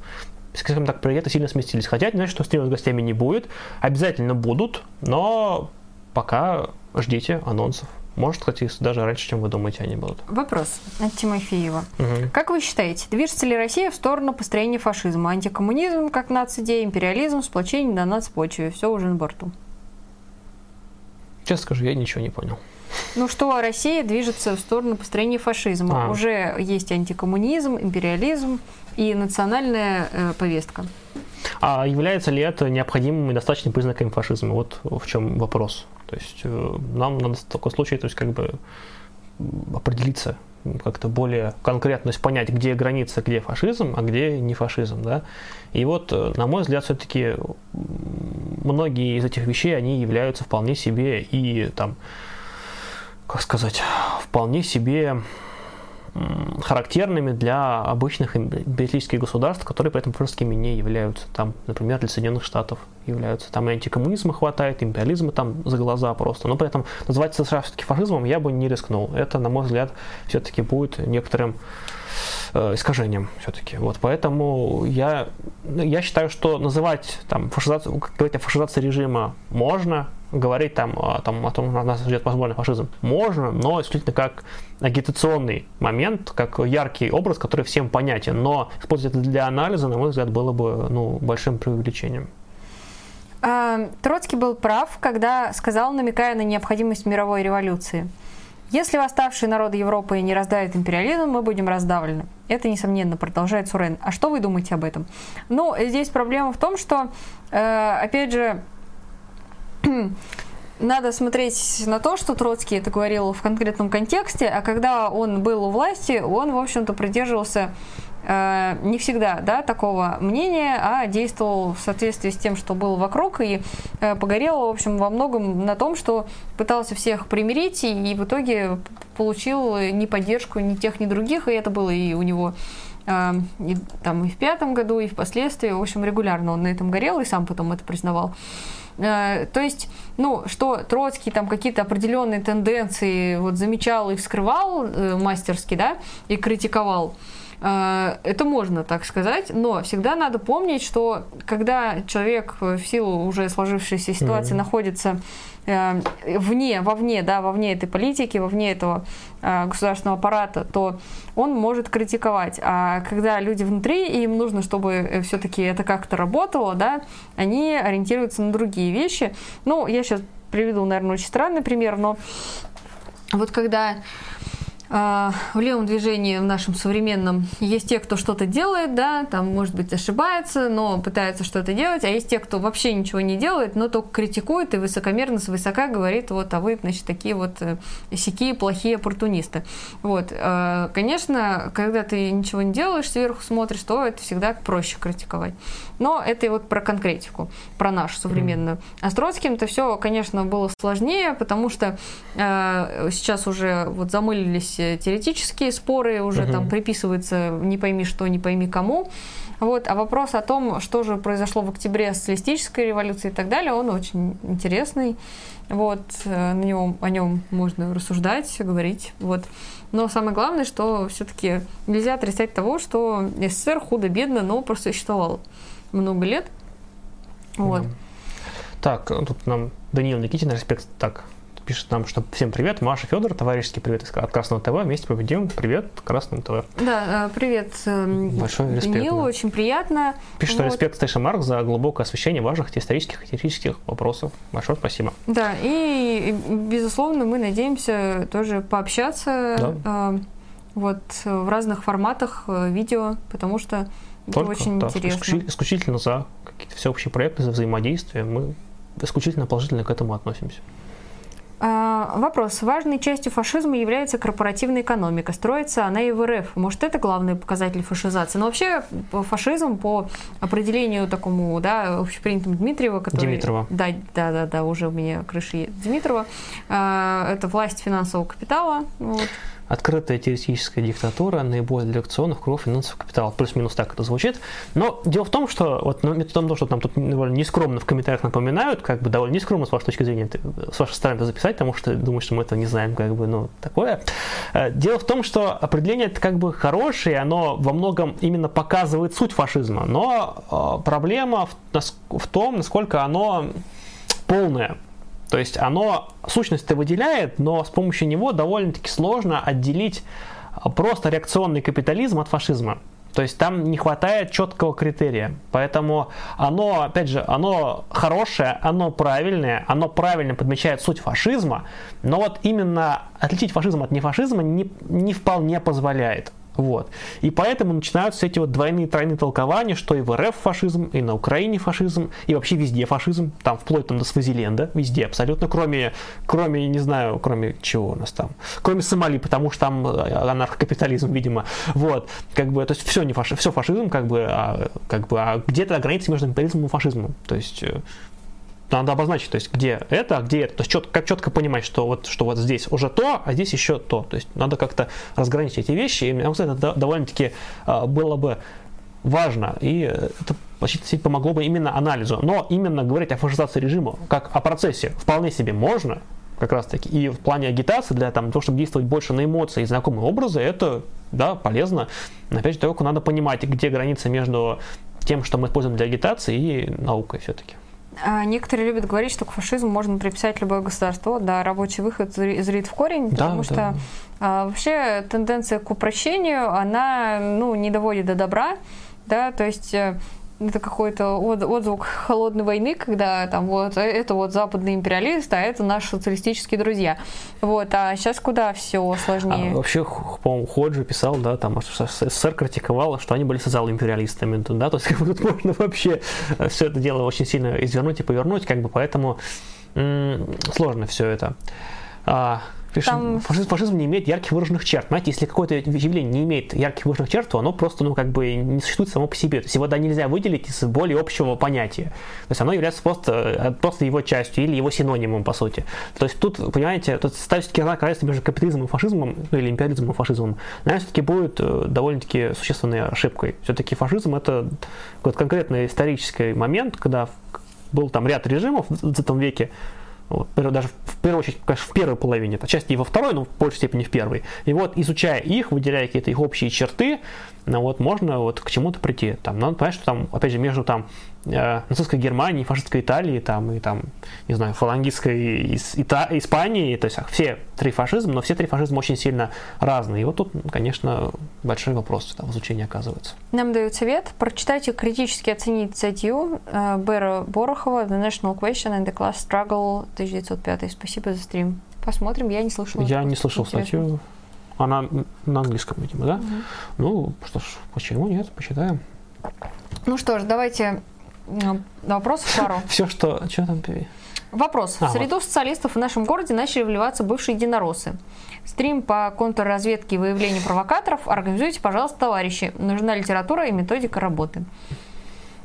скажем так, приоритеты сильно сместились. Хотя не значит, что стримов с гостями не будет. Обязательно будут, но пока ждите анонсов. Может, кстати, даже раньше, чем вы думаете, они будут. Вопрос от Тимофеева. Угу. Как вы считаете, движется ли Россия в сторону построения фашизма? Антикоммунизм как нацидея, империализм, сплочение на нацпочве. Все уже на борту. Честно скажу, я ничего не понял. Ну что, Россия движется в сторону построения фашизма. А. Уже есть антикоммунизм, империализм и национальная э, повестка. А является ли это необходимым и достаточным признаком фашизма? Вот в чем вопрос. То есть э, нам надо в таком случае, то есть как бы определиться как-то более конкретно, то есть понять, где граница, где фашизм, а где не фашизм, да. И вот, э, на мой взгляд, все-таки многие из этих вещей, они являются вполне себе и там как сказать, вполне себе характерными для обычных империалистических государств, которые при этом фашистскими не являются. Там, например, для Соединенных Штатов являются. Там и антикоммунизма хватает, империализма там за глаза просто. Но при этом называть США все-таки фашизмом я бы не рискнул. Это, на мой взгляд, все-таки будет некоторым э, искажением все-таки. Вот поэтому я, я считаю, что называть там фашизацию, говорить о фашизации режима можно, говорить там, о, там, о том, что нас ждет возможный фашизм, можно, но исключительно как агитационный момент, как яркий образ, который всем понятен. Но использовать это для анализа, на мой взгляд, было бы ну, большим преувеличением. А, Троцкий был прав, когда сказал, намекая на необходимость мировой революции. Если восставшие народы Европы не раздавят империализм, мы будем раздавлены. Это, несомненно, продолжает Сурен. А что вы думаете об этом? Ну, здесь проблема в том, что, э, опять же, надо смотреть на то, что Троцкий это говорил в конкретном контексте, а когда он был у власти, он, в общем-то, придерживался Э, не всегда да, такого мнения, а действовал в соответствии с тем, что было вокруг, и э, погорел, в общем, во многом на том, что пытался всех примирить, и, и в итоге получил ни поддержку ни тех, ни других, и это было и у него э, и, там, и в пятом году, и впоследствии, в общем, регулярно он на этом горел, и сам потом это признавал. То есть, ну, что Троцкий там какие-то определенные тенденции вот замечал и вскрывал мастерски, да, и критиковал, Э, это можно так сказать, но всегда надо помнить, что когда человек в силу уже сложившейся ситуации mm-hmm. находится э, вне, вовне, да, вовне этой политики, вовне этого э, государственного аппарата, то он может критиковать. А когда люди внутри, им нужно, чтобы все-таки это как-то работало, да, они ориентируются на другие вещи. Ну, я сейчас приведу, наверное, очень странный пример, но вот когда в левом движении, в нашем современном, есть те, кто что-то делает, да, там, может быть, ошибается, но пытается что-то делать, а есть те, кто вообще ничего не делает, но только критикует и высокомерно, свысока говорит, вот, а вы, значит, такие вот э, сякие плохие оппортунисты. Вот, а, конечно, когда ты ничего не делаешь, сверху смотришь, то это всегда проще критиковать. Но это и вот про конкретику, про нашу современную. А с Троцким-то все, конечно, было сложнее, потому что э, сейчас уже вот замылились теоретические споры, уже угу. там приписывается не пойми что, не пойми кому. Вот. А вопрос о том, что же произошло в октябре социалистической революции и так далее, он очень интересный. Вот, э, на нем, о нем можно рассуждать, говорить. Вот. Но самое главное, что все-таки нельзя отрицать того, что СССР худо-бедно, но просуществовал много лет. Вот. Так, тут нам Даниил Никитин, респект, так, пишет нам, что всем привет, Маша Федор, товарищеский привет от Красного ТВ, вместе победим, привет Красному ТВ. Да, э, привет, эм, Большой респект, Данил, да. очень приятно. Пишет, вот. что респект Стэша Марк за глубокое освещение важных исторических и теоретических вопросов. Большое спасибо. Да, и, безусловно, мы надеемся тоже пообщаться да. э, вот в разных форматах э, видео, потому что Только, очень да, интересно. Исключительно за какие-то всеобщие проекты, за взаимодействие. Мы исключительно положительно к этому относимся. А, вопрос. Важной частью фашизма является корпоративная экономика. Строится она и в РФ. Может, это главный показатель фашизации? Но вообще фашизм по определению такому, да, общепринятому Дмитриева, который... Димитрова. Да, да, да, да, уже у меня крыши Дмитрова. А, это власть финансового капитала. Вот открытая теоретическая диктатура наиболее для акционных кругов финансового капитала. Плюс-минус так это звучит. Но дело в том, что вот ну, методом того, что нам тут довольно нескромно в комментариях напоминают, как бы довольно нескромно с вашей точки зрения, с вашей стороны это записать, потому что думаю, что мы этого не знаем, как бы, ну, такое. Э, дело в том, что определение это как бы хорошее, оно во многом именно показывает суть фашизма, но э, проблема в, в том, насколько оно полное. То есть оно сущность-то выделяет, но с помощью него довольно-таки сложно отделить а, просто реакционный капитализм от фашизма. То есть там не хватает четкого критерия. Поэтому оно, опять же, оно хорошее, оно правильное, оно правильно подмечает суть фашизма, но вот именно отличить фашизм от нефашизма не, не вполне позволяет. Вот. И поэтому начинаются эти вот двойные, тройные толкования, что и в РФ фашизм, и на Украине фашизм, и вообще везде фашизм, там вплоть там, до Свазиленда, везде абсолютно, кроме, кроме, не знаю, кроме чего у нас там, кроме Сомали, потому что там э, анархокапитализм, видимо, вот, как бы, то есть все не фашизм, все фашизм, как бы, а, как бы, а где-то граница между капитализмом и фашизмом, то есть э, надо обозначить, то есть где это, а где это. То есть четко, как четко понимать, что вот, что вот здесь уже то, а здесь еще то. То есть надо как-то разграничить эти вещи. И мне кажется, это довольно-таки а, было бы важно. И это почти помогло бы именно анализу. Но именно говорить о фашизации режима как о процессе вполне себе можно, как раз таки. И в плане агитации, для там, того, чтобы действовать больше на эмоции и знакомые образы, это да, полезно. Но опять же, только надо понимать, где граница между тем, что мы используем для агитации, и наукой все-таки. А некоторые любят говорить, что к фашизму можно приписать любое государство. Да, рабочий выход зрит в корень, потому да. что а, вообще тенденция к упрощению, она ну, не доводит до добра. Да, то есть э, это какой-то отзвук холодной войны, когда там вот это вот западный империалист, а это наши социалистические друзья. Вот, а сейчас куда все сложнее? А, вообще, по-моему, Ходжи писал, да, там СССР критиковал, что они были социал-империалистами, да, то есть (laughs) как бы тут можно вообще все это дело очень сильно извернуть и повернуть, как бы поэтому сложно все это. А, там... Фашизм, фашизм не имеет ярких выраженных черт. Знаете, если какое-то явление не имеет ярких выраженных черт, то оно просто, ну, как бы не существует само по себе. То есть его да, нельзя выделить из более общего понятия. То есть оно является просто, э, просто его частью или его синонимом, по сути. То есть тут, понимаете, тут ставить знак равенства между капитализмом и фашизмом, ну, или империализмом и фашизмом, наверное, все-таки будет э, довольно-таки существенной ошибкой. Все-таки фашизм это вот конкретный исторический момент, когда был там ряд режимов в 20 веке, вот, даже в первую очередь, конечно, в первой половине, отчасти и во второй, но в большей степени в первой. И вот, изучая их, выделяя какие-то их общие черты, ну, вот, можно вот к чему-то прийти. Там, надо понять, что там, опять же, между там нацистской Германии, фашистской Италии, там, и там, не знаю, фалангистской из, Ита, Испании, то есть все три фашизма, но все три фашизма очень сильно разные. И вот тут, конечно, большой вопрос там, в изучении оказывается. Нам дают совет. Прочитайте, критически оценить статью э, Бэра Борохова «The National Question and the Class Struggle» 1905. Спасибо за стрим. Посмотрим, я не слышала. Я не слышал Интересно. статью. Она на английском, видимо, да? Угу. Ну, что ж, почему нет, почитаем. Ну что ж, давайте вопрос пару. (laughs) Все, что... Что там, Пиви? Вопрос. А, в среду вот. социалистов в нашем городе начали вливаться бывшие единороссы. Стрим по контрразведке и выявлению провокаторов организуйте, пожалуйста, товарищи. Нужна литература и методика работы.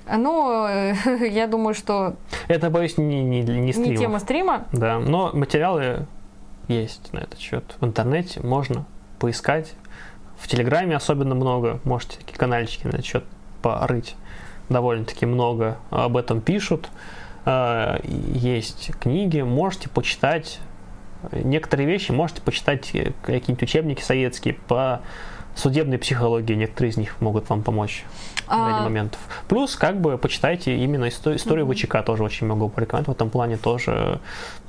Ну, (laughs) я думаю, что... Это, боюсь, не, не, не, стрим. не тема стрима. Да, но материалы есть на этот счет. В интернете можно поискать. В Телеграме особенно много. Можете такие канальчики на этот счет порыть. Довольно-таки много об этом пишут. А, есть книги, можете почитать некоторые вещи, можете почитать э, какие-нибудь учебники советские по судебной психологии, некоторые из них могут вам помочь а... в ряде моментов. Плюс, как бы, почитайте именно историю, историю mm-hmm. ВЧК, тоже очень могу порекомендовать. В этом плане тоже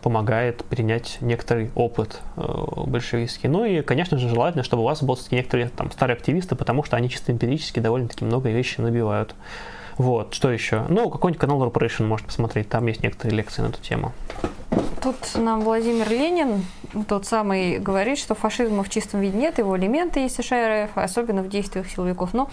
помогает принять некоторый опыт э, большевистский. Ну и, конечно же, желательно, чтобы у вас были некоторые там старые активисты, потому что они чисто эмпирически довольно-таки много вещей набивают. Вот, что еще? Ну, какой-нибудь канал Corporation может посмотреть, там есть некоторые лекции на эту тему. Тут нам Владимир Ленин, тот самый, говорит, что фашизма в чистом виде нет, его элементы есть в США РФ, особенно в действиях силовиков. Но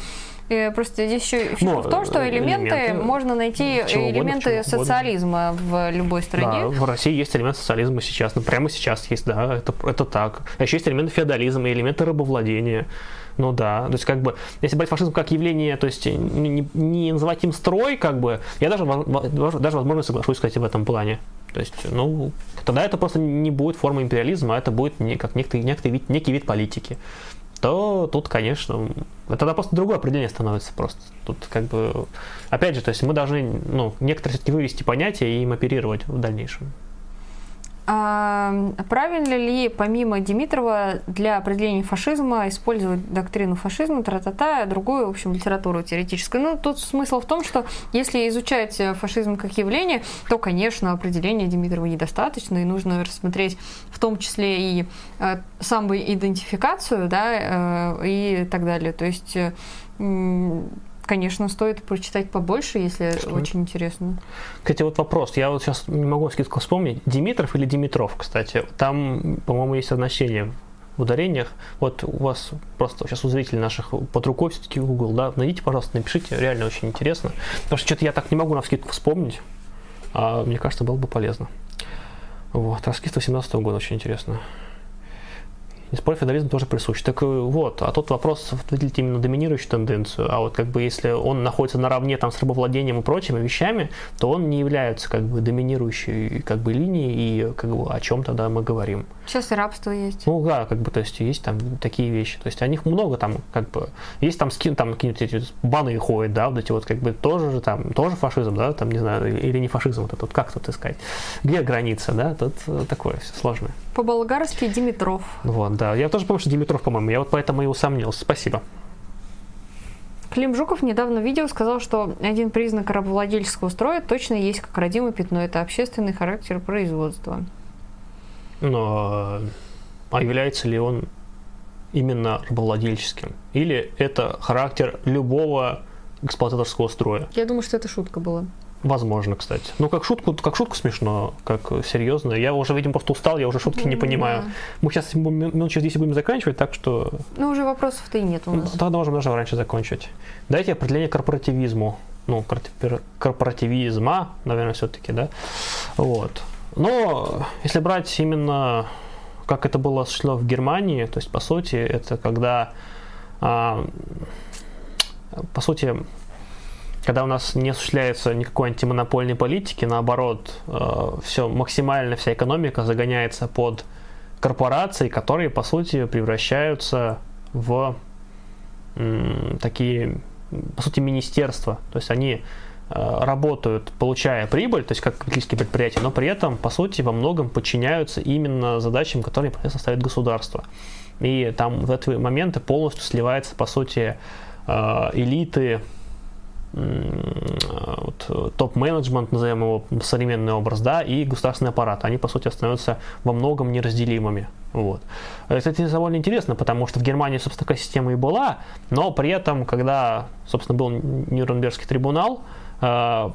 э, просто здесь еще фишка ну, в том, что элементы, элементы можно найти элементы угодно, социализма угодно. в любой стране. Да, в России есть элементы социализма сейчас, ну прямо сейчас есть, да, это, это так. А еще есть элементы феодализма, элементы рабовладения. Ну да, то есть как бы, если брать фашизм как явление, то есть не, не называть им строй, как бы, я даже, даже возможно соглашусь, кстати, в этом плане. То есть, ну, тогда это просто не будет форма империализма, а это будет не, как некий, некий, вид, некий вид политики. То тут, конечно, тогда просто другое определение становится просто. Тут как бы, опять же, то есть мы должны, ну, некоторые все-таки вывести понятия и им оперировать в дальнейшем. А правильно ли, помимо Димитрова, для определения фашизма использовать доктрину фашизма, тра-та-та, другую, в общем, литературу теоретическую? Ну, тут смысл в том, что если изучать фашизм как явление, то, конечно, определения Димитрова недостаточно, и нужно рассмотреть в том числе и э, самоидентификацию, да, э, и так далее. То есть э, Конечно, стоит прочитать побольше, если Что? очень интересно. Кстати, вот вопрос. Я вот сейчас не могу скидку вспомнить. Димитров или Димитров, кстати. Там, по-моему, есть значение в ударениях. Вот у вас просто сейчас у зрителей наших под рукой все-таки Google, да, найдите, пожалуйста, напишите, реально очень интересно. Потому что что-то я так не могу на скидку вспомнить, а мне кажется, было бы полезно. Вот, раскид 18 года очень интересно. И спор феодализм тоже присущ. Так э, вот, а тот вопрос выделить именно доминирующую тенденцию, а вот как бы если он находится наравне там с рабовладением и прочими вещами, то он не является как бы доминирующей как бы линией и как бы о чем тогда мы говорим. Сейчас и рабство есть. Ну да, как бы, то есть есть там такие вещи. То есть о них много там, как бы, есть там скин, там какие-нибудь эти баны ходят, да, вот эти вот как бы тоже же там, тоже фашизм, да, там, не знаю, или не фашизм, вот это вот как тут искать. Где граница, да, тут э, такое все сложное. По-болгарски Димитров. Вот, да. Я тоже помню, что Димитров, по-моему. Я вот поэтому и усомнился. Спасибо. Клим Жуков недавно в видео сказал, что один признак рабовладельческого строя точно есть как родимое пятно. Это общественный характер производства. Но а является ли он именно рабовладельческим? Или это характер любого эксплуататорского строя? Я думаю, что это шутка была. Возможно, кстати. Ну, как шутку, как шутку смешно, как серьезно. Я уже, видимо, просто устал, я уже шутки не понимаю. Да. Мы сейчас минут через 10 будем заканчивать, так что... Ну, уже вопросов-то и нет у нас. Тогда можем даже раньше закончить. Дайте определение корпоративизму. Ну, корпоративизма, наверное, все-таки, да? Вот. Но если брать именно как это было осуществлено в Германии, то есть, по сути, это когда, а, по сути, когда у нас не осуществляется никакой антимонопольной политики, наоборот, э, все максимально вся экономика загоняется под корпорации, которые, по сути, превращаются в такие, по сути, министерства. То есть они э, работают, получая прибыль, то есть как капиталистские предприятия, но при этом, по сути, во многом подчиняются именно задачам, которые ставит государство. И там в эти моменты полностью сливается, по сути, э, элиты вот, топ-менеджмент, назовем его современный образ, да, и государственный аппарат. Они, по сути, становятся во многом неразделимыми. Вот. Это довольно интересно, потому что в Германии, собственно, такая система и была, но при этом, когда, собственно, был Нюрнбергский трибунал, э,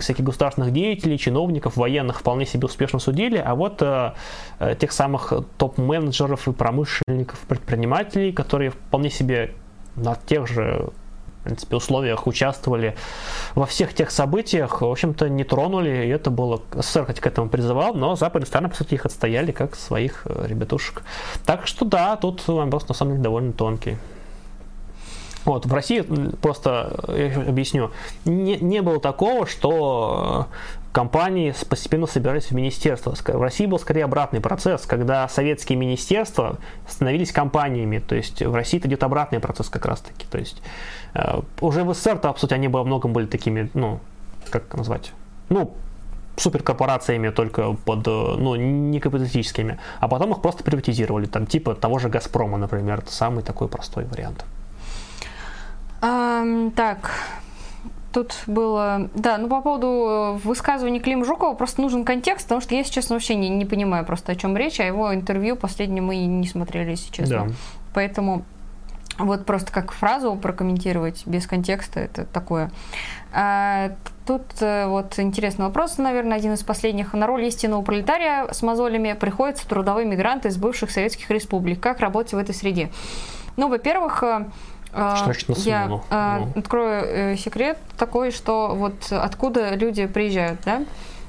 всяких государственных деятелей, чиновников, военных вполне себе успешно судили, а вот э, э тех самых топ-менеджеров и промышленников, предпринимателей, которые вполне себе на тех же принципе, условиях участвовали во всех тех событиях, в общем-то, не тронули, и это было, СССР хоть к этому призывал, но западные страны, по сути, их отстояли как своих э, ребятушек. Так что да, тут вопрос на самом деле довольно тонкий. Вот, в России, просто я объясню, не, не было такого, что компании постепенно собирались в министерство. В России был скорее обратный процесс, когда советские министерства становились компаниями. То есть в России это идет обратный процесс как раз-таки. То есть э, уже в СССР-то, по сути, они во многом были такими, ну, как назвать, ну, суперкорпорациями, только под, э, ну, не капиталистическими, а потом их просто приватизировали, там, типа того же Газпрома, например, это самый такой простой вариант. Um, так, тут было... Да, ну по поводу э, высказывания Клима Жукова просто нужен контекст, потому что я, если честно, вообще не, не понимаю просто, о чем речь, а его интервью последнее мы не смотрели, если честно. Да. Поэтому вот просто как фразу прокомментировать без контекста, это такое. А, тут э, вот интересный вопрос, наверное, один из последних. На роль истинного пролетария с мозолями приходятся трудовые мигранты из бывших советских республик. Как работать в этой среде? Ну, во-первых, э, что значит на смену? Я ну. открою э, секрет такой, что вот откуда люди приезжают, да?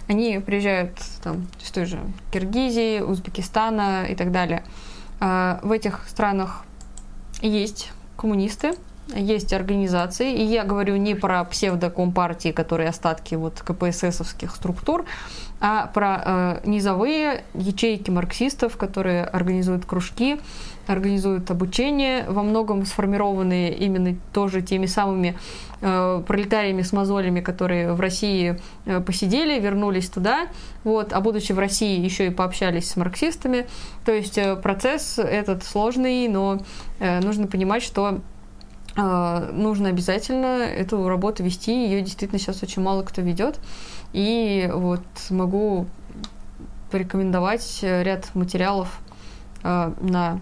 Они приезжают там, из той же Киргизии, Узбекистана и так далее. А, в этих странах есть коммунисты, есть организации, и я говорю не про псевдокомпартии, которые остатки вот КПССовских структур, а про э, низовые ячейки марксистов, которые организуют кружки, организуют обучение, во многом сформированные именно тоже теми самыми э, пролетариями с мозолями, которые в России э, посидели, вернулись туда, вот, а будучи в России еще и пообщались с марксистами. То есть э, процесс этот сложный, но э, нужно понимать, что э, нужно обязательно эту работу вести, ее действительно сейчас очень мало кто ведет. И вот могу порекомендовать ряд материалов э, на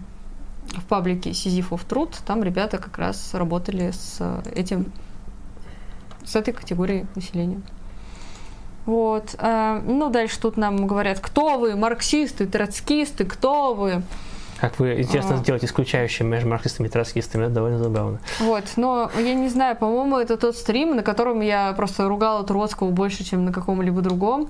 в паблике Сизифов труд, там ребята как раз работали с этим, с этой категорией населения. Вот. Э, ну, дальше тут нам говорят, кто вы, марксисты, троцкисты, кто вы? Как вы, интересно, а. сделать исключающим между марксистами и троцкистами, это довольно забавно. Вот, но я не знаю, по-моему, это тот стрим, на котором я просто ругала Троцкого больше, чем на каком-либо другом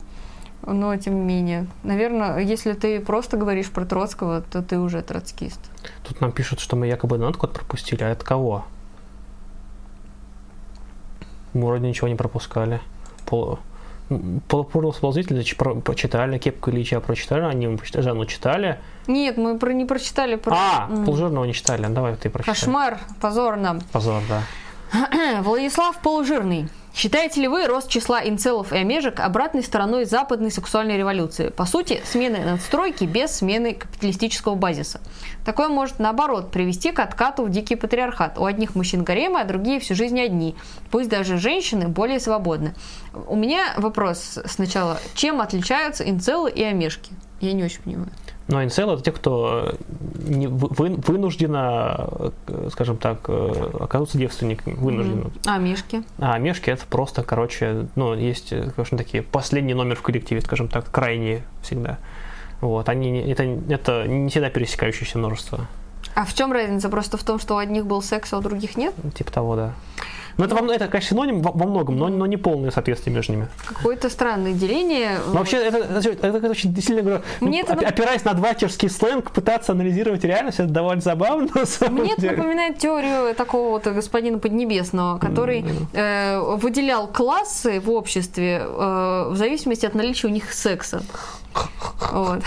но тем не менее. Наверное, если ты просто говоришь про Троцкого, то ты уже троцкист. Тут нам пишут, что мы якобы над код пропустили, а от кого? Мы вроде ничего не пропускали. Пол... Полупорлосползители почитали, Кепку Ильича прочитали, они мы прочитали, Жанну читали. Нет, мы про, не прочитали. Про... А, mm. Полужирного не читали, давай ты прочитай. Кошмар, позор нам. Позор, да. (clears throat) Владислав Полужирный. Считаете ли вы рост числа инцелов и омежек обратной стороной западной сексуальной революции? По сути, смены надстройки без смены капиталистического базиса. Такое может, наоборот, привести к откату в дикий патриархат. У одних мужчин гаремы, а другие всю жизнь одни. Пусть даже женщины более свободны. У меня вопрос сначала. Чем отличаются инцелы и омежки? Я не очень понимаю. Но инцелы это те, кто э, не, вы, вынужденно, э, скажем так, э, оказываться девственниками. Вынужденно. Mm-hmm. А мешки? А мешки это просто, короче, ну, есть, конечно, такие последний номер в коллективе, скажем так, крайние всегда. Вот, они, это, это не всегда пересекающееся множество. А в чем разница? Просто в том, что у одних был секс, а у других нет? Типа того, да. Но это, это конечно, синоним во, во многом, но, но не полное соответствие между ними. Какое-то странное деление. Но вообще, это, это, это очень сильно говорю, Мне это... опираясь на двачерский сленг, пытаться анализировать реальность, это довольно забавно. Мне это напоминает теорию такого вот господина Поднебесного, который mm-hmm. э, выделял классы в обществе э, в зависимости от наличия у них секса. (laughs) Вот.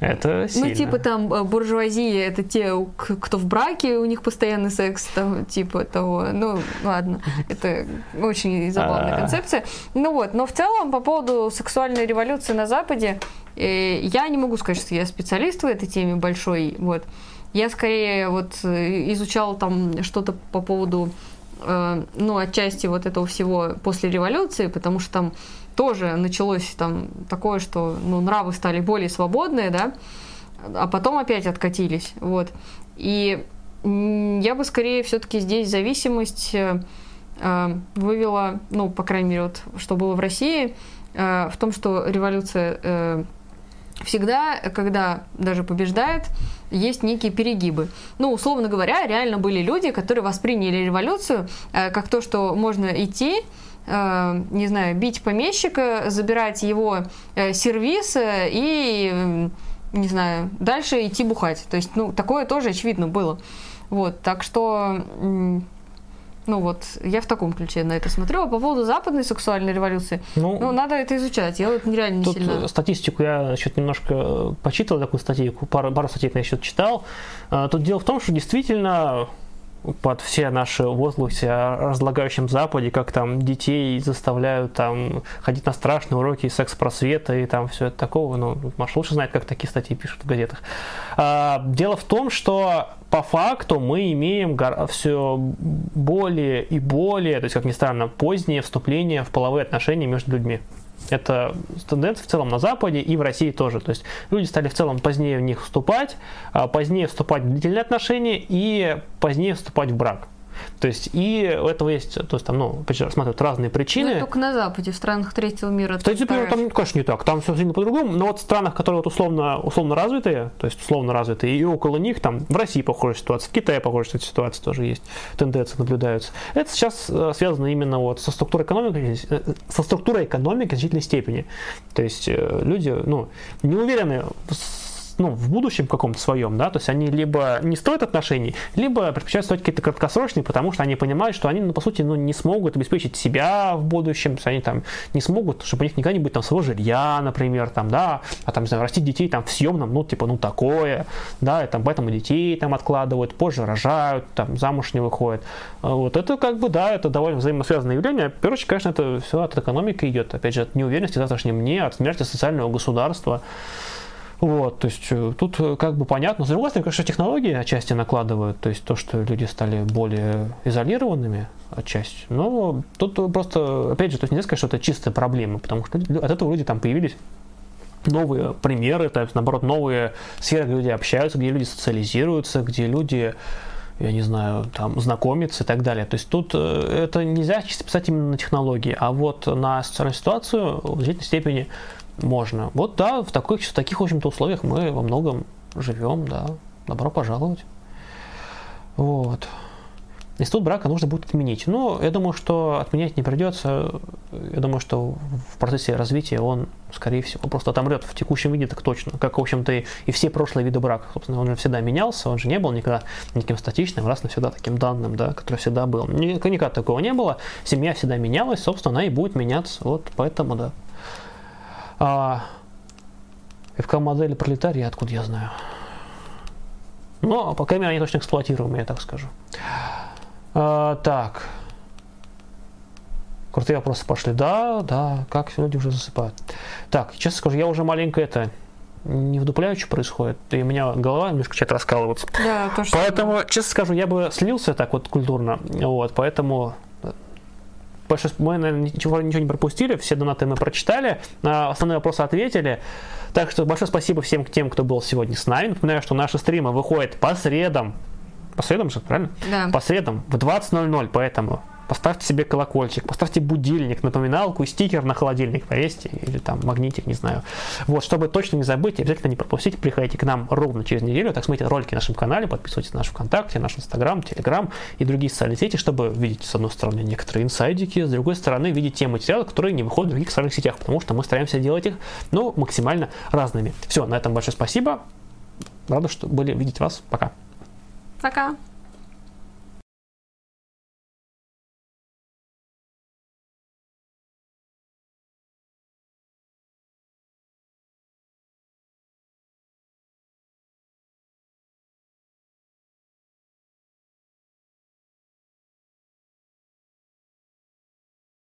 Это сильно. Ну, типа там э, буржуазия, это те, кто в браке, у них постоянный секс, там, типа того. Ну, ладно, это очень забавная а. концепция. Ну вот, но в целом по поводу сексуальной революции на Западе, э, я не могу сказать, что я специалист в этой теме большой, вот. Я скорее вот э, изучала там что-то по поводу, ну, отчасти вот этого всего после революции, потому что там тоже началось там такое, что ну, нравы стали более свободные, да, а потом опять откатились, вот. И я бы скорее все-таки здесь зависимость э, э, вывела, ну, по крайней мере, вот, что было в России, э, в том, что революция э, всегда, когда даже побеждает, есть некие перегибы. Ну, условно говоря, реально были люди, которые восприняли революцию э, как то, что можно идти, Э, не знаю, бить помещика, забирать его э, сервис и, не знаю, дальше идти бухать. То есть, ну, такое тоже очевидно было. Вот, так что, ну вот, я в таком ключе на это смотрю. А по поводу западной сексуальной революции, ну, ну надо это изучать. Я вот реально не тут сильно... статистику я насчет немножко почитал, такую статейку, пару, пару статей на счет читал. Э, тут дело в том, что действительно под все наши возгласы о разлагающем Западе, как там детей заставляют там ходить на страшные уроки секс-просвета и там все это такого, ну, Маш лучше знает, как такие статьи пишут в газетах. А, дело в том, что по факту мы имеем все более и более, то есть, как ни странно, позднее вступление в половые отношения между людьми. Это тенденция в целом на Западе и в России тоже. То есть люди стали в целом позднее в них вступать, а позднее вступать в длительные отношения и позднее вступать в брак. То есть и у этого есть, то есть там, ну, рассматривают разные причины. Ну, только на Западе, в странах третьего мира. Кстати, например, там, конечно, не так, там все сильно по-другому, но вот в странах, которые вот условно, условно развитые, то есть условно развитые, и около них, там, в России похожая ситуация, в Китае похожая ситуация тоже есть, тенденции наблюдаются. Это сейчас э, связано именно вот со структурой экономики, э, со структурой экономики в значительной степени. То есть э, люди, ну, не уверены ну, в будущем каком-то своем, да, то есть они либо не строят отношений, либо предпочитают строить какие-то краткосрочные, потому что они понимают, что они, ну, по сути, ну, не смогут обеспечить себя в будущем, то есть они там не смогут, чтобы у них никогда не будет там своего жилья, например, там, да, а там, не знаю, растить детей там в съемном, ну, типа, ну, такое, да, и там поэтому детей там откладывают, позже рожают, там, замуж не выходят. Вот это как бы, да, это довольно взаимосвязанное явление. Очередь, конечно, это все от экономики идет, опять же, от неуверенности в завтрашнем дне, от смерти социального государства. Вот, то есть э, тут э, как бы понятно. С другой стороны, конечно, технологии отчасти накладывают, то есть то, что люди стали более изолированными отчасти. Но тут просто, опять же, то есть нельзя сказать, что это чистая проблема, потому что от этого люди там появились новые примеры, то есть, наоборот, новые сферы, где люди общаются, где люди социализируются, где люди я не знаю, там, знакомиться и так далее. То есть тут э, это нельзя чисто писать именно на технологии, а вот на социальную ситуацию в значительной степени можно. Вот да, в таких, в таких в общем-то, условиях мы во многом живем, да. Добро пожаловать. Вот. Институт брака нужно будет отменить. Но я думаю, что отменять не придется. Я думаю, что в процессе развития он, скорее всего, просто отомрет в текущем виде, так точно. Как, в общем-то, и все прошлые виды брака. Собственно, он же всегда менялся, он же не был никогда никаким статичным, раз навсегда таким данным, да, который всегда был. Никогда такого не было. Семья всегда менялась, собственно, она и будет меняться. Вот поэтому, да. А, ФК-модели пролетария, откуда я знаю. Но, по крайней мере, они точно эксплуатируемые, я так скажу. А, так. Крутые вопросы пошли. Да, да, как люди уже засыпают. Так, честно скажу, я уже маленько это не вдупляю, что происходит, и у меня голова немножко что-то раскалывается. Да, то, что... Поэтому, честно скажу, я бы слился так вот культурно, вот, поэтому большое, мы, наверное, ничего, ничего не пропустили, все донаты мы прочитали, на основные вопросы ответили. Так что большое спасибо всем тем, кто был сегодня с нами. Напоминаю, что наши стримы выходят по средам. По средам же, правильно? Да. По средам в 20.00, поэтому поставьте себе колокольчик, поставьте будильник, напоминалку, стикер на холодильник повесьте, или там магнитик, не знаю. Вот, чтобы точно не забыть, обязательно не пропустить, приходите к нам ровно через неделю, так смотрите ролики на нашем канале, подписывайтесь на наш ВКонтакте, наш Инстаграм, Телеграм и другие социальные сети, чтобы видеть, с одной стороны, некоторые инсайдики, с другой стороны, видеть те материалы, которые не выходят в других социальных сетях, потому что мы стараемся делать их, ну, максимально разными. Все, на этом большое спасибо. Рада, что были видеть вас. Пока. Пока.